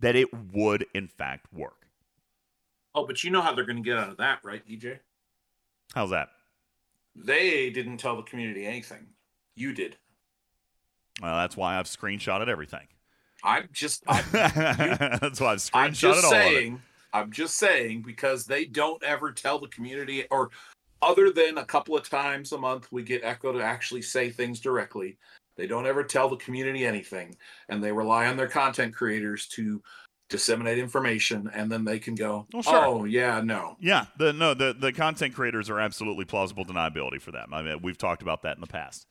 that it would, in fact, work. Oh, but you know how they're going to get out of that, right, DJ? How's that? They didn't tell the community anything. You did. Well, that's why I've screenshotted everything. I'm just. I'm, that's why I've screenshotted I'm just all saying. of it. I'm just saying because they don't ever tell the community, or other than a couple of times a month, we get Echo to actually say things directly. They don't ever tell the community anything, and they rely on their content creators to disseminate information, and then they can go, Well, sure. "Oh yeah, no." Yeah, the no the the content creators are absolutely plausible deniability for them. I mean, we've talked about that in the past.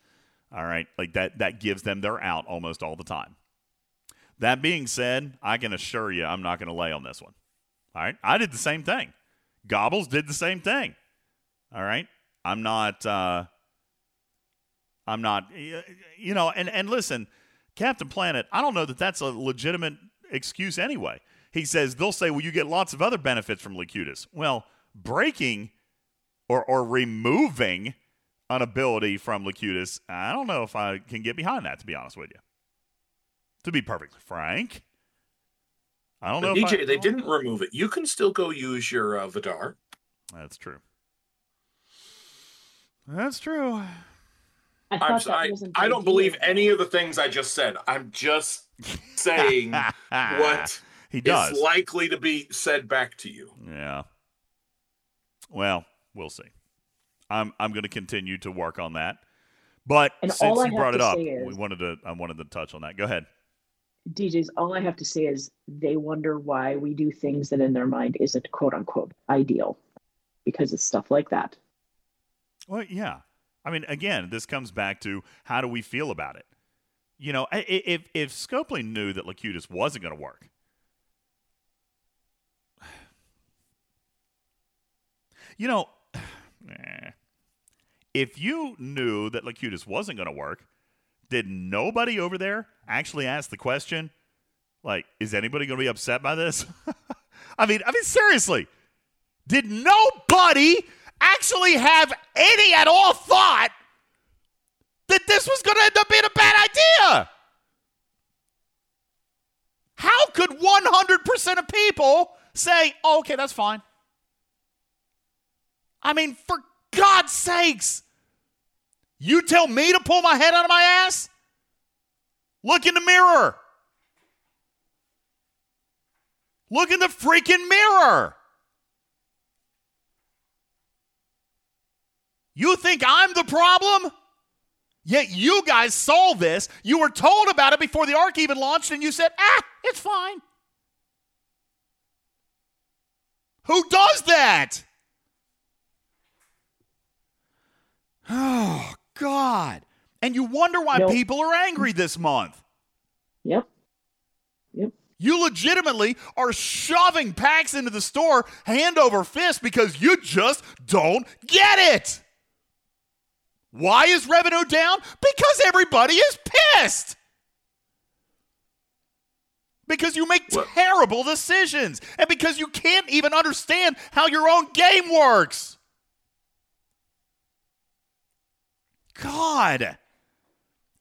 All right, like that that gives them their out almost all the time. That being said, I can assure you, I'm not going to lay on this one. All right, I did the same thing. Gobbles did the same thing. All right, I'm not. uh I'm not. You know, and and listen, Captain Planet. I don't know that that's a legitimate excuse anyway. He says they'll say, "Well, you get lots of other benefits from Locutus." Well, breaking or or removing an ability from Locutus, I don't know if I can get behind that. To be honest with you, to be perfectly frank, I don't know. But if I- DJ, they didn't remove it. You can still go use your uh, Vi'Dar. That's true. That's true. I I'm thought s- that I, I don't believe any of the things I just said. I'm just saying what he is does. likely to be said back to you. Yeah. Well, we'll see. I'm I'm going to continue to work on that. But And since you brought it up, is- we wanted to I wanted to touch on that. Go ahead. DJs, all I have to say is they wonder why we do things that in their mind isn't quote unquote ideal because it's stuff like that. Well, yeah. I mean, again, this comes back to how do we feel about it? You know, if if Scopely knew that Locutus wasn't going to work, you know, if you knew that Locutus wasn't going to work, did nobody over there actually ask the question, like, is anybody going to be upset by this? I mean, I mean, seriously, did nobody actually have any at all thought that this was going to end up being a bad idea? How could 100% of people say, oh, okay, that's fine? I mean, for God's sakes, you tell me to pull my head out of my ass? Look in the mirror. Look in the freaking mirror. You think I'm the problem? Yet you guys saw this. You were told about it before the arc even launched, and you said, ah, it's fine. Who does that? Oh, God. And you wonder why Nope. people are angry this month. Yep. Yep. You legitimately are shoving packs into the store hand over fist because you just don't get it. Why is revenue down? Because everybody is pissed. Because you make terrible decisions and because you can't even understand how your own game works. God.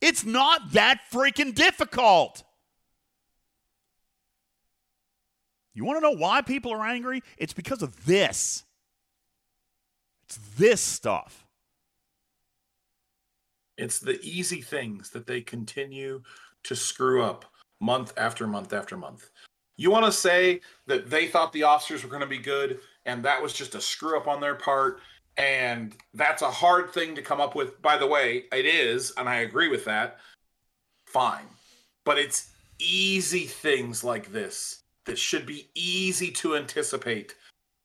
It's not that freaking difficult. You want to know why people are angry? It's because of this. It's this stuff. It's the easy things that they continue to screw up month after month after month. You want to say that they thought the officers were going to be good and that was just a screw up on their part and that's a hard thing to come up with. By the way, it is, and I agree with that. Fine. But it's easy things like this that should be easy to anticipate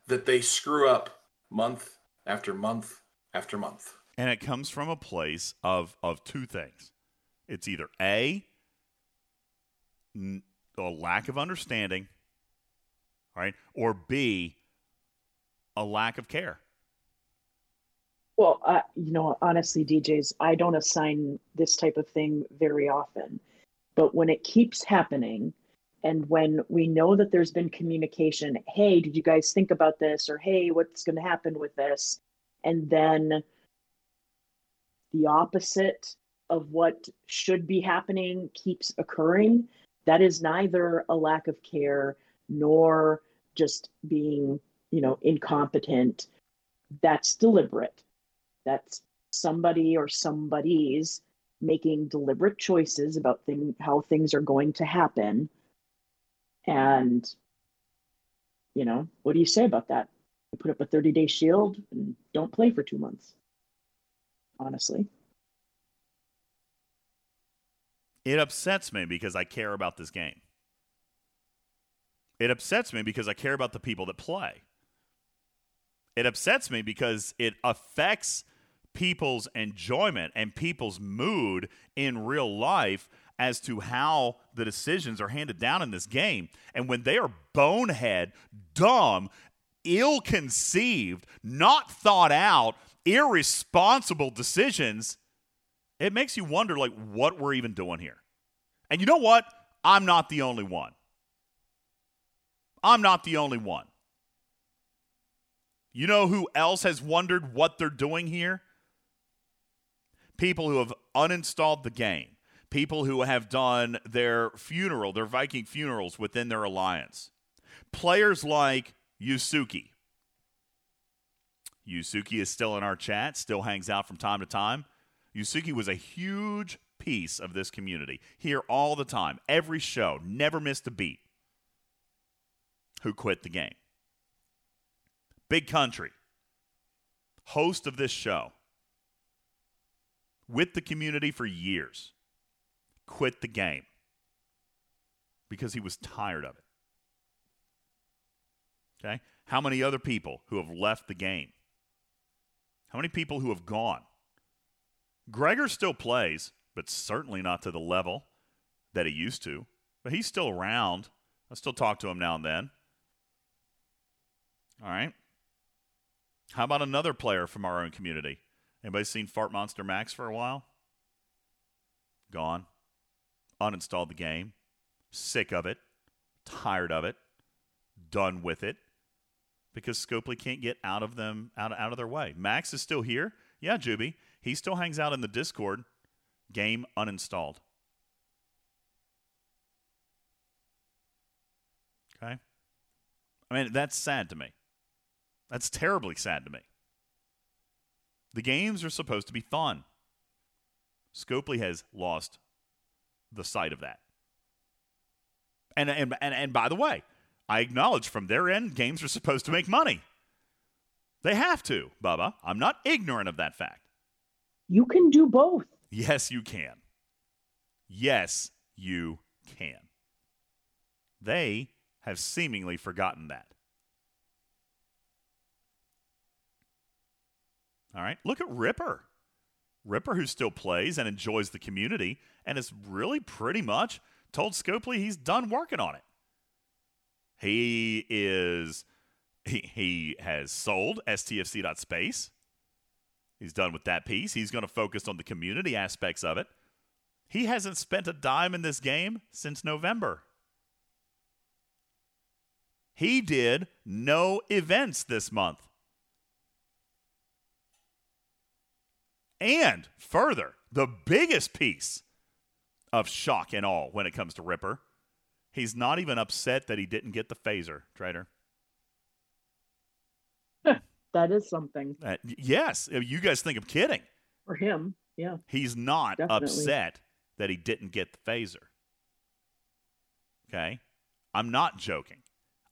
that they screw up month after month after month. And it comes from a place of of two things. It's either A n- a lack of understanding, right? Or B a lack of care. Well, uh, you know, honestly, DJs, I don't assign this type of thing very often, but when it keeps happening, And when we know that there's been communication, hey, did you guys think about this? Or hey, what's going to happen with this? And then the opposite of what should be happening keeps occurring, that is neither a lack of care nor just being, you know, incompetent. That's deliberate. That's somebody or somebody's making deliberate choices about thing, how things are going to happen. And, you know, what do you say about that? You put up a 30 day shield and don't play for two months. Honestly. It upsets me because I care about this game. It upsets me because I care about the people that play. It upsets me because it affects people's enjoyment and people's mood in real life as to how the decisions are handed down in this game. And when they are bonehead, dumb, ill conceived, not thought out, irresponsible decisions, it makes you wonder like what we're even doing here. And you know what? I'm not the only one. I'm not the only one. You know who else has wondered what they're doing here? People who have uninstalled the game, people who have done their funeral, their Viking funerals within their alliance. Players like Yusuke. Yusuke is still in our chat, still hangs out from time to time. Yusuke was a huge piece of this community, here all the time, every show, never missed a beat. Who quit the game? Big Country, host of this show, with the community for years, quit the game because he was tired of it. Okay? How many other people who have left the game? How many people who have gone? Gregor still plays, but certainly not to the level that he used to. But he's still around. I still talk to him now and then. All right. How about another player from our own community? Anybody seen Fart Monster Max for a while? Gone. Uninstalled the game. Sick of it. Tired of it. Done with it. Because Scopely can't get out of them out, out of their way. Max is still here. Yeah, Juby. He still hangs out in the Discord. Game uninstalled. Okay. I mean, that's sad to me. That's terribly sad to me. The games are supposed to be fun. Scopely has lost the sight of that. And, and, and, and by the way, I acknowledge from their end, games are supposed to make money. They have to, Bubba. I'm not ignorant of that fact. You can do both. Yes, you can. Yes, you can. They have seemingly forgotten that. All right. Look at Ripper. Ripper, who still plays and enjoys the community and has really pretty much told Scopely he's done working on it. He is he, he has sold STFC.space. He's done with that piece. He's going to focus on the community aspects of it. He hasn't spent a dime in this game since November. He did no events this month. And further, the biggest piece of shock and all when it comes to Ripper, he's not even upset that he didn't get the phaser, Trader. that is something Uh, yes, you guys think I'm kidding. for him. Yeah. He's not Definitely. upset that he didn't get the phaser. Okay? I'm not joking.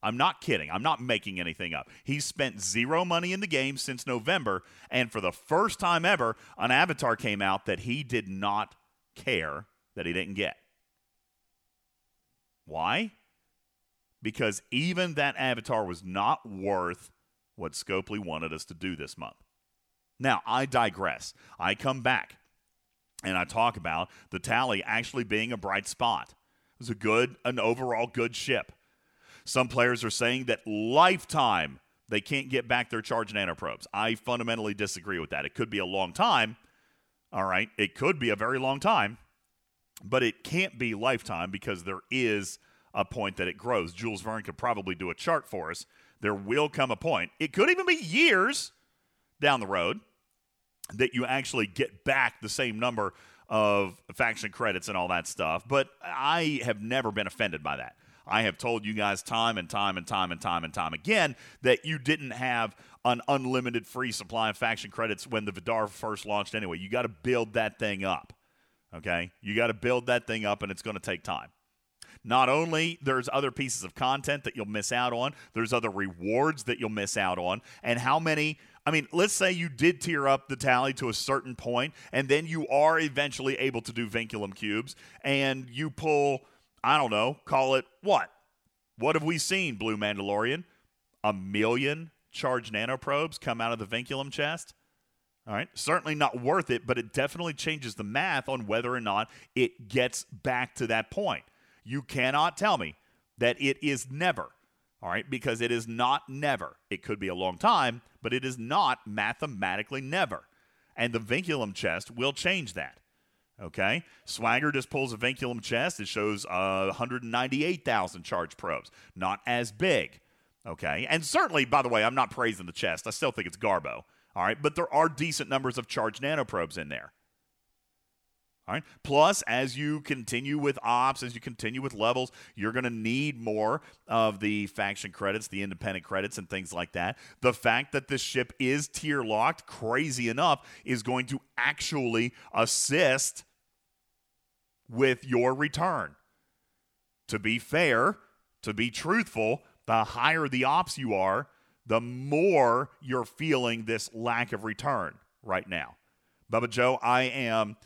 I'm not kidding. I'm not making anything up. He's spent zero money in the game since November, and for the first time ever, an avatar came out that he did not care that he didn't get. Why? Because even that avatar was not worth what Scopely wanted us to do this month. Now, I digress. I come back and I talk about the tally actually being a bright spot. It was a good, an overall good ship. Some players are saying that lifetime they can't get back their charge nanoprobes. I fundamentally disagree with that. It could be a long time. All right. It could be a very long time, but it can't be lifetime because there is a point that it grows. Jules Verne could probably do a chart for us. There will come a point. It could even be years down the road that you actually get back the same number of faction credits and all that stuff. But I have never been offended by that. I have told you guys time and time and time and time and time again that you didn't have an unlimited free supply of faction credits when the Vi'Dar first launched anyway. You got to build that thing up. Okay? You got to build that thing up and it's going to take time. Not only there's other pieces of content that you'll miss out on, there's other rewards that you'll miss out on. And how many I mean, let's say you did tier up the tally to a certain point, and then you are eventually able to do vinculum cubes, and you pull, I don't know, call it what? What have we seen, Blue Mandalorian? A million charged nanoprobes come out of the vinculum chest? All right. Certainly not worth it, but it definitely changes the math on whether or not it gets back to that point. You cannot tell me that it is never, all right, because it is not never. It could be a long time, but it is not mathematically never. And the vinculum chest will change that. Okay? Swagger just pulls a vinculum chest. It shows uh, 198,000 charge probes. Not as big. Okay? And certainly, by the way, I'm not praising the chest. I still think it's Garbo. All right? But there are decent numbers of charged nanoprobes in there. All right. Plus, as you continue with ops, as you continue with levels, you're going to need more of the faction credits, the independent credits, and things like that. The fact that this ship is tier locked, crazy enough, is going to actually assist with your return. To be fair, to be truthful, the higher the ops you are, the more you're feeling this lack of return right now. Bubba Joe, I am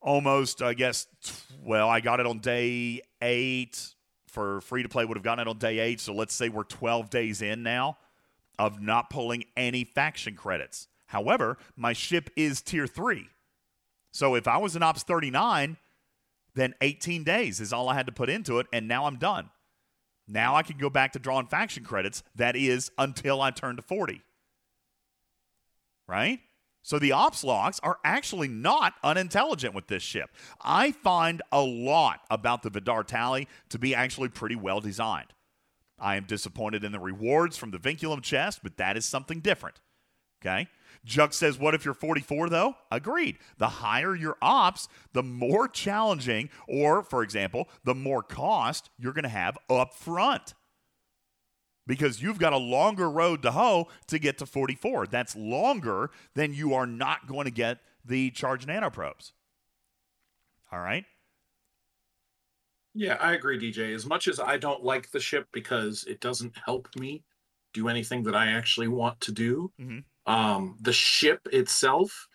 almost, I guess, well, I got it on day eight for free to play, would have gotten it on day eight. So let's say we're 12 days in now of not pulling any faction credits. However, my ship is tier three. So if I was an Ops 39, then 18 days is all I had to put into it, and now I'm done. Now I can go back to drawing faction credits. That is until I turn to 40. Right? So the ops logs are actually not unintelligent with this ship. I find a lot about the Vi'Dar tally to be actually pretty well designed. I am disappointed in the rewards from the vinculum chest, but that is something different. Okay? Juck says, What if you're 44 though? Agreed. The higher your ops, the more challenging, or for example, the more cost you're going to have up front because you've got a longer road to hoe to get to 44. That's longer than you are not going to get the charged nanoprobes. All right. Yeah, I agree, DJ. As much as I don't like the ship because it doesn't help me do anything that I actually want to do, mm-hmm. Um, the ship itself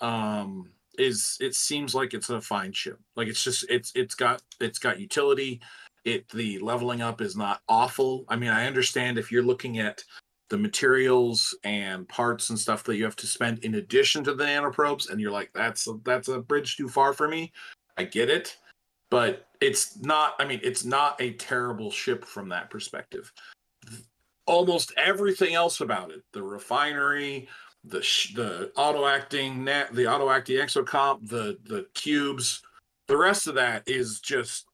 um, is it seems like it's a fine ship. Like it's just it's it's got it's got utility it the leveling up is not awful. I mean, I understand if you're looking at the materials and parts and stuff that you have to spend in addition to the nanoprobes, and you're like, that's a, that's a bridge too far for me. I get it, but it's not. I mean, it's not a terrible ship from that perspective. Almost everything else about it, the refinery, the sh- the auto acting net, the auto acting exocomp, the the cubes, the rest of that is just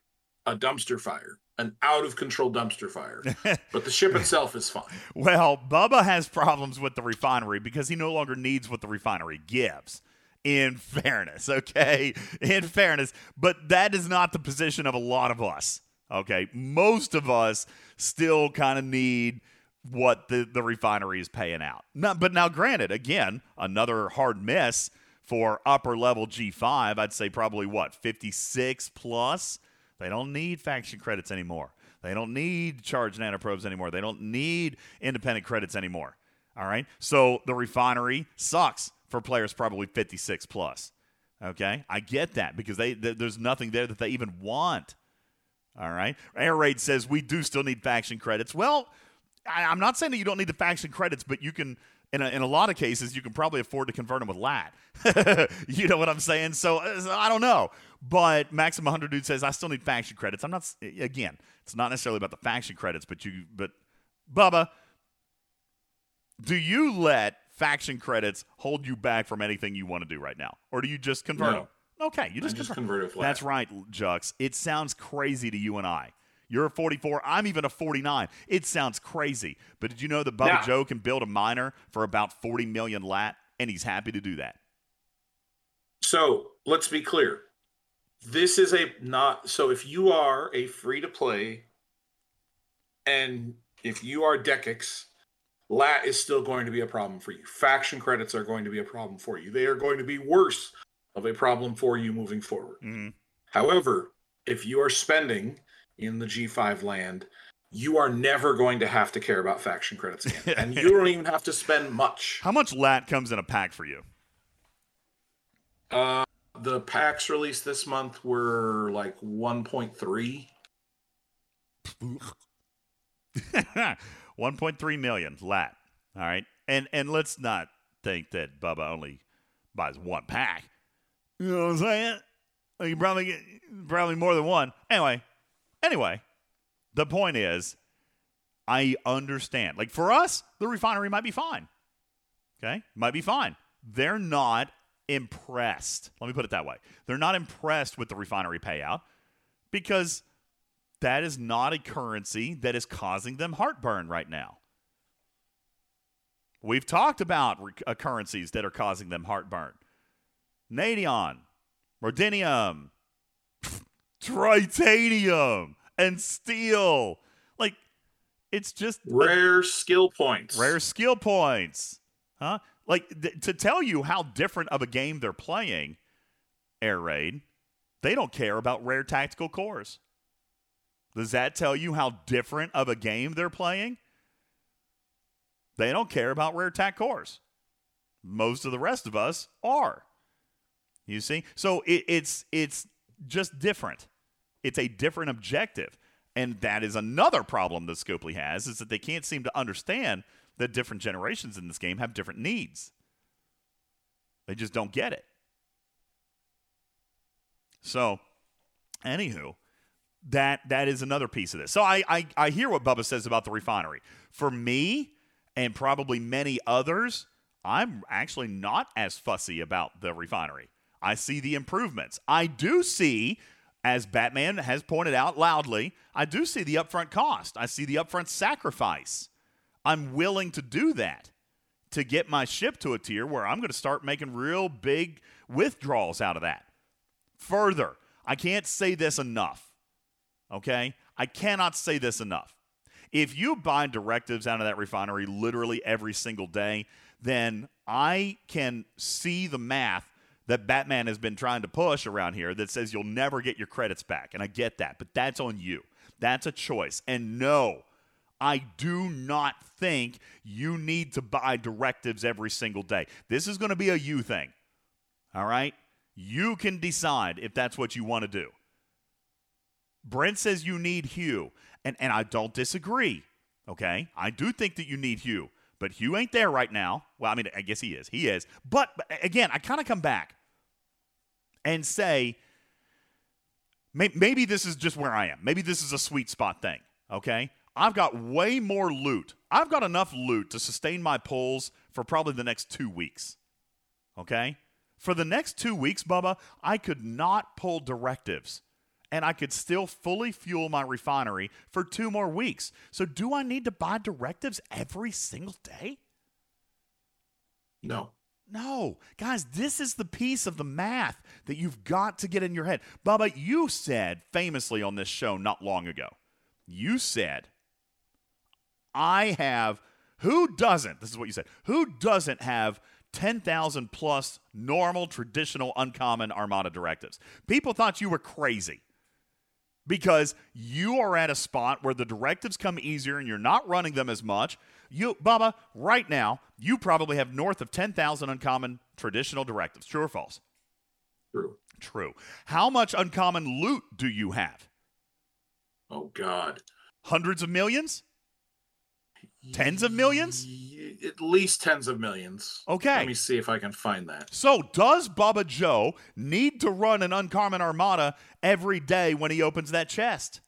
a dumpster fire, an out of control dumpster fire. but the ship itself is fine. Well, Bubba has problems with the refinery because he no longer needs what the refinery gives. In fairness, okay? In fairness, but that is not the position of a lot of us. Okay? Most of us still kind of need what the, the refinery is paying out. Now, but now, granted, again, another hard miss for upper level G5. I'd say probably what, 56 plus? They don't need faction credits anymore. They don't need charged nanoprobes anymore. They don't need independent credits anymore. All right. So the refinery sucks for players probably 56 plus. Okay. I get that because they th- there's nothing there that they even want. All right. Air Raid says we do still need faction credits. Well, I, I'm not saying that you don't need the faction credits, but you can in a, in a lot of cases, you can probably afford to convert them with lat. you know what I'm saying? So, uh, so I don't know. But Maxim 100 dude says I still need faction credits. I'm not again. It's not necessarily about the faction credits, but you but Bubba, do you let faction credits hold you back from anything you want to do right now, or do you just convert No. them? Okay, you just, I just convert. convert. That's right, Jux. It sounds crazy to you and I. You're a 44. I'm even a 49. It sounds crazy, but did you know that Bubba Yeah. Joe can build a miner for about 40 million lat, and he's happy to do that. So let's be clear. This is a not so if you are a free to play and if you are Decix, lat is still going to be a problem for you. Faction credits are going to be a problem for you. They are going to be worse of a problem for you moving forward. Mm-hmm. However, if you are spending in the G5 land, you are never going to have to care about faction credits again. and you don't even have to spend much. How much lat comes in a pack for you? Uh, the packs released this month were like 1.3. 1.3 million lat. All right, and and let's not think that Bubba only buys one pack. You know what I'm saying? Like you probably get probably more than one. Anyway, anyway, the point is, I understand. Like for us, the refinery might be fine. Okay, might be fine. They're not impressed. Let me put it that way. They're not impressed with the refinery payout because that is not a currency that is causing them heartburn right now. We've talked about re- uh, currencies that are causing them heartburn. Nadion, Rodinium, Tritanium, and steel. Like, it's just a- Rare skill points. rare skill points. Huh? Like, th- to tell you how different of a game they're playing, Air Raid, they don't care about rare tactical cores. Does that tell you how different of a game they're playing? They don't care about rare tac cores. Most of the rest of us are. You see? So it, it's it's just different. It's a different objective. And that is another problem that Scopely has, is that they can't seem to understand that different generations in this game have different needs. They just don't get it. So, anywho, that that is another piece of this. So I, I I hear what Bubba says about the refinery. For me, and probably many others, I'm actually not as fussy about the refinery. I see the improvements. I do see, as Batman has pointed out loudly, I do see the upfront cost. I see the upfront sacrifice. I'm willing to do that to get my ship to a tier where I'm going to start making real big withdrawals out of that. Further, I can't say this enough. Okay? I cannot say this enough. If you buy directives out of that refinery literally every single day, then I can see the math that Batman has been trying to push around here that says you'll never get your credits back. And I get that, but that's on you. That's a choice. And no, I do not think you need to buy directives every single day. This is going to be a you thing. All right? You can decide if that's what you want to do. Brent says you need Hugh, and, and I don't disagree. Okay? I do think that you need Hugh, but Hugh ain't there right now. Well, I mean, I guess he is. He is. But, but again, I kind of come back and say may, maybe this is just where I am. Maybe this is a sweet spot thing. Okay? I've got way more loot. I've got enough loot to sustain my pulls for probably the next two weeks. Okay? For the next two weeks, Bubba, I could not pull directives and I could still fully fuel my refinery for two more weeks. So, do I need to buy directives every single day? No. No. Guys, this is the piece of the math that you've got to get in your head. Bubba, you said famously on this show not long ago, you said, I have, who doesn't, this is what you said, who doesn't have 10,000 plus normal, traditional, uncommon Armada directives? People thought you were crazy because you are at a spot where the directives come easier and you're not running them as much. You, Bubba, right now, you probably have north of 10,000 uncommon traditional directives. True or false? True. True. How much uncommon loot do you have? Oh God. Hundreds of millions? Tens of millions? At least tens of millions. Okay. Let me see if I can find that. So, does Bubba Joe need to run an uncommon armada every day when he opens that chest?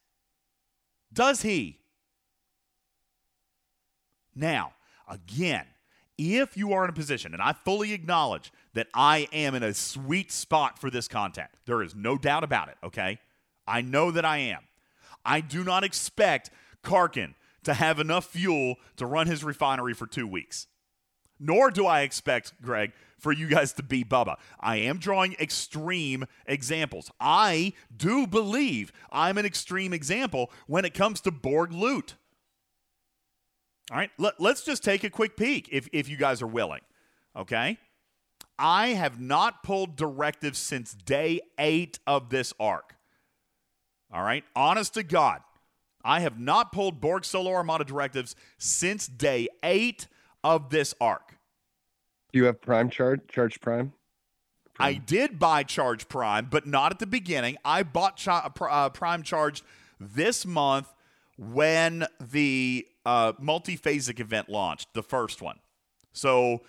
Does he? Now, again, if you are in a position, and I fully acknowledge that I am in a sweet spot for this content, there is no doubt about it, okay? I know that I am. I do not expect Karkin to have enough fuel to run his refinery for two weeks. Nor do I expect, Greg, for you guys to be Bubba. I am drawing extreme examples. I do believe I'm an extreme example when it comes to Borg loot. All right, let, us just take a quick peek if, if you guys are willing. Okay? I have not pulled directives since day eight of this arc. All right, honest to God, I have not pulled Borg Solo Armada directives since day eight of this arc. Do you have Prime charge? Charge Prime? I did buy Charge Prime, but not at the beginning. I bought Ch- uh, Prime Charged this month when the uh, multiphasic event launched, the first one. So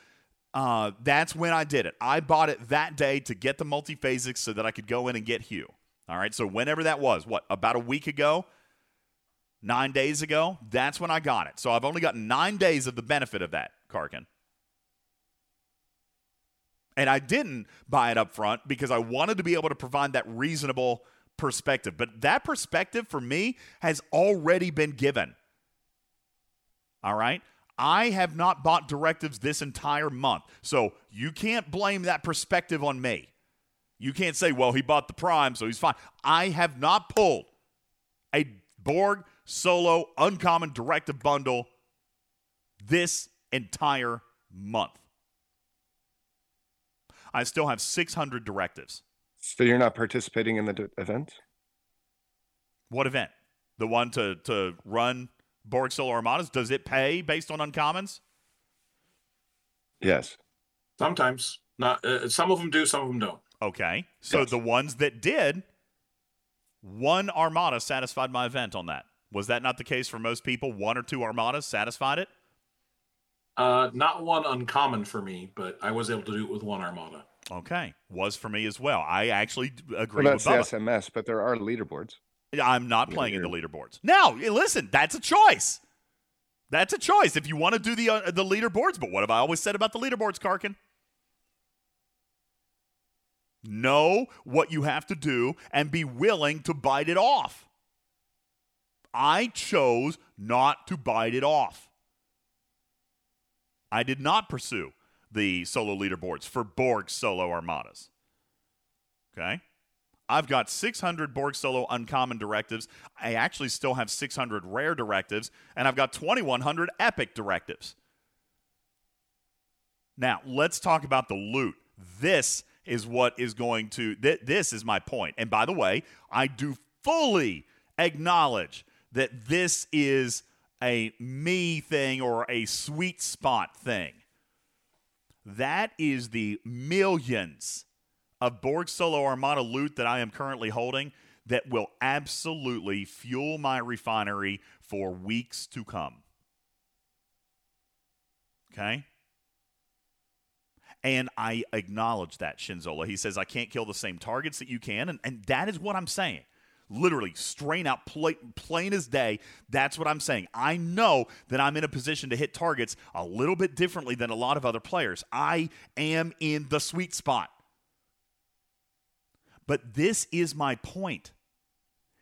uh, that's when I did it. I bought it that day to get the multiphasics so that I could go in and get Hugh. All right. So whenever that was, what, about a week ago? Nine days ago? That's when I got it. So I've only gotten nine days of the benefit of that, Karkin. And I didn't buy it up front because I wanted to be able to provide that reasonable perspective. But that perspective for me has already been given. All right? I have not bought directives this entire month. So you can't blame that perspective on me. You can't say, well, he bought the Prime, so he's fine. I have not pulled a Borg solo uncommon directive bundle this entire month. I still have 600 directives. So you're not participating in the d- event? What event? The one to, to run Borg Solo Armadas? Does it pay based on uncommons? Yes. Sometimes. Not uh, some of them do, some of them don't. Okay. So Yes. the ones that did, one Armada satisfied my event on that. Was that not the case for most people? One or two Armadas satisfied it? Uh, not one uncommon for me, but I was able to do it with one armada. Okay. Was for me as well. I actually agree Well, with that's the Bubba. SMS, but there are leaderboards. I'm not playing in the leaderboards. No, listen, that's a choice. That's a choice if you want to do the uh, the leaderboards. But what have I always said about the leaderboards, Karkin? Know what you have to do and be willing to bite it off. I chose not to bite it off. I did not pursue the solo leaderboards for Borg solo armadas. Okay? I've got 600 Borg Solo uncommon directives. I actually still have 600 rare directives, and I've got 2,100 epic directives. Now, let's talk about the loot. This is what is going to, th- this is my point. And by the way, I do fully acknowledge that this is a me thing or a sweet spot thing. That is the millions of Borg Solo Armada loot that I am currently holding that will absolutely fuel my refinery for weeks to come. Okay? And I acknowledge that, Shinzola. He says, I can't kill the same targets that you can. And, and that is what I'm saying. Literally, strain out, pla- plain as day. That's what I'm saying. I know that I'm in a position to hit targets a little bit differently than a lot of other players. I am in the sweet spot. But this is my point.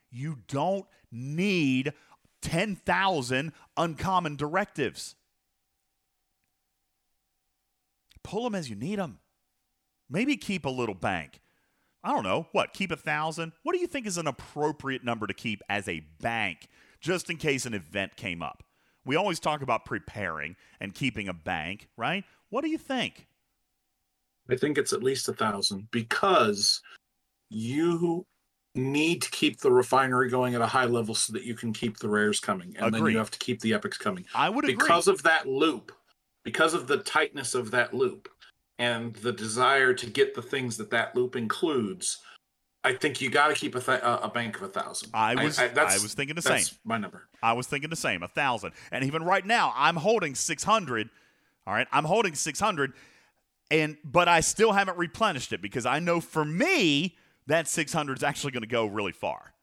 You don't need 10,000 uncommon directives. Pull them as you need them. Maybe keep a little bank. I don't know. What? Keep a thousand? What do you think is an appropriate number to keep as a bank just in case an event came up? We always talk about preparing and keeping a bank, right? What do you think? I think it's at least a thousand because you need to keep the refinery going at a high level so that you can keep the rares coming, and then you have to keep the epics coming. I would agree. because of that loop, because of the tightness of that loop, and the desire to get the things that that loop includes. I think you got to keep a, th- a bank of a thousand. I was I, that's- was thinking the that's same. My number. I was thinking the same, a thousand. And even right now, I'm holding 600. All right, I'm holding 600, and but I still haven't replenished it because I know for me that 600 is actually going to go really far.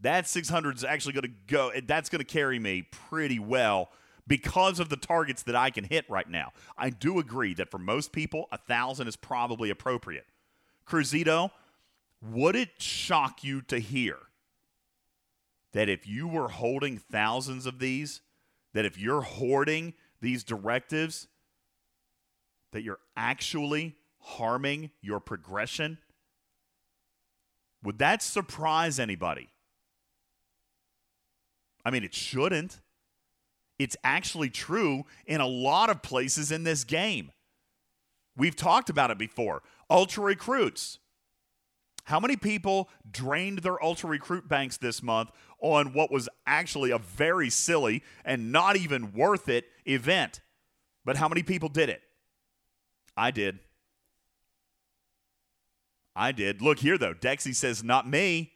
That 600 is actually going to go. That's going to carry me pretty well because of the targets that I can hit right now. I do agree that for most people, a thousand is probably appropriate. Cruzito, would it shock you to hear that if you were holding thousands of these, that if you're hoarding these directives, that you're actually harming your progression? Would that surprise anybody? I mean, it shouldn't. It's actually true in a lot of places in this game. We've talked about it before. Ultra recruits. How many people drained their ultra recruit banks this month on what was actually a very silly and not even worth it event? But how many people did it? I did. I did. Look here, though. Dexy says, not me.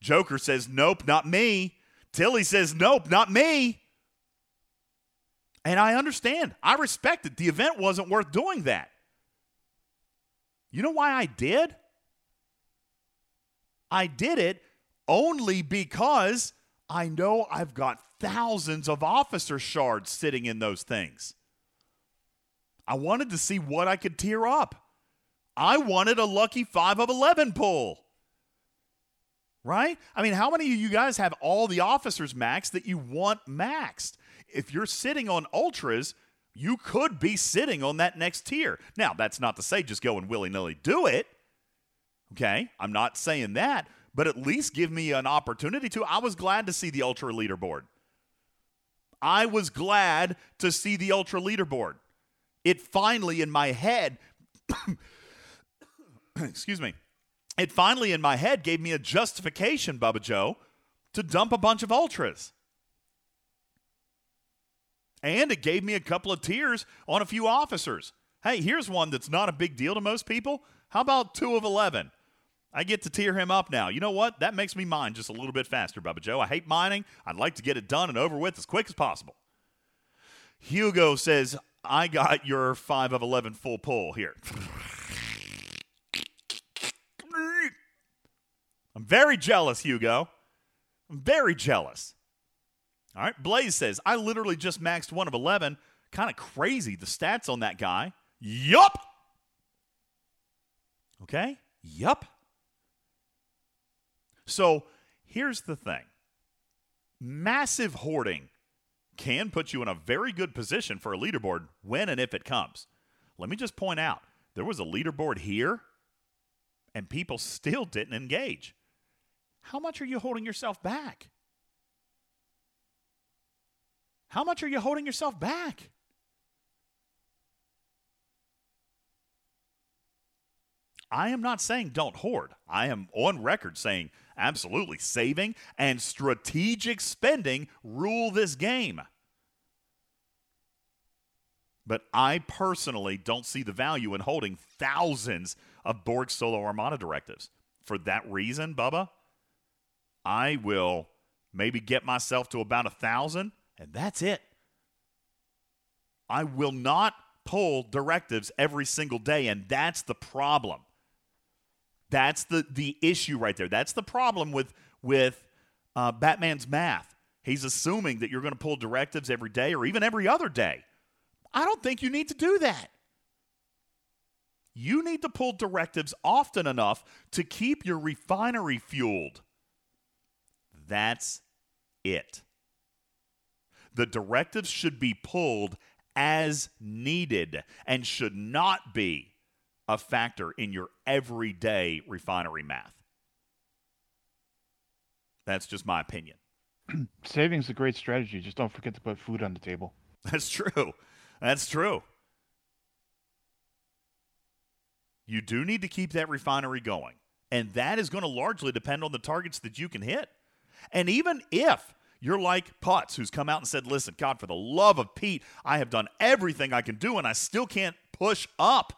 Joker says, nope, not me. Tilly says, nope, not me. And I understand. I respect it. The event wasn't worth doing that. You know why I did? I did it only because I know I've got thousands of officer shards sitting in those things. I wanted to see what I could tear up. I wanted a lucky 5 of 11 pull. Right? I mean, how many of you guys have all the officers maxed that you want maxed? If you're sitting on ultras, you could be sitting on that next tier. Now, that's not to say just go and willy nilly do it. Okay? I'm not saying that, but at least give me an opportunity to. I was glad to see the ultra leaderboard. I was glad to see the ultra leaderboard. It finally, in my head, excuse me, it finally in my head gave me a justification, Bubba Joe, to dump a bunch of ultras. And it gave me a couple of tears on a few officers. Hey, here's one that's not a big deal to most people. How about two of 11? I get to tear him up now. You know what? That makes me mine just a little bit faster, Bubba Joe. I hate mining. I'd like to get it done and over with as quick as possible. Hugo says, I got your 5 of 11 full pull here. I'm very jealous, Hugo. I'm very jealous. All right. Blaze says, I literally just maxed one of 11. Kind of crazy, the stats on that guy. Yup. Okay. Yup. So here's the thing massive hoarding can put you in a very good position for a leaderboard when and if it comes. Let me just point out there was a leaderboard here, and people still didn't engage. How much are you holding yourself back? How much are you holding yourself back? I am not saying don't hoard. I am on record saying absolutely saving and strategic spending rule this game. But I personally don't see the value in holding thousands of Borg Solo Armada directives. For that reason, Bubba, I will maybe get myself to about a thousand, and that's it. I will not pull directives every single day, and that's the problem. That's the the issue right there. That's the problem with with uh, Batman's math. He's assuming that you're going to pull directives every day or even every other day. I don't think you need to do that. You need to pull directives often enough to keep your refinery fueled. That's it. The directives should be pulled as needed and should not be a factor in your everyday refinery math. That's just my opinion. Saving's a great strategy. Just don't forget to put food on the table. That's true. That's true. You do need to keep that refinery going. And that is going to largely depend on the targets that you can hit. And even if you're like Putz, who's come out and said, listen, God, for the love of Pete, I have done everything I can do and I still can't push up.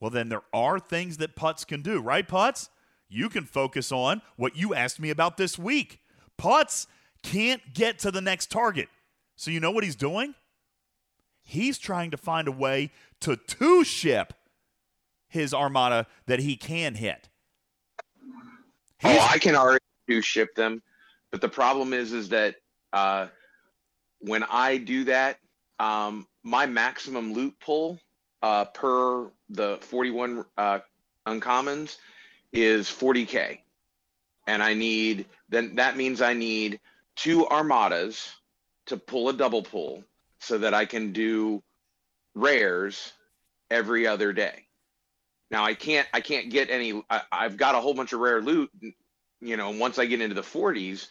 Well, then there are things that Putz can do, right, Putz? You can focus on what you asked me about this week. Putz can't get to the next target. So you know what he's doing? He's trying to find a way to two ship his armada that he can hit. oh, I can already two ship them, but the problem is, is that uh, when I do that, um, my maximum loot pull uh, per the 41 uh, uncommons is 40k, and I need then that means I need two armadas to pull a double pull so that I can do rares every other day. Now I can't I can't get any I, I've got a whole bunch of rare loot you know once I get into the 40s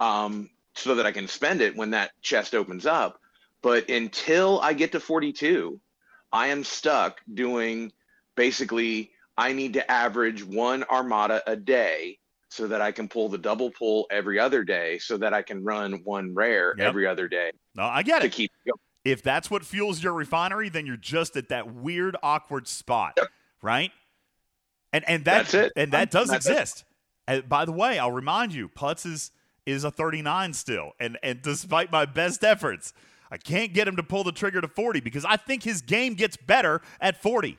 um so that I can spend it when that chest opens up but until I get to 42 I am stuck doing basically I need to average one armada a day so that I can pull the double pull every other day so that I can run one rare Yep. every other day No, I get to it. keep going. If that's what fuels your refinery, then you're just at that weird, awkward spot, right? And and that That's it. and that does That's it. exist. And by the way, I'll remind you, Putz is is a 39 still, and and despite my best efforts, I can't get him to pull the trigger to 40 because I think his game gets better at 40.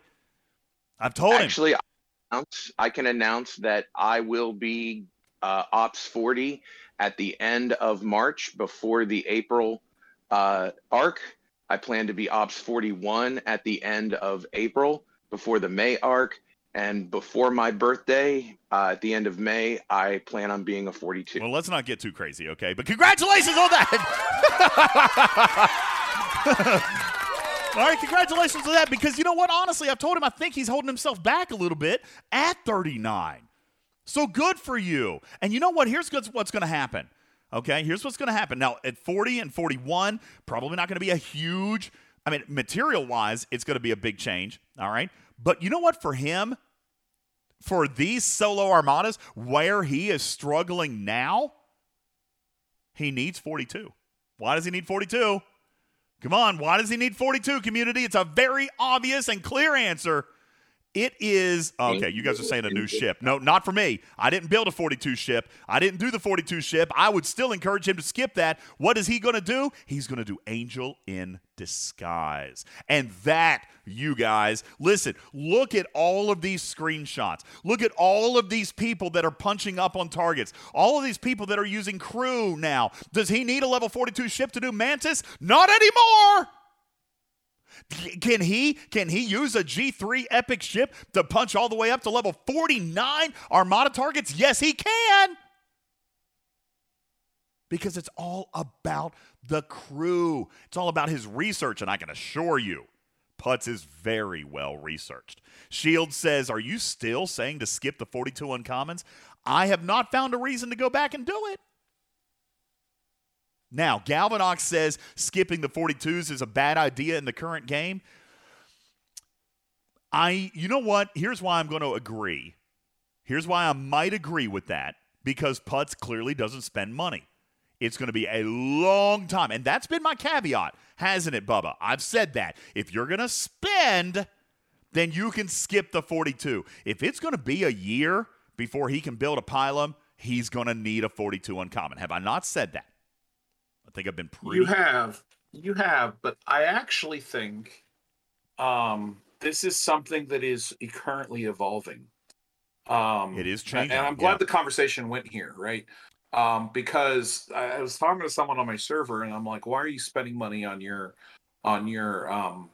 I've told him. Actually, I I can announce that I will be uh, Ops 40 at the end of March before the April uh, arc. I plan to be Ops 41 at the end of April before the May arc. And before my birthday, uh, at the end of May, I plan on being a 42. Well, let's not get too crazy, okay? But congratulations on that. All right, congratulations on that because you know what? Honestly, I've told him I think he's holding himself back a little bit at 39. So good for you. And you know what? Here's what's- going to happen. Okay, here's what's going to happen. Now, at 40 and 41, probably not going to be a huge, I mean, material wise, it's going to be a big change. All right. But you know what? For him, for these solo armadas, where he is struggling now, he needs 42. Why does he need 42? Come on, why does he need 42, community? It's a very obvious and clear answer. It is okay. You guys are saying a new ship. No, not for me. I didn't build a 42 ship. I didn't do the 42 ship. I would still encourage him to skip that. What is he going to do? He's going to do Angel in Disguise. And that, you guys, listen, look at all of these screenshots. Look at all of these people that are punching up on targets. All of these people that are using crew now. Does he need a level 42 ship to do Mantis? Not anymore. Can he can he use a G3 epic ship to punch all the way up to level 49 armada targets? Yes, he can. Because it's all about the crew. It's all about his research and I can assure you Putz is very well researched. Shield says, "Are you still saying to skip the 42 uncommons? I have not found a reason to go back and do it." Now, Galvanox says skipping the 42s is a bad idea in the current game. I, you know what? Here's why I'm going to agree. Here's why I might agree with that because Putz clearly doesn't spend money. It's going to be a long time. And that's been my caveat, hasn't it, Bubba? I've said that. If you're going to spend, then you can skip the 42. If it's going to be a year before he can build a Pilum, he's going to need a 42 uncommon. Have I not said that? I think I've been pretty. You have, you have, but I actually think um, this is something that is currently evolving. Um, It is changing, and I'm glad yeah. the conversation went here, right? Um, because I I was talking to someone on my server, and I'm like, "Why are you spending money on your, on your um,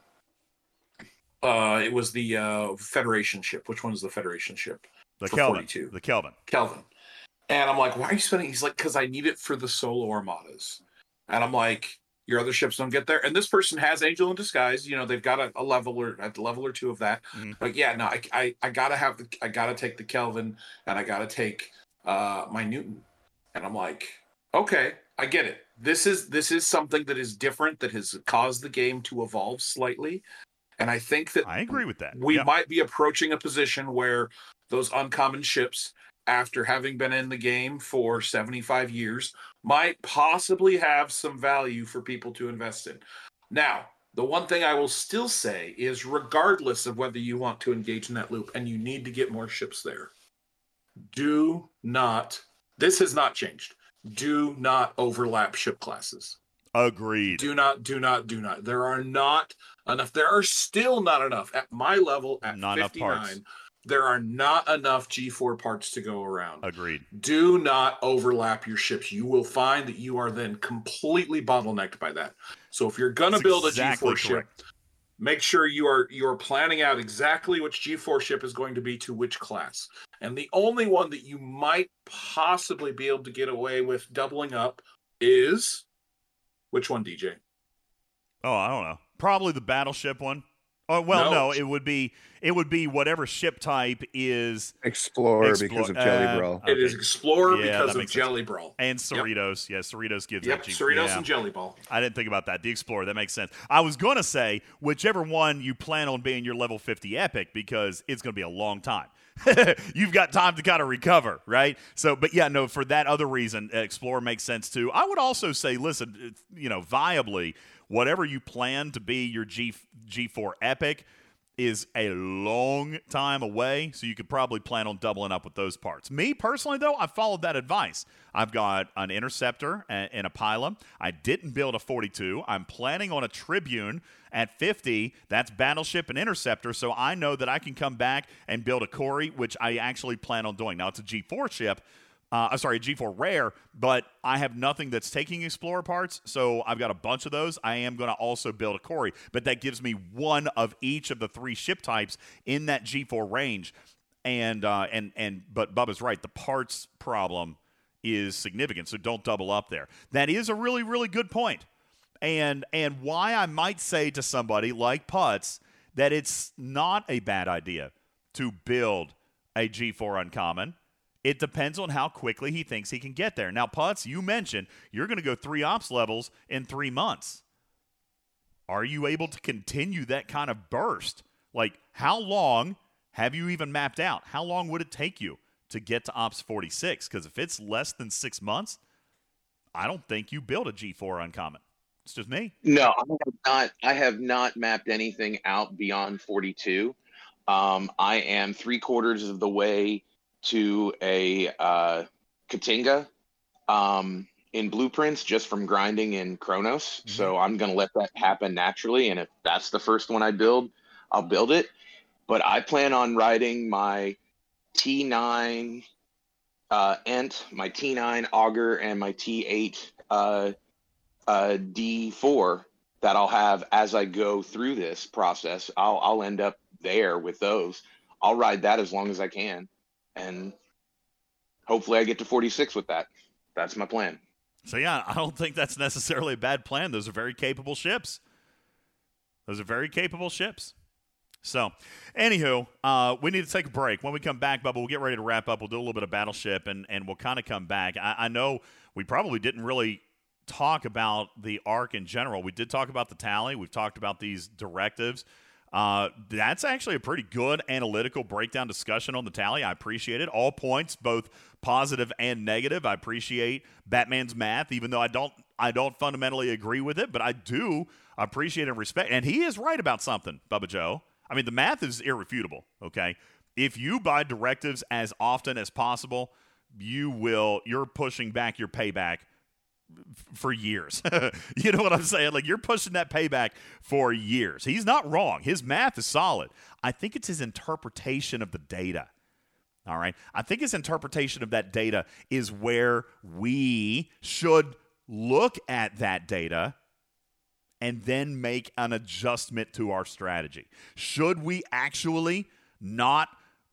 uh, it was the uh Federation ship. Which one is the Federation ship? the Kelvin. 42. The Kelvin. Kelvin. And I'm like, why are you spending? He's like, because I need it for the solo armadas. And I'm like, your other ships don't get there. And this person has Angel in Disguise. You know, they've got a, a level or a level or two of that. Mhm. Like, yeah, no, I, I, I gotta have the, I gotta take the Kelvin, and I gotta take uh my Newton. And I'm like, okay, I get it. This is this is something that is different that has caused the game to evolve slightly. And I think that I agree with that. we Yeah. might be approaching a position where those uncommon ships, after having been in the game for 75 years, might possibly have some value for people to invest in. Now, the one thing I will still say is regardless of whether you want to engage in that loop and you need to get more ships there, do not, this has not changed. Do not overlap ship classes. Agreed. Do not, do not, do not. There are not enough. There are still not enough at my level at Not enough 59. There are not enough G4 parts to go around. Agreed. Do not overlap your ships. You will find that you are then completely bottlenecked by that. So if you're gonna build a exactly G4 correct. ship, make sure you are you are planning out exactly which G4 ship is going to be to which class. And the only one that you might possibly be able to get away with doubling up is which one, DJ? Oh, I don't know. Probably the battleship one. Oh well, no, No. it would be it would be whatever ship type is Explorer Explo- because of Jelly uh, Brawl. It is Okay. Explorer Yeah, because of makes sense. Jelly Brawl. and Cerritos. Yeah, Cerritos gives Yep, that G- Cerritos yeah. and Jelly Ball. I didn't think about that. The Explorer, that makes sense. I was going to say whichever one you plan on being your level 50 epic because it's going to be a long time. You've got time to kind of recover, right? So, but yeah, no, for that other reason, Explorer makes sense too. I would also say, listen, you know, viably, whatever you plan to be your G G4 epic is a long time away, so you could probably plan on doubling up with those parts. Me personally, though, I followed that advice. I've got an interceptor and, a Pilum. I didn't build a 42. I'm planning on a tribune at 50. That's battleship and interceptor, so I know that I can come back and build a Corey, which I actually plan on doing. Now it's a G4 ship. Uh, I'm sorry, a G4 rare, but I have nothing that's taking Explorer parts, so I've got a bunch of those. I am going to also build a Corey, but that gives me one of each of the three ship types in that G4 range. And uh, and and but Bubba's right. The parts problem is significant, so don't double up there. That is a really really good point, and and why I might say to somebody like Putz that it's not a bad idea to build a G4 uncommon. It depends on how quickly he thinks he can get there. Now, Putz, you mentioned you're going to go three ops levels in three months. Are you able to continue that kind of burst? Like, how long have you even mapped out? How long would it take you to get to ops 46? Because if it's less than six months, I don't think you build a G4 uncommon. It's just me. No, I have not. I have not mapped anything out beyond 42. Um, I am three quarters of the way to a uh, K't'inga um, in blueprints just from grinding in Chronos. So I'm going to let that happen naturally. And if that's the first one I build, I'll build it. But I plan on riding my T9 uh, Ent, my T9 Augur, and my T8 uh, uh, D4 that I'll have as I go through this process. I'll, I'll end up there with those. I'll ride that as long as I can. And hopefully I get to 46 with that. That's my plan. So yeah, I don't think that's necessarily a bad plan. Those are very capable ships. Those are very capable ships. So, anywho, uh, we need to take a break. When we come back, Bubba, we'll get ready to wrap up. We'll do a little bit of battleship, and and we'll kind of come back. I, I know we probably didn't really talk about the arc in general. We did talk about the tally. We've talked about these directives. Uh, that's actually a pretty good analytical breakdown discussion on the tally. I appreciate it. All points, both positive and negative. I appreciate Batman's math, even though I don't I don't fundamentally agree with it, but I do appreciate and respect. And he is right about something, Bubba Joe. I mean, the math is irrefutable. Okay, if you buy directives as often as possible, you will. You're pushing back your payback for years. you know what I'm saying? Like you're pushing that payback for years. He's not wrong. His math is solid. I think it's his interpretation of the data. All right. I think his interpretation of that data is where we should look at that data and then make an adjustment to our strategy. Should we actually not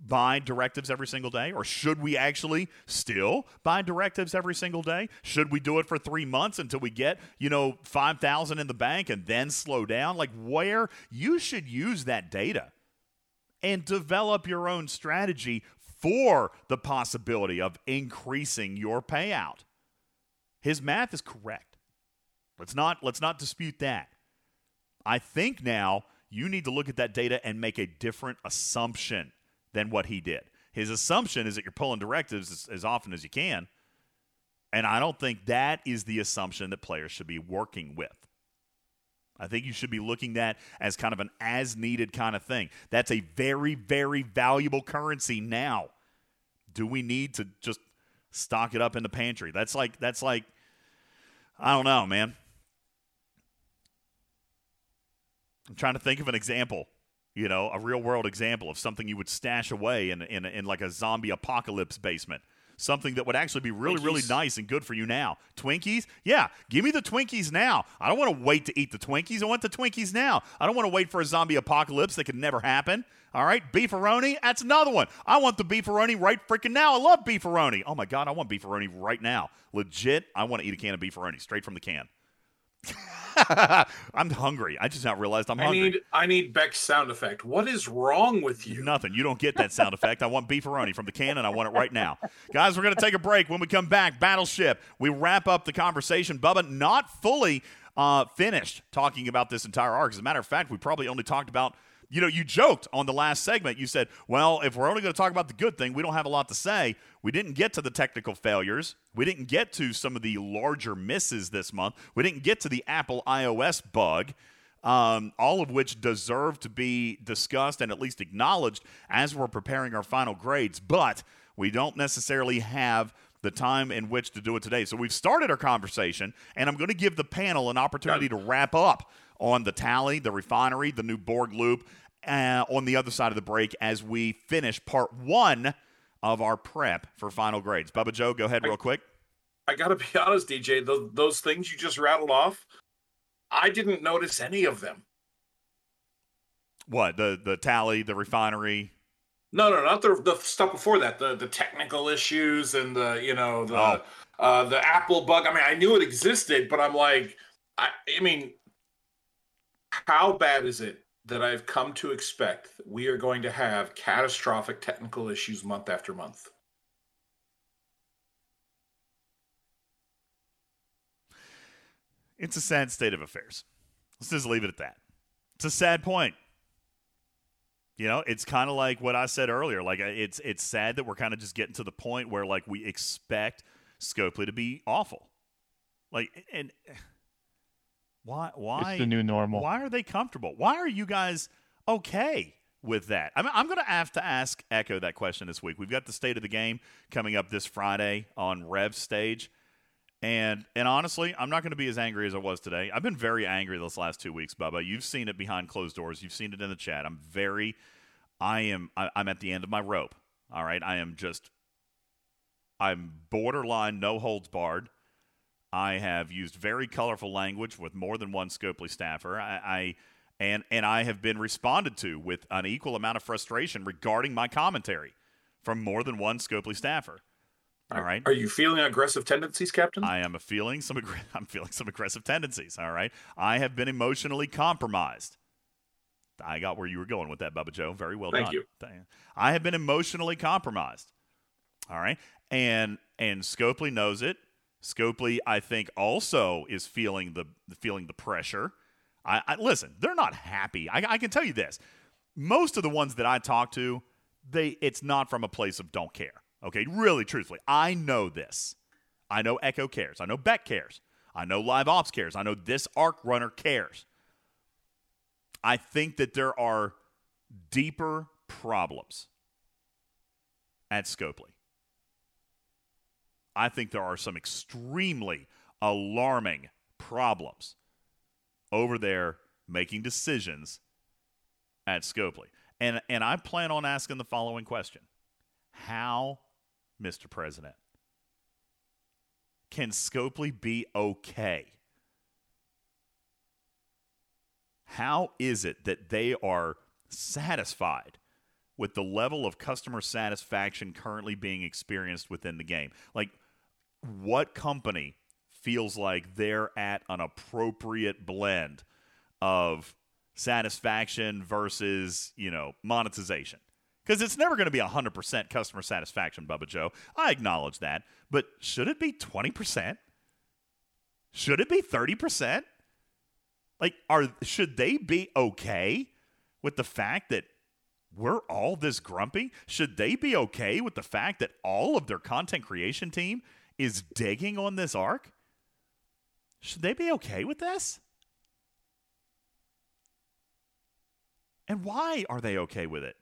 buy directives every single day? Or should we actually still buy directives every single day? Should we do it for three months until we get, you know, 5,000 in the bank and then slow down? Like, where you should use that data and develop your own strategy for the possibility of increasing your payout. His math is correct. Let's not let's not dispute that. I think now you need to look at that data and make a different assumption than what he did. His assumption is that you're pulling directives as, as often as you can. And I don't think that is the assumption that players should be working with. I think you should be looking at as kind of an as needed kind of thing. That's a very, very valuable currency now. Do we need to just stock it up in the pantry? That's like that's like I don't know, man. I'm trying to think of an example, you know, a real world example of something you would stash away in in, in like a zombie apocalypse basement. something that would actually be really, really nice and good for you now. Twinkies? Yeah, give me the Twinkies now. I don't want to wait to eat the Twinkies. I want the Twinkies now. I don't want to wait for a zombie apocalypse that could never happen. All right, beefaroni, that's another one. I want the beefaroni right freaking now. I love beefaroni. Oh my god, I want beefaroni right now. Legit, I want to eat a can of beefaroni straight from the can. I'm hungry. I just not realized I'm I hungry. need I need Beck's sound effect. What is wrong with you? Nothing. You don't get that sound effect. I want beefaroni from the can, and I want it right now. Guys, we're going to take a break. When we come back, Battleship, we wrap up the conversation. Bubba, not fully uh, finished talking about this entire arc. As a matter of fact, we probably only talked about, you know, you joked on the last segment. You said, well, if we're only going to talk about the good thing, we don't have a lot to say. We didn't get to the technical failures. We didn't get to some of the larger misses this month. We didn't get to the Apple iOS bug um, all of which deserve to be discussed and at least acknowledged as we're preparing our final grades. But we don't necessarily have the time in which to do it today. So we've started our conversation, and I'm going to give the panel an opportunity to wrap up on the tally, the refinery, the new Borg loop, uh, on the other side of the break as we finish part one of our prep for final grades. Bubba Joe, go ahead real quick. I gotta be honest, DJ. Those, those things you just rattled off, I didn't notice any of them. What the the tally, the refinery? No, no, not the the stuff before that. The the technical issues and the you know the Oh. uh, the Apple bug. I mean, I knew it existed, but I'm like, I, I mean, how bad is it that I've come to expect we are going to have catastrophic technical issues month after month? It's a sad state of affairs. Let's just leave it at that. It's a sad point. You know, it's kind of like what I said earlier. Like uh, it's it's sad that we're kind of just getting to the point where like we expect Scopely to be awful. Like and why why It's the new normal. Why are they comfortable? Why are you guys okay with that? I'm, I'm going to have to ask Echo that question this week. We've got the state of the game coming up this Friday on Rev stage. And and honestly, I'm not going to be as angry as I was today. I've been very angry this last two weeks, Bubba. You've seen it behind closed doors. You've seen it in the chat. I'm very, I am, I, I'm at the end of my rope. All right, I am just, I'm borderline no holds barred. I have used very colorful language with more than one Scopely staffer. I, I and and I have been responded to with an equal amount of frustration regarding my commentary from more than one Scopely staffer. All right. Are you feeling aggressive tendencies, Captain? I am a feeling some aggr- I'm feeling some aggressive tendencies. All right, I have been emotionally compromised. I got where you were going with that, Bubba Joe. Very well Thank done. Thank you. I have been emotionally compromised. All right, and and Scopely knows it. Scopely, I think, also is feeling the feeling the pressure. I, I listen. They're not happy. I, I can tell you this. Most of the ones that I talk to, they it's not from a place of don't care. Okay, really, truthfully, I know this. I know Echo cares. I know Beck cares. I know Live Ops cares. I know this Arc Runner cares. I think that there are deeper problems at Scopely. I think there are some extremely alarming problems over there making decisions at Scopely. And and I plan on asking the following question. How, Mr. President, can Scopely be okay? How is it that they are satisfied with the level of customer satisfaction currently being experienced within the game? Like, what company feels like they're at an appropriate blend of satisfaction versus, you know, monetization? Because it's never going to be 100% customer satisfaction, Bubba Joe. I acknowledge that. But should it be 20%? Should it be 30%? Like, are should they be okay with the fact that we're all this grumpy? Should they be okay with the fact that all of their content creation team is digging on this arc? Should they be okay with this? And why are they okay with it?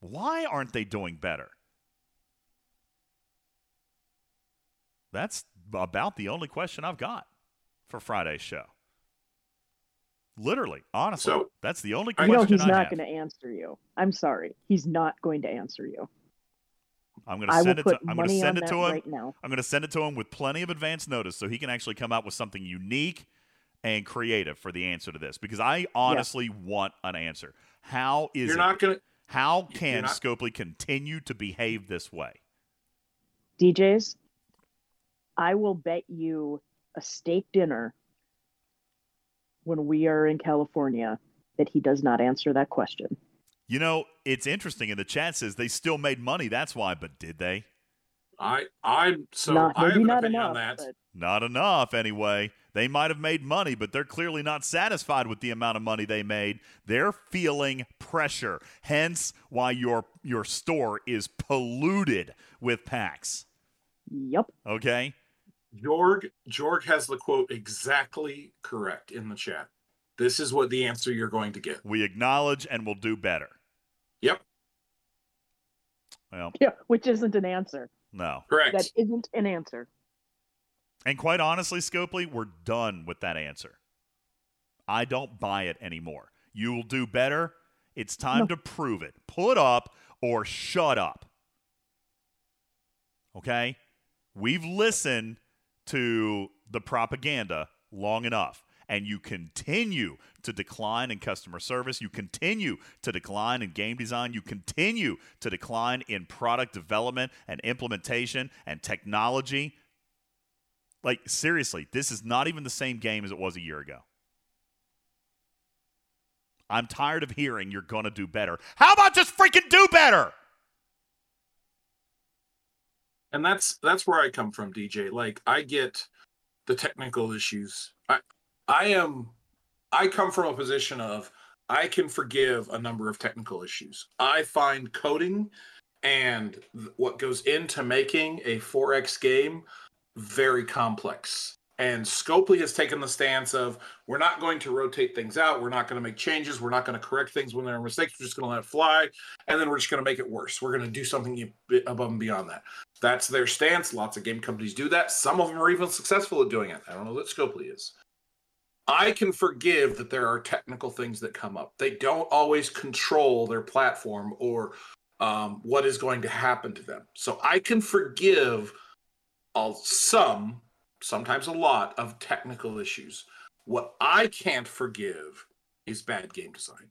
Why aren't they doing better? That's about the only question I've got for Friday's show. Literally, honestly, So, that's the only question know he's I not going to answer you. I'm sorry. He's not going to answer you. I'm going to send it to I'm going to send it to him. right now. I'm going to send it to him with plenty of advance notice so he can actually come out with something unique and creative for the answer to this because I honestly want an answer. How is You're it- not gonna. how can not- Scopely continue to behave this way? DJs, I will bet you a steak dinner when we are in California that he does not answer that question. You know, it's interesting in the chat says they still made money, that's why, but did they? I I'm so not, I have an not opinion enough, on that. but Not enough, anyway. They might have made money, but they're clearly not satisfied with the amount of money they made. They're feeling pressure. Hence, why your your store is polluted with packs. Yep. Okay. Jorg Jorg has the quote exactly correct in the chat. This is what the answer you're going to get. We acknowledge and we'll do better. Yep. Well, Yeah, which isn't an answer. no. Correct. That isn't an answer. And quite honestly, Scopely, we're done with that answer. I don't buy it anymore. You will do better. It's time No. to prove it. Put up or shut up. Okay? We've listened to the propaganda long enough, and you continue to decline in customer service. You continue to decline in game design. You continue to decline in product development and implementation and technology. Like, seriously, this is not even the same game as it was a year ago. I'm tired of hearing you're going to do better. How about just freaking do better? and that's that's where I come from, DJ. Like I get the technical issues. I I am I come from a position of I can forgive a number of technical issues. I find coding and what goes into making a 4X game very complex. And Scopely has taken the stance of we're not going to rotate things out, we're not going to make changes, we're not going to correct things when there are mistakes, we're just going to let it fly, and then we're just going to make it worse. We're going to do something above and beyond that. That's their stance. Lots of game companies do that. Some of them are even successful at doing it. I don't know that Scopely is. I can forgive that there are technical things that come up. They don't always control their platform or um, what is going to happen to them. So I can forgive all, some, sometimes a lot, of technical issues. What I can't forgive is bad game design.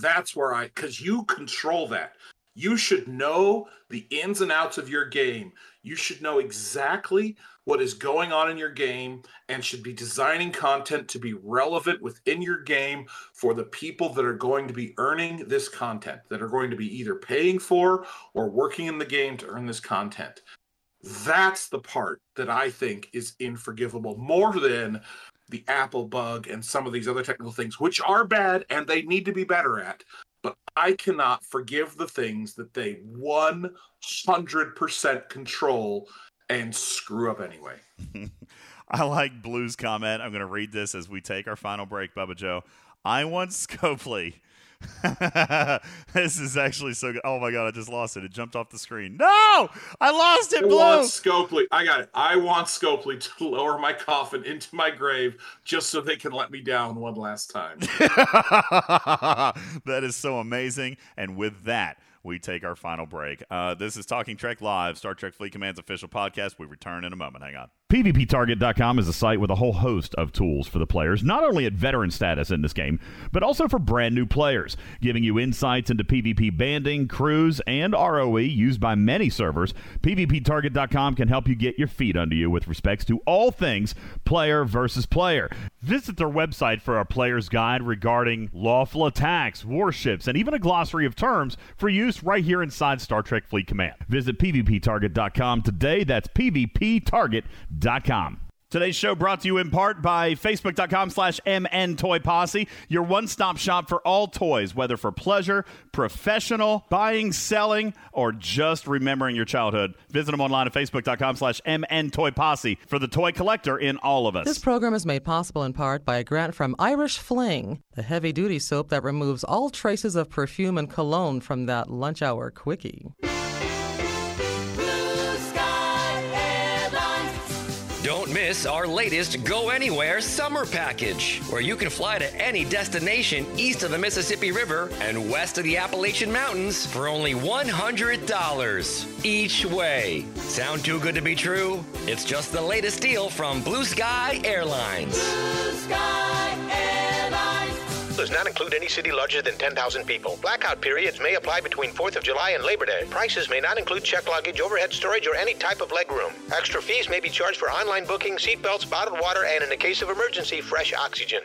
That's where I, because you control that. You should know the ins and outs of your game. You should know exactly what is going on in your game and should be designing content to be relevant within your game for the people that are going to be earning this content, that are going to be either paying for or working in the game to earn this content. That's the part that I think is unforgivable more than the Apple bug and some of these other technical things, which are bad and they need to be better at. But I cannot forgive the things that they 100% control and screw up anyway. I like Blue's comment. I'm going to read this as we take our final break, Bubba Joe. I want Scopely. this is actually so good. Oh my god, I just lost it. It jumped off the screen. No! I lost it, I Blue! want Scopely. I got it. I want Scopely to lower my coffin into my grave just so they can let me down one last time. that is so amazing. And with that, we take our final break. Uh, this is Talking Trek Live, Star Trek Fleet Command's official podcast. We return in a moment. Hang on. PvPTarget.com is a site with a whole host of tools for the players, not only at veteran status in this game, but also for brand new players, giving you insights into PvP banding, crews, and ROE used by many servers. PvPTarget.com can help you get your feet under you with respects to all things player versus player. Visit their website for a player's guide regarding lawful attacks, warships, and even a glossary of terms for use right here inside Star Trek Fleet Command. Visit PvPTarget.com today. That's PvPTarget.com. Today's show brought to you in part by Facebook.com slash MN Toy Posse, your one stop shop for all toys, whether for pleasure, professional, buying, selling, or just remembering your childhood. Visit them online at Facebook.com slash MN Toy Posse for the toy collector in all of us. This program is made possible in part by a grant from Irish Fling, the heavy duty soap that removes all traces of perfume and cologne from that lunch hour quickie. Miss our latest Go Anywhere summer package, where you can fly to any destination east of the Mississippi River and west of the Appalachian Mountains for only $100 each way. Sound too good to be true? It's just the latest deal from Blue Sky Airlines. Does not include any city larger than 10,000 people. Blackout periods may apply between 4th of July and Labor Day. Prices may not include check luggage, overhead storage, or any type of legroom. Extra fees may be charged for online booking, seatbelts, bottled water, and in the case of emergency, fresh oxygen.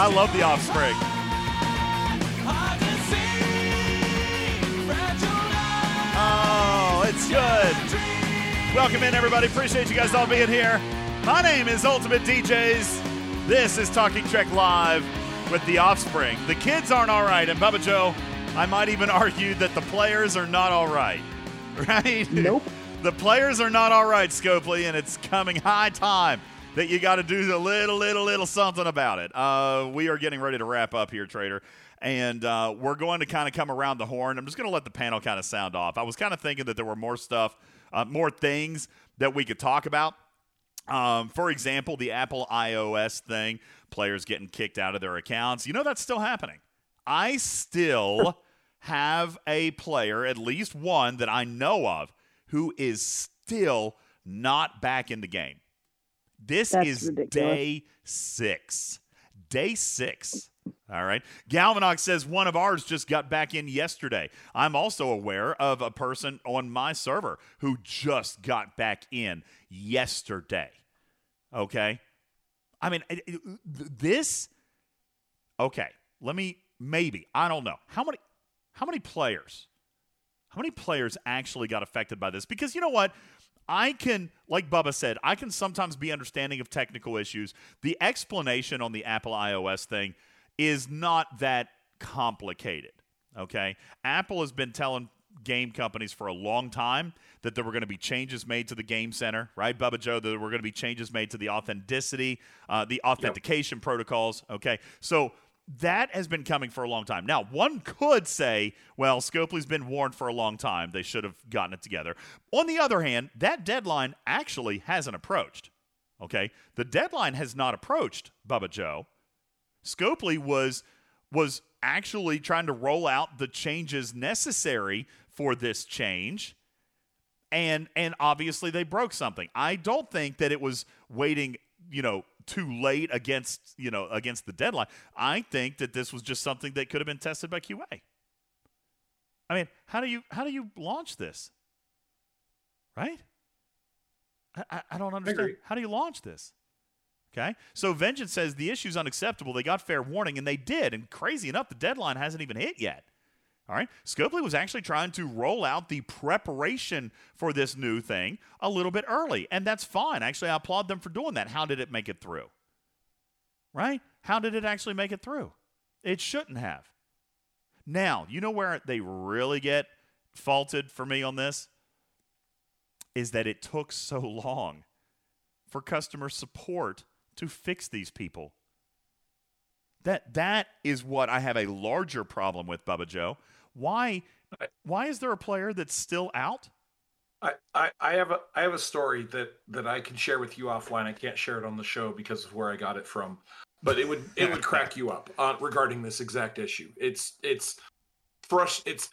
I love the offspring. Oh, it's good. Welcome in, everybody. Appreciate you guys all being here. My name is Ultimate DJs. This is Talking Trek Live with the Offspring. The kids aren't all right, and Bubba Joe, I might even argue that the players are not all right. Right? Nope. the players are not all right, Scopely, and it's coming high time that you got to do a little, little, little something about it. Uh, we are getting ready to wrap up here, Trader. And uh, we're going to kind of come around the horn. I'm just going to let the panel kind of sound off. I was kind of thinking that there were more stuff, uh, more things that we could talk about. Um, for example, the Apple iOS thing, players getting kicked out of their accounts. You know, that's still happening. I still have a player, at least one that I know of, who is still not back in the game. This That's is ridiculous. day six. Day six. All right. Galvanox says one of ours just got back in yesterday. I'm also aware of a person on my server who just got back in yesterday. Okay. I mean, this. Okay. Let me, maybe. I don't know. How many. How many players? How many players actually got affected by this? Because you know what? I can, like Bubba said, I can sometimes be understanding of technical issues. The explanation on the Apple iOS thing is not that complicated. Okay. Apple has been telling game companies for a long time that there were going to be changes made to the game center, right, Bubba Joe? That there were going to be changes made to the authenticity, uh, the authentication protocols. Okay. So that has been coming for a long time. Now, one could say, well, Scopely's been warned for a long time. They should have gotten it together. On the other hand, that deadline actually hasn't approached. Okay? The deadline has not approached, Bubba Joe. Scopely was was actually trying to roll out the changes necessary for this change. And and obviously they broke something. I don't think that it was waiting, you know, too late against you know against the deadline. I think that this was just something that could have been tested by QA. I mean, how do you how do you launch this? Right? I, I, I don't understand. agree. How do you launch this? Okay, so Vengeance says the issue's unacceptable. They got fair warning, and they did. And crazy enough, the deadline hasn't even hit yet. All right. Scopely was actually trying to roll out the preparation for this new thing a little bit early, and that's fine. Actually, I applaud them for doing that. How did it make it through? Right? How did it actually make it through? It shouldn't have. Now, you know where they really get faulted for me on this? Is that it took so long for customer support to fix these people. That that is what I have a larger problem with, Bubba Joe. Why why is there a player that's still out? I, I, I have a I have a story that that I can share with you offline. I can't share it on the show because of where I got it from, but it would it would crack you up uh, regarding this exact issue. It's it's frust it's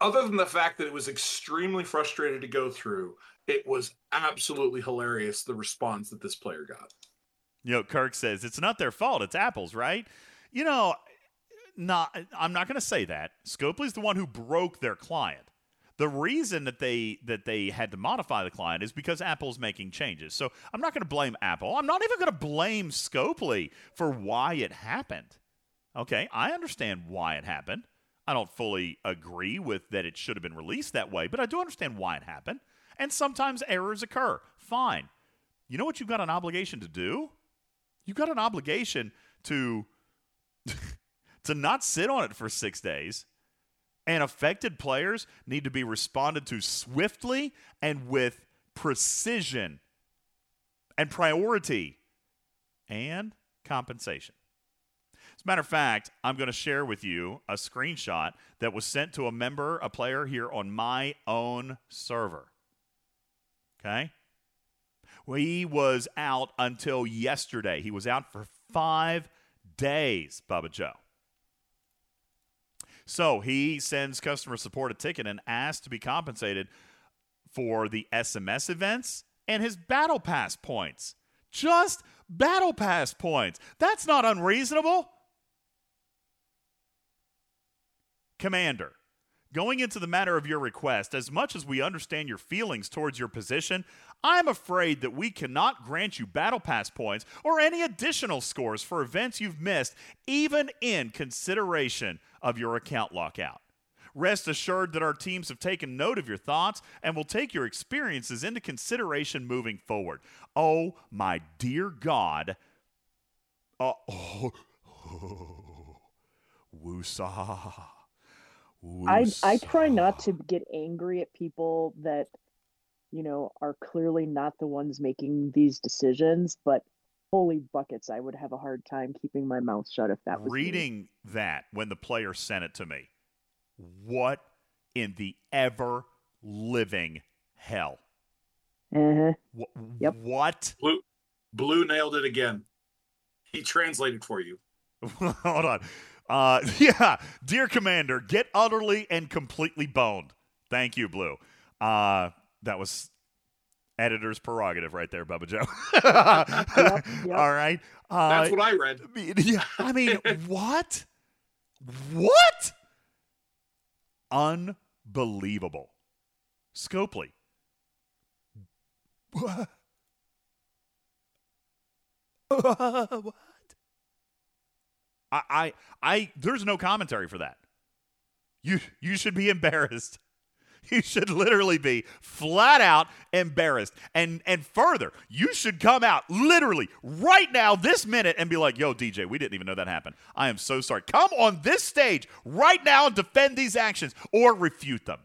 other than the fact that it was extremely frustrated to go through. It was absolutely hilarious the response that this player got. You know, Kirk says it's not their fault. It's Apple's, right? You know, not. I'm not going to say that. Scopely's the one who broke their client. The reason that they that they had to modify the client is because Apple's making changes. So I'm not going to blame Apple. I'm not even going to blame Scopely for why it happened. Okay, I understand why it happened. I don't fully agree with that it should have been released that way, but I do understand why it happened. And sometimes errors occur. Fine. You know what you've got an obligation to do? You've got an obligation to to not sit on it for 6 days. And affected players need to be responded to swiftly and with precision and priority and compensation. As a matter of fact, I'm going to share with you a screenshot that was sent to a member, a player here on my own server. Okay? Well, he was out until yesterday. He was out for five days, Bubba Joe. So he sends customer support a ticket and asks to be compensated for the SMS events and his Battle Pass points. Just Battle Pass points. That's not unreasonable. Commander, going into the matter of your request, as much as we understand your feelings towards your position, I'm afraid that we cannot grant you Battle Pass points or any additional scores for events you've missed, even in consideration of your account lockout. Rest assured that our teams have taken note of your thoughts and will take your experiences into consideration moving forward. Oh, my dear God. Uh, oh, oh, woosah. I I try not to get angry at people that you know are clearly not the ones making these decisions, but holy buckets, I would have a hard time keeping my mouth shut if that was me. reading that when the player sent it to me. What in the ever living hell? Uh-huh. What? Yep. what? Blue Blue nailed it again. He translated for you. Hold on. Uh, yeah, dear Commander, get utterly and completely boned. Thank you, Blue. Uh, that was editor's prerogative right there, Bubba Joe. Yep, yep. All right. Uh, That's what I read. yeah, I mean, what? What? Unbelievable. Scopely. What? what? I, I, I, there's no commentary for that. You you should be embarrassed. You should literally be flat out embarrassed. And and further, you should come out literally right now, this minute, and be like, yo, DJ, we didn't even know that happened. I am so sorry. Come on this stage right now and defend these actions or refute them.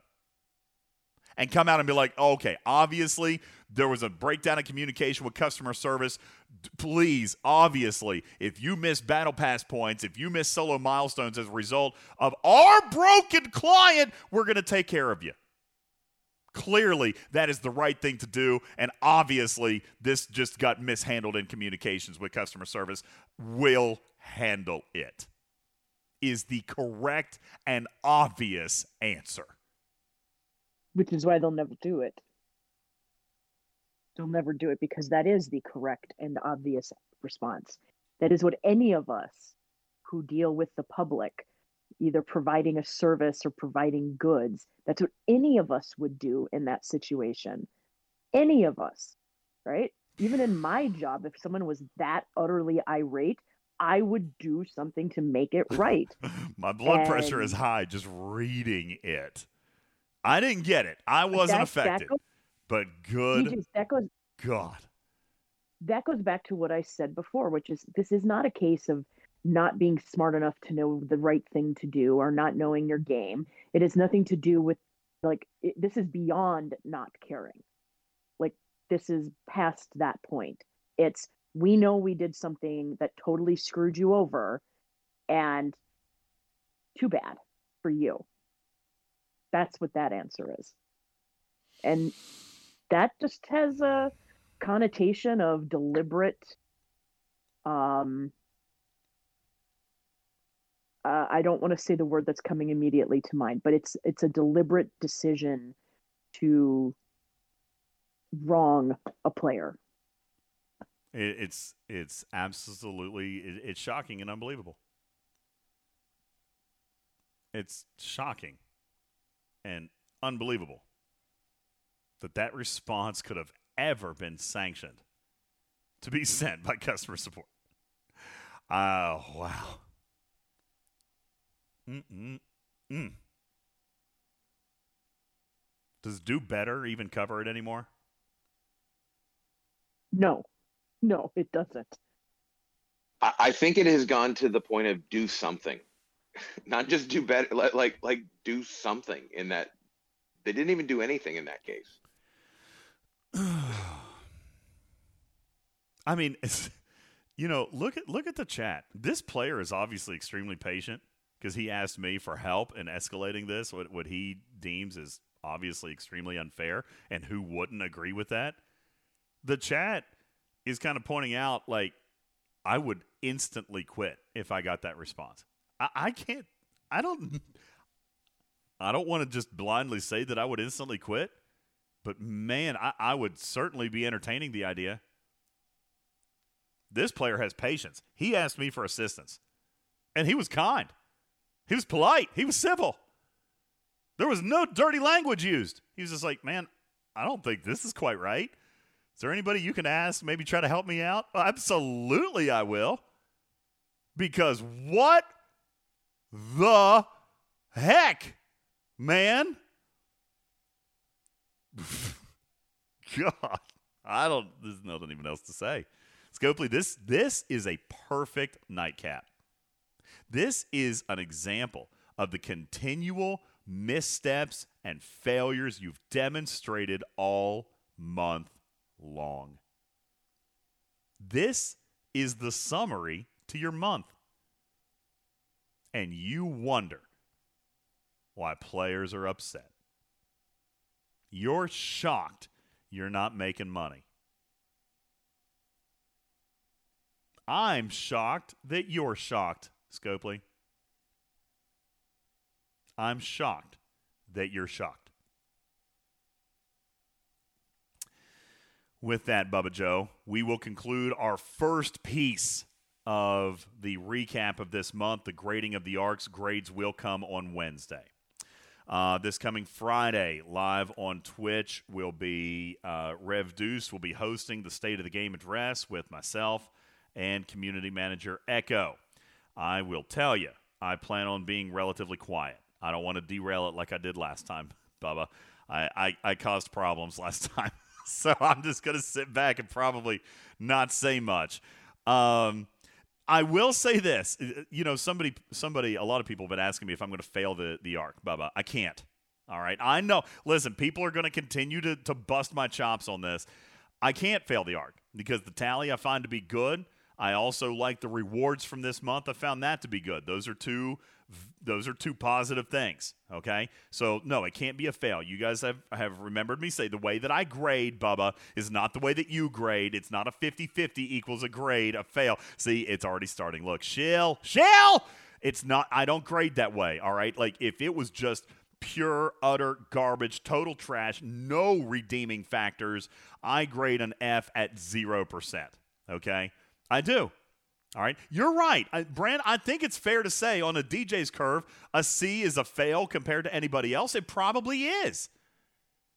And come out and be like, okay, obviously there was a breakdown in communication with customer service. Please, obviously, if you miss battle pass points, if you miss solo milestones as a result of our broken client, we're going to take care of you. Clearly, that is the right thing to do. And obviously, this just got mishandled in communications with customer service. Will handle it, is the correct and obvious answer. which is why they'll never do it. They'll never do it because that is the correct and obvious response. That is what any of us who deal with the public, either providing a service or providing goods, that's what any of us would do in that situation. Any of us, right? Even in my job, if someone was that utterly irate, I would do something to make it right. My blood pressure is high just reading it. I didn't get it. I wasn't that- that affected. goes- but good that goes God. that goes back to what I said before, which is this is not a case of not being smart enough to know the right thing to do or not knowing your game. It has nothing to do with like it, this is beyond not caring. Like this is past that point. It's we know we did something that totally screwed you over and too bad for you. That's what that answer is. And that just has a connotation of deliberate um uh, I don't want to say the word that's coming immediately to mind, but it's it's a deliberate decision to wrong a player. It, it's it's absolutely it, it's shocking and unbelievable. It's shocking and unbelievable that that response could have ever been sanctioned to be sent by customer support. Oh, wow. Mm-mm-mm. Does do better even cover it anymore? No, no, it doesn't. I, I think it has gone to the point of do something, not just do better, like like like do something. In that, they didn't even do anything in that case. I mean, it's, you know, look at look at the chat. This player is obviously extremely patient because he asked me for help in escalating this, what what he deems is obviously extremely unfair, and who wouldn't agree with that. The chat is kind of pointing out like I would instantly quit if I got that response. I, I can't. I don't. I don't want to just blindly say that I would instantly quit, but man, I, I would certainly be entertaining the idea. This player has patience. He asked me for assistance, and he was kind. He was polite. He was civil. There was no dirty language used. He was just like, man, I don't think this is quite right. Is there anybody you can ask, maybe try to help me out? Absolutely, I will. Because what the heck, man? God, I don't. There's nothing even else to say. Scopely, this this is a perfect nightcap. This is an example of the continual missteps and failures you've demonstrated all month long. This is the summary to your month. And you wonder why players are upset. You're shocked you're not making money. I'm shocked that you're shocked, Scopely. I'm shocked that you're shocked. With that, Bubba Joe, we will conclude our first piece of the recap of this month. The grading of the arcs grades will come on Wednesday. Uh, this coming Friday, live on Twitch, will be uh, Rev Deuce will be hosting the State of the Game address with myself and community manager Echo. I will tell you, I plan on being relatively quiet. I don't want to derail it like I did last time, Bubba. I, I, I caused problems last time. so I'm just going to sit back and probably not say much. Um, I will say this. You know, somebody, somebody, a lot of people have been asking me if I'm going to fail the, the arc, Bubba. I can't. All right. I know. Listen, people are going to continue to, to bust my chops on this. I can't fail the arc because the tally I find to be good. I also like the rewards from this month. I found that to be good. Those are two those are two positive things. Okay. So no, it can't be a fail. You guys have, have remembered me say the way that I grade, Bubba, is not the way that you grade. It's not a 50-50 equals a grade, a fail. See, it's already starting. Look, shill, shill. It's not I don't grade that way. All right. Like if it was just pure, utter garbage, total trash, no redeeming factors, I grade an F at 0%. Okay? I do. All right. You're right. I, Brand, I think it's fair to say on a DJ's curve, a C is a fail compared to anybody else. It probably is.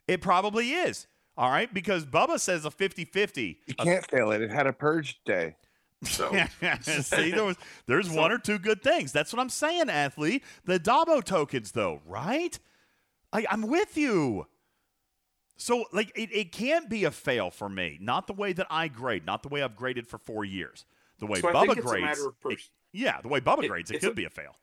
It probably is. All right. Because Bubba says a 50 50. You can't fail it. It had a purge day. So See, there was there's one or two good things. That's what I'm saying, athlete. The Dabo tokens, though, right? I, I'm with you. So, like, it, it can't be a fail for me. Not the way that I grade, not the way I've graded for four years. The way So Bubba think it's a grades. matter of pers- it- yeah, the way Bubba It- grades, it could a- be a fail.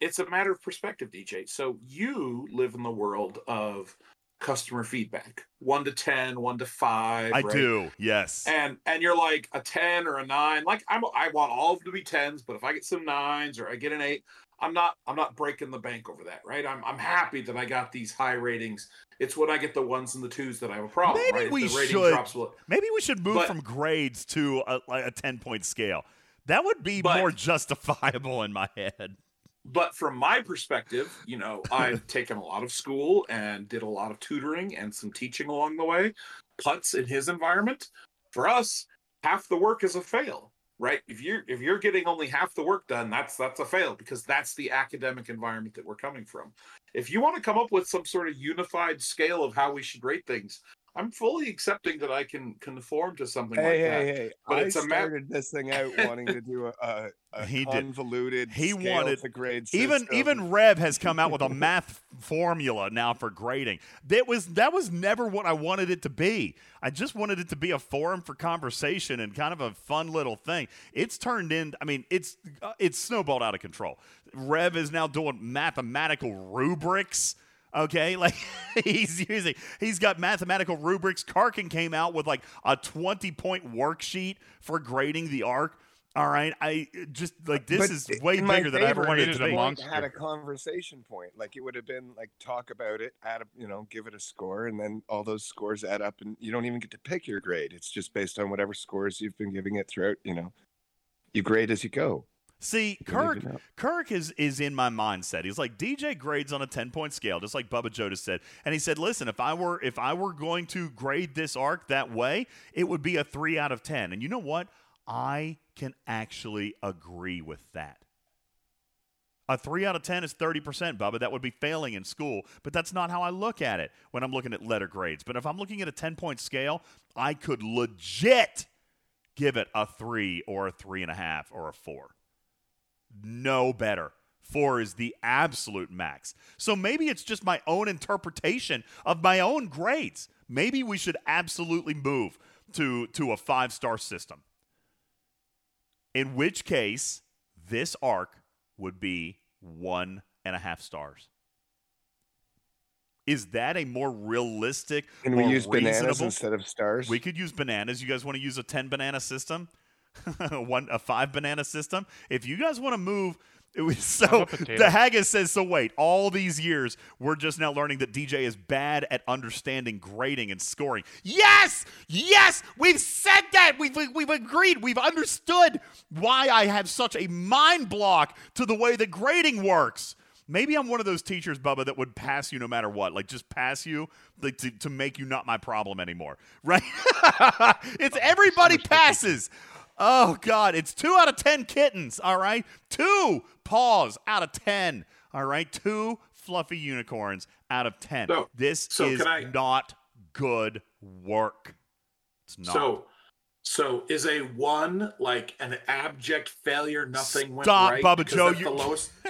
it's a matter of perspective, DJ. So you live in the world of customer feedback, one to ten, one to five. I right? do, yes. And and you're like a ten or a nine. Like I'm, I want all of them to be tens, but if I get some nines or I get an eight, I'm not I'm not breaking the bank over that, right? I'm I'm happy that I got these high ratings. It's when I get the ones and the twos that I have a problem. Maybe right? We the should. drops Maybe we should move But- from grades to a, like a ten point scale. That would be But- more justifiable in my head. but from my perspective, you know, I've taken a lot of school and did a lot of tutoring and some teaching along the way. Putts in his environment, for us, half the work is a fail, right? If you're if you're getting only half the work done, that's that's a fail because that's the academic environment that we're coming from. If you want to come up with some sort of unified scale of how we should rate things, I'm fully accepting that I can conform to something Hey, like hey, that. hey! But I it's a ma- started this thing out wanting to do a, a, a He did. convoluted. He scale wanted to grade. even even Rev has come out with a math formula now for grading. That was that was never what I wanted it to be. I just wanted it to be a forum for conversation and kind of a fun little thing. It's turned in. I mean, it's uh, it's snowballed out of control. Rev is now doing mathematical rubrics. Okay, like he's using, he's got mathematical rubrics. Karkin came out with like a 20 point worksheet for grading the arc. All right, I just like this But is way bigger than I ever wanted it to be. monster. had a conversation point. Like it would have been like talk about it, add a you know, give it a score, and then all those scores add up, and you don't even get to pick your grade. It's just based on whatever scores you've been giving it throughout. You know, you grade as you go. See, Kirk. Kirk is is in my mindset. He's like DJ grades on a ten point scale, just like Bubba Joe just said. And he said, "Listen, if I were if I were going to grade this arc that way, it would be a three out of ten. And you know what? I can actually agree with that. A three out of ten is thirty percent, Bubba. That would be failing in school, but that's not how I look at it when I'm looking at letter grades. But if I'm looking at a ten point scale, I could legit give it a three or a three and a half or a four no better. Four is the absolute max. So maybe it's just my own interpretation of my own grades. Maybe we should absolutely move to, to a five star system. In which case, this arc would be one and a half stars. Is that a more realistic? Can we use bananas instead of stars? we could use bananas. You guys want to use a 10 banana system? One a 5 banana system? If you guys want to move it was so the Haggis says so wait, all these years we're just now learning that DJ is bad at understanding grading and scoring. Yes! Yes! We've said that. We've we've agreed. We've understood why I have such a mind block to the way that grading works. Maybe I'm one of those teachers, Bubba, that would pass you no matter what. Like just pass you like to, to make you not my problem anymore. Right? it's everybody passes. Oh God, it's two out of ten kittens, all right? Two paws out of ten. All right, two fluffy unicorns out of ten. So- this so is I- not good work. It's not. So, so is a one like an abject failure? Nothing went Stop, right. Bubba Joe, that's you- the lowest.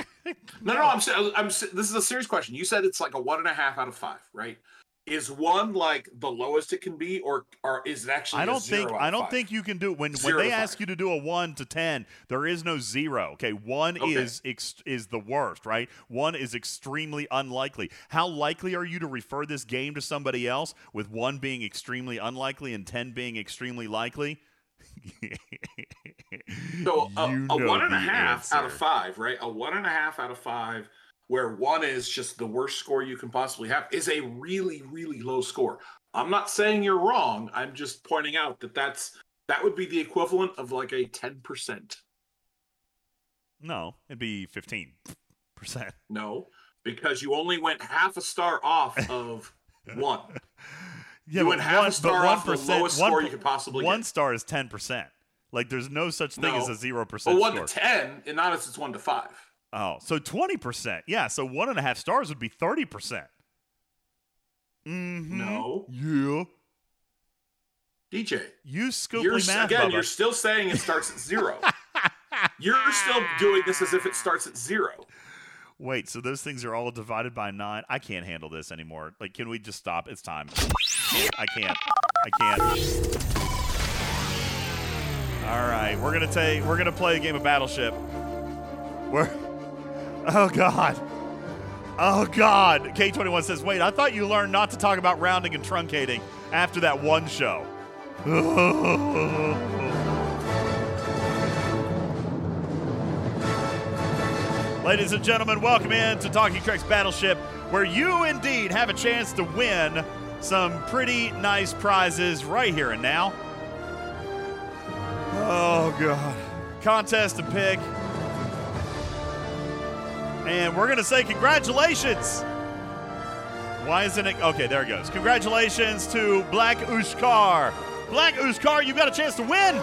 No, no, I'm, I'm. This is a serious question. You said it's like a one and a half out of five, right? Is one like the lowest it can be, or or is it actually? i don't think zero I don't five? think you can do when when they ask five. you to do a one to ten. There is no zero. Okay, one Okay. is ex- is the worst, right? One is extremely unlikely. How likely are you to refer this game to somebody else? With one being extremely unlikely and ten being extremely likely. So a, a one and a half out of five, right? A one and a half out of five, where one is just the worst score you can possibly have, is a really, really low score. I'm not saying you're wrong. I'm just pointing out that that's that would be the equivalent of like a ten percent. No, it'd be fifteen percent. No, because you only went half a star off of one. Yeah, You went half a star off the lowest one score you could possibly get. One get. star is ten percent. Like there's no such thing No. as a zero Well, percent one score. to ten, and not as it's one to five. Oh, so twenty percent. Yeah, so one and a half stars would be thirty percent. Mm-hmm. No. Yeah. DJ, You scooply you're math, again. Bubba. You're still saying it starts at zero. you're still doing this as if it starts at zero. Wait, so those things are all divided by nine? I can't handle this anymore. Like, can we just stop? It's time. I can't. I can't. All right, we're gonna take. We're gonna play a game of Battleship. We're. Oh God. Oh God. K21 says, "Wait, I thought you learned not to talk about rounding and truncating after that one show." Ladies and gentlemen, welcome in to Talking Trek's Battleship, where you indeed have a chance to win some pretty nice prizes right here and now. Oh, God. Contest to pick. And we're going to say congratulations. Why isn't it? Okay, there it goes. Congratulations to Black Ushkar. Black Ushkar, you've got a chance to win.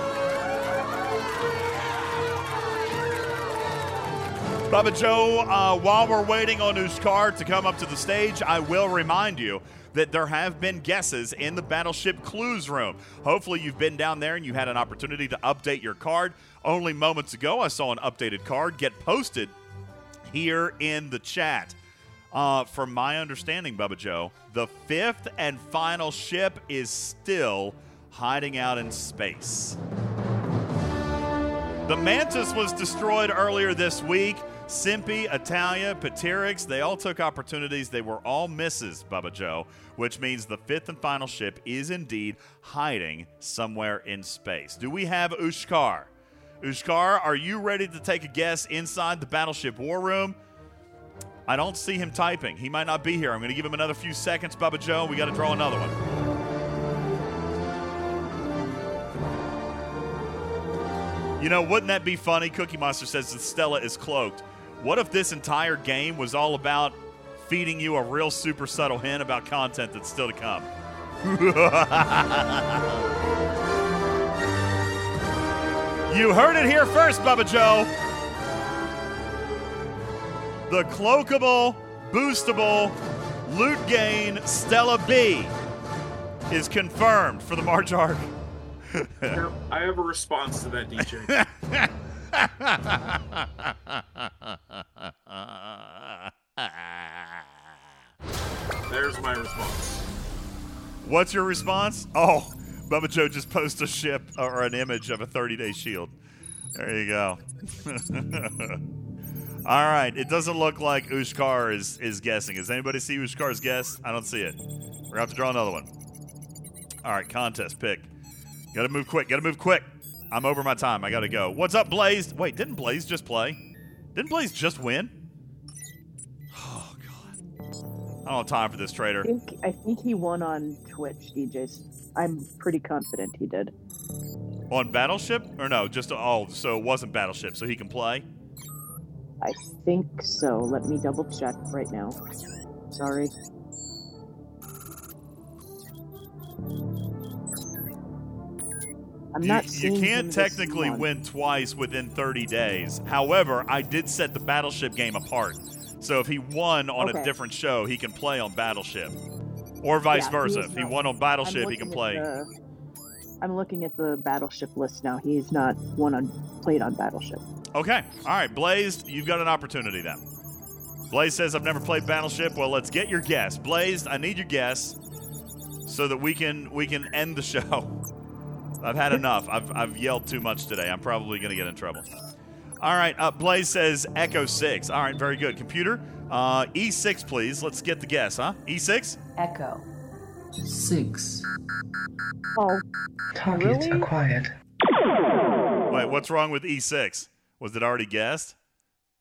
Bubba Joe, uh, while we're waiting on Ushkar to come up to the stage, I will remind you that there have been guesses in the Battleship Clues room. Hopefully, you've been down there and you had an opportunity to update your card. Only moments ago, I saw an updated card get posted here in the chat. Uh, from my understanding, Bubba Joe, the fifth and final ship is still hiding out in space. The Mantis was destroyed earlier this week. Simpy, Italia, Patirix, they all took opportunities. They were all misses, Bubba Joe, which means the fifth and final ship is indeed hiding somewhere in space. Do we have Ushkar? Ushkar, are you ready to take a guess inside the Battleship War Room? I don't see him typing. He might not be here. I'm going to give him another few seconds, Bubba Joe. We got to draw another one. You know, wouldn't that be funny? Cookie Monster says that Stella is cloaked. What if this entire game was all about feeding you a real super subtle hint about content that's still to come? you heard it here first, Bubba Joe. The cloakable, boostable, loot gain Stella B is confirmed for the March arc. I have- I have a response to that, DJ. There's my response. What's your response? Oh, Bubba Joe just posted a ship or an image of a 30 day shield. There you go. All right. It doesn't look like Ushkar is, is guessing. Does anybody see Ushkar's guess? I don't see it. We're going to have to draw another one. All right. Contest pick. Got to move quick. Got to move quick. I'm over my time. I got to go. What's up, Blaze? Wait, didn't Blaze just play? Didn't Blaze just win? Oh, God. I don't have time for this I think I think he won on Twitch, DJs. I'm pretty confident he did. On Battleship? Or no, just oh, so it wasn't Battleship, so he can play? I think so. Let me double check right now. Sorry. I'm You, not you can't technically win twice within 30 days. However, I did set the Battleship game apart. So if he won on a different show, he can play on Battleship. Or vice Yeah, versa. If he won on Battleship, he can play. the- I'm looking at the battleship list now. He's not one on played on battleship. Okay. All right, Blazed, you've got an opportunity then. Blaze says, I've never played Battleship. Well, let's get your guess. Blaze, I need your guess so that we can we can end the show. I've had enough. I've, I've yelled too much today. I'm probably going to get in trouble. All right. Uh, Blaze says Echo 6. All right. Very good. Computer, uh, E6, please. Let's get the guess, huh? E E6? Echo. Six. Oh, Target Really? acquired. Wait, what's wrong with E6? Was it already guessed?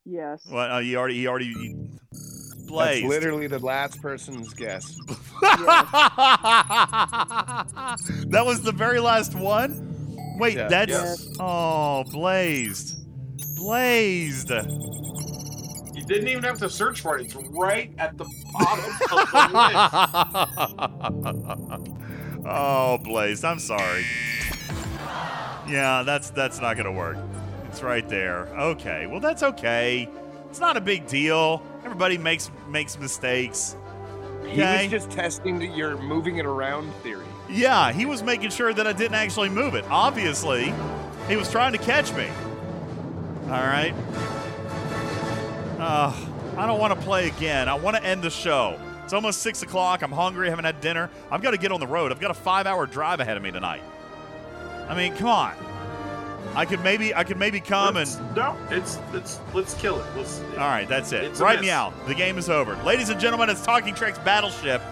yes. What? Uh, you already, he already. You, That's literally the last person's guess. that was the very last one? Wait, Yeah. that's. Yes. Oh, Blazed. Blazed. Didn't even have to search for it. It's right at the bottom of the list. oh, Blaze, I'm sorry. Yeah, that's that's not gonna work. It's right there. Okay. Well, that's okay. It's not a big deal. Everybody makes makes mistakes. He was just testing the, your moving it around theory. Yeah, he was making sure that I didn't actually move it. Obviously, he was trying to catch me. All right. Uh, I don't want to play again. I want to end the show. It's almost six o'clock. I'm hungry. I haven't had dinner. I've got to get on the road. I've got a five-hour drive ahead of me tonight. I mean, come on. I could maybe, I could maybe come and. Let's- no, it's it's let's kill it. Let's. All right, that's it. It's a Write me out. The game is over. Ladies and gentlemen, it's Talking Trek's Battleship.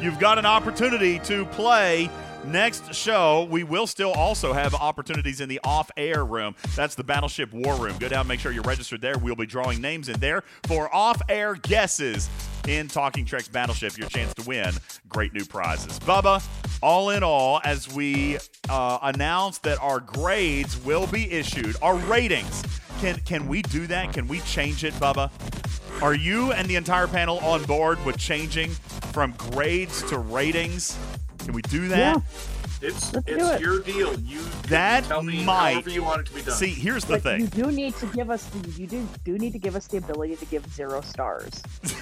You've got an opportunity to play next show. We will still also have opportunities in the off air room. That's the Battleship War Room. Go down, make sure you're registered there. We'll be drawing names in there for off air guesses in Talking Trek's Battleship. Your chance to win great new prizes. Bubba, all in all, as we uh, announce that our grades will be issued, our ratings. Can, can we do that? Can we change it, Bubba? Are you and the entire panel on board with changing from grades to ratings? Can we do that? Yeah. It's Let's do it's it. your deal. You can That tell me might- however you want it to be done. See, here's the But you do need to give us the, you do do need to give us the ability to give zero stars.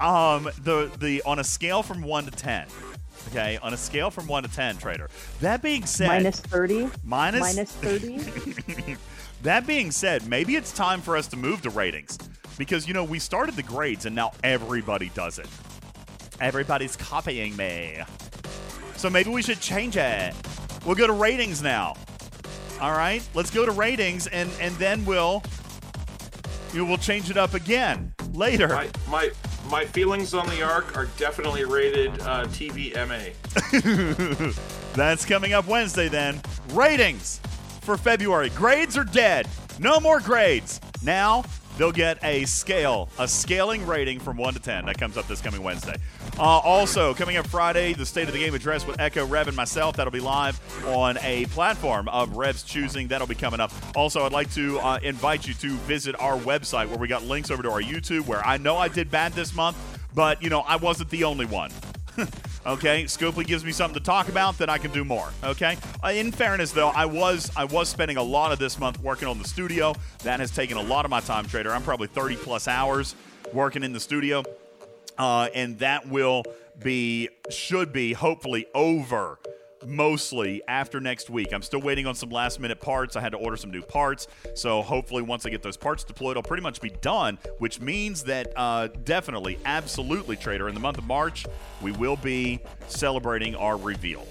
um, the the on a scale from one to ten. Okay, on a scale from one to ten, trader. That being said, Minus thirty. minus Minus thirty. that being said, maybe it's time for us to move to ratings because you know we started the grades and now everybody does it. Everybody's copying me. So maybe we should change it. We'll go to ratings now. All right, let's go to ratings and and then we'll you we'll change it up again later. my my my feelings on the arc are definitely rated uh, TVMA. That's coming up Wednesday then. Ratings for February. Grades are dead. No more grades. Now they'll get a scale, a scaling rating from 1 to 10. That comes up this coming Wednesday. Uh, also, coming up Friday, the State of the Game address with Echo, Rev, and myself. That'll be live on a platform of Rev's choosing. That'll be coming up. Also, I'd like to uh, invite you to visit our website where we got links over to our YouTube, where I know I did bad this month, but, you know, I wasn't the only one. okay, Scopely gives me something to talk about, then I can do more. Okay. Uh, in fairness, though, I was I was spending a lot of this month working on the studio. That has taken a lot of my time, Trader. I'm probably 30 plus hours working in the studio, uh, and that will be should be hopefully over mostly after next week. I'm still waiting on some last minute parts. I had to order some new parts. So hopefully, once I get those parts deployed, I'll pretty much be done, which means that uh, definitely, absolutely, Trader, in the month of March, we will be celebrating our reveal.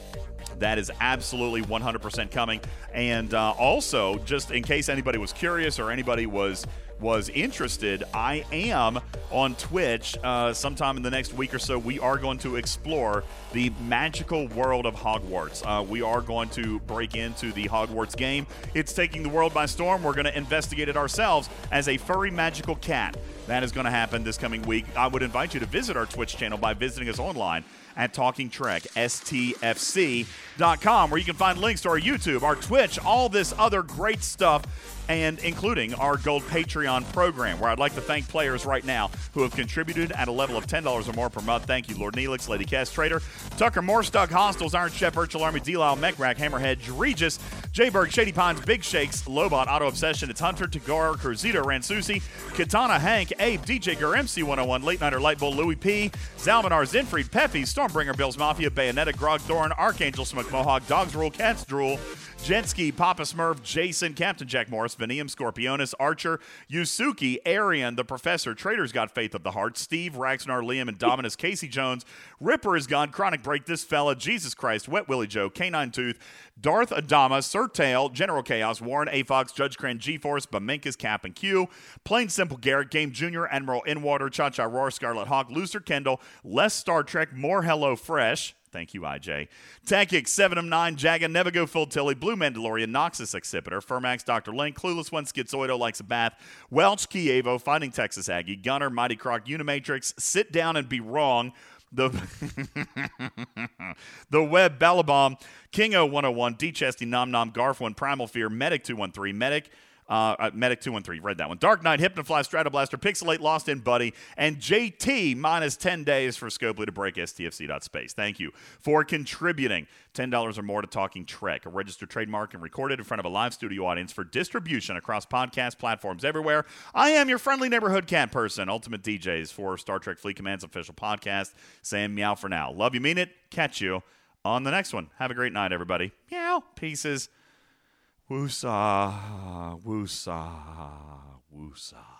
That is absolutely 100% coming. And uh, also, just in case anybody was curious or anybody was was interested, I am on Twitch. Uh, sometime in the next week or so, we are going to explore the magical world of Hogwarts. Uh, we are going to break into the Hogwarts game. It's taking the world by storm. We're going to investigate it ourselves as a furry magical cat. That is going to happen this coming week. I would invite you to visit our Twitch channel by visiting us online at Talking Trek, STFC.com, where you can find links to our YouTube, our Twitch, all this other great stuff, and including our Gold Patreon program, where I'd like to thank players right now who have contributed at a level of $10 or more per month. Thank you, Lord Neelix, Lady Cass Trader, Tucker Morstock, Hostiles, Iron Chef, Virtual Army, D-Lyle, Mechrack, Hammerhead, Regis, Jayberg, Shady Pines, Big Shakes, Lobot, Auto Obsession, It's Hunter, Tagar, Curzito, Ransusi, Katana, Hank, Abe, DJ Gur, MC101, Late Nighter, Lightbull, Louis P, Zalmanar, Zinfried, Peppy, Stormbringer, Bills Mafia, Bayonetta, Grog, Thorn, Archangel, Smoke Mohawk, Dogs Rule, Cats Drool, Jetski, Papa Smurf, Jason, Captain Jack Morris, Venium, Scorpionus, Archer, Yusuki, Arian, The Professor, Traders Got Faith of the Heart, Steve, Raxnar, Liam, and Dominus, Casey Jones, Ripper is gone, Chronic Break, This Fella, Jesus Christ, Wet Willie Joe, Canine Tooth, Darth Adama, Sir Tail, General Chaos, Warren A. Fox, Judge Cran, G Force, Bamenkas, Cap and Q, Plain Simple Garrett, Game Junior, Admiral Inwater, Cha Cha Roar, Scarlet Hawk, Looser Kendall, Less Star Trek, More Hello Fresh. Thank you, IJ. Tankix, 7 of 9, Jaga, Never Full Tilly, Blue Mandalorian, Noxus Accipiter, Fermax, Dr. Link, Clueless One, Schizoido Likes a Bath, Welch, Kievo, Fighting Texas Aggie, Gunner, Mighty Croc, Unimatrix, Sit Down and Be Wrong, the the web Ballabomb, King 101, D Chesty, Nom Nom, Garf 1, Primal Fear, Medic 213, Medic, uh, uh, Medic 213, read that one. Dark Knight, Hypnofly, Stratoblaster, Pixelate, Lost in Buddy, and JT minus 10 days for Scopely to break STFC.space. Thank you for contributing $10 or more to Talking Trek, a registered trademark and recorded in front of a live studio audience for distribution across podcast platforms everywhere. I am your friendly neighborhood cat person, Ultimate DJs for Star Trek Fleet Command's official podcast, saying meow for now. Love you, mean it. Catch you on the next one. Have a great night, everybody. Meow. Pieces. Woosa, woosa, woosa.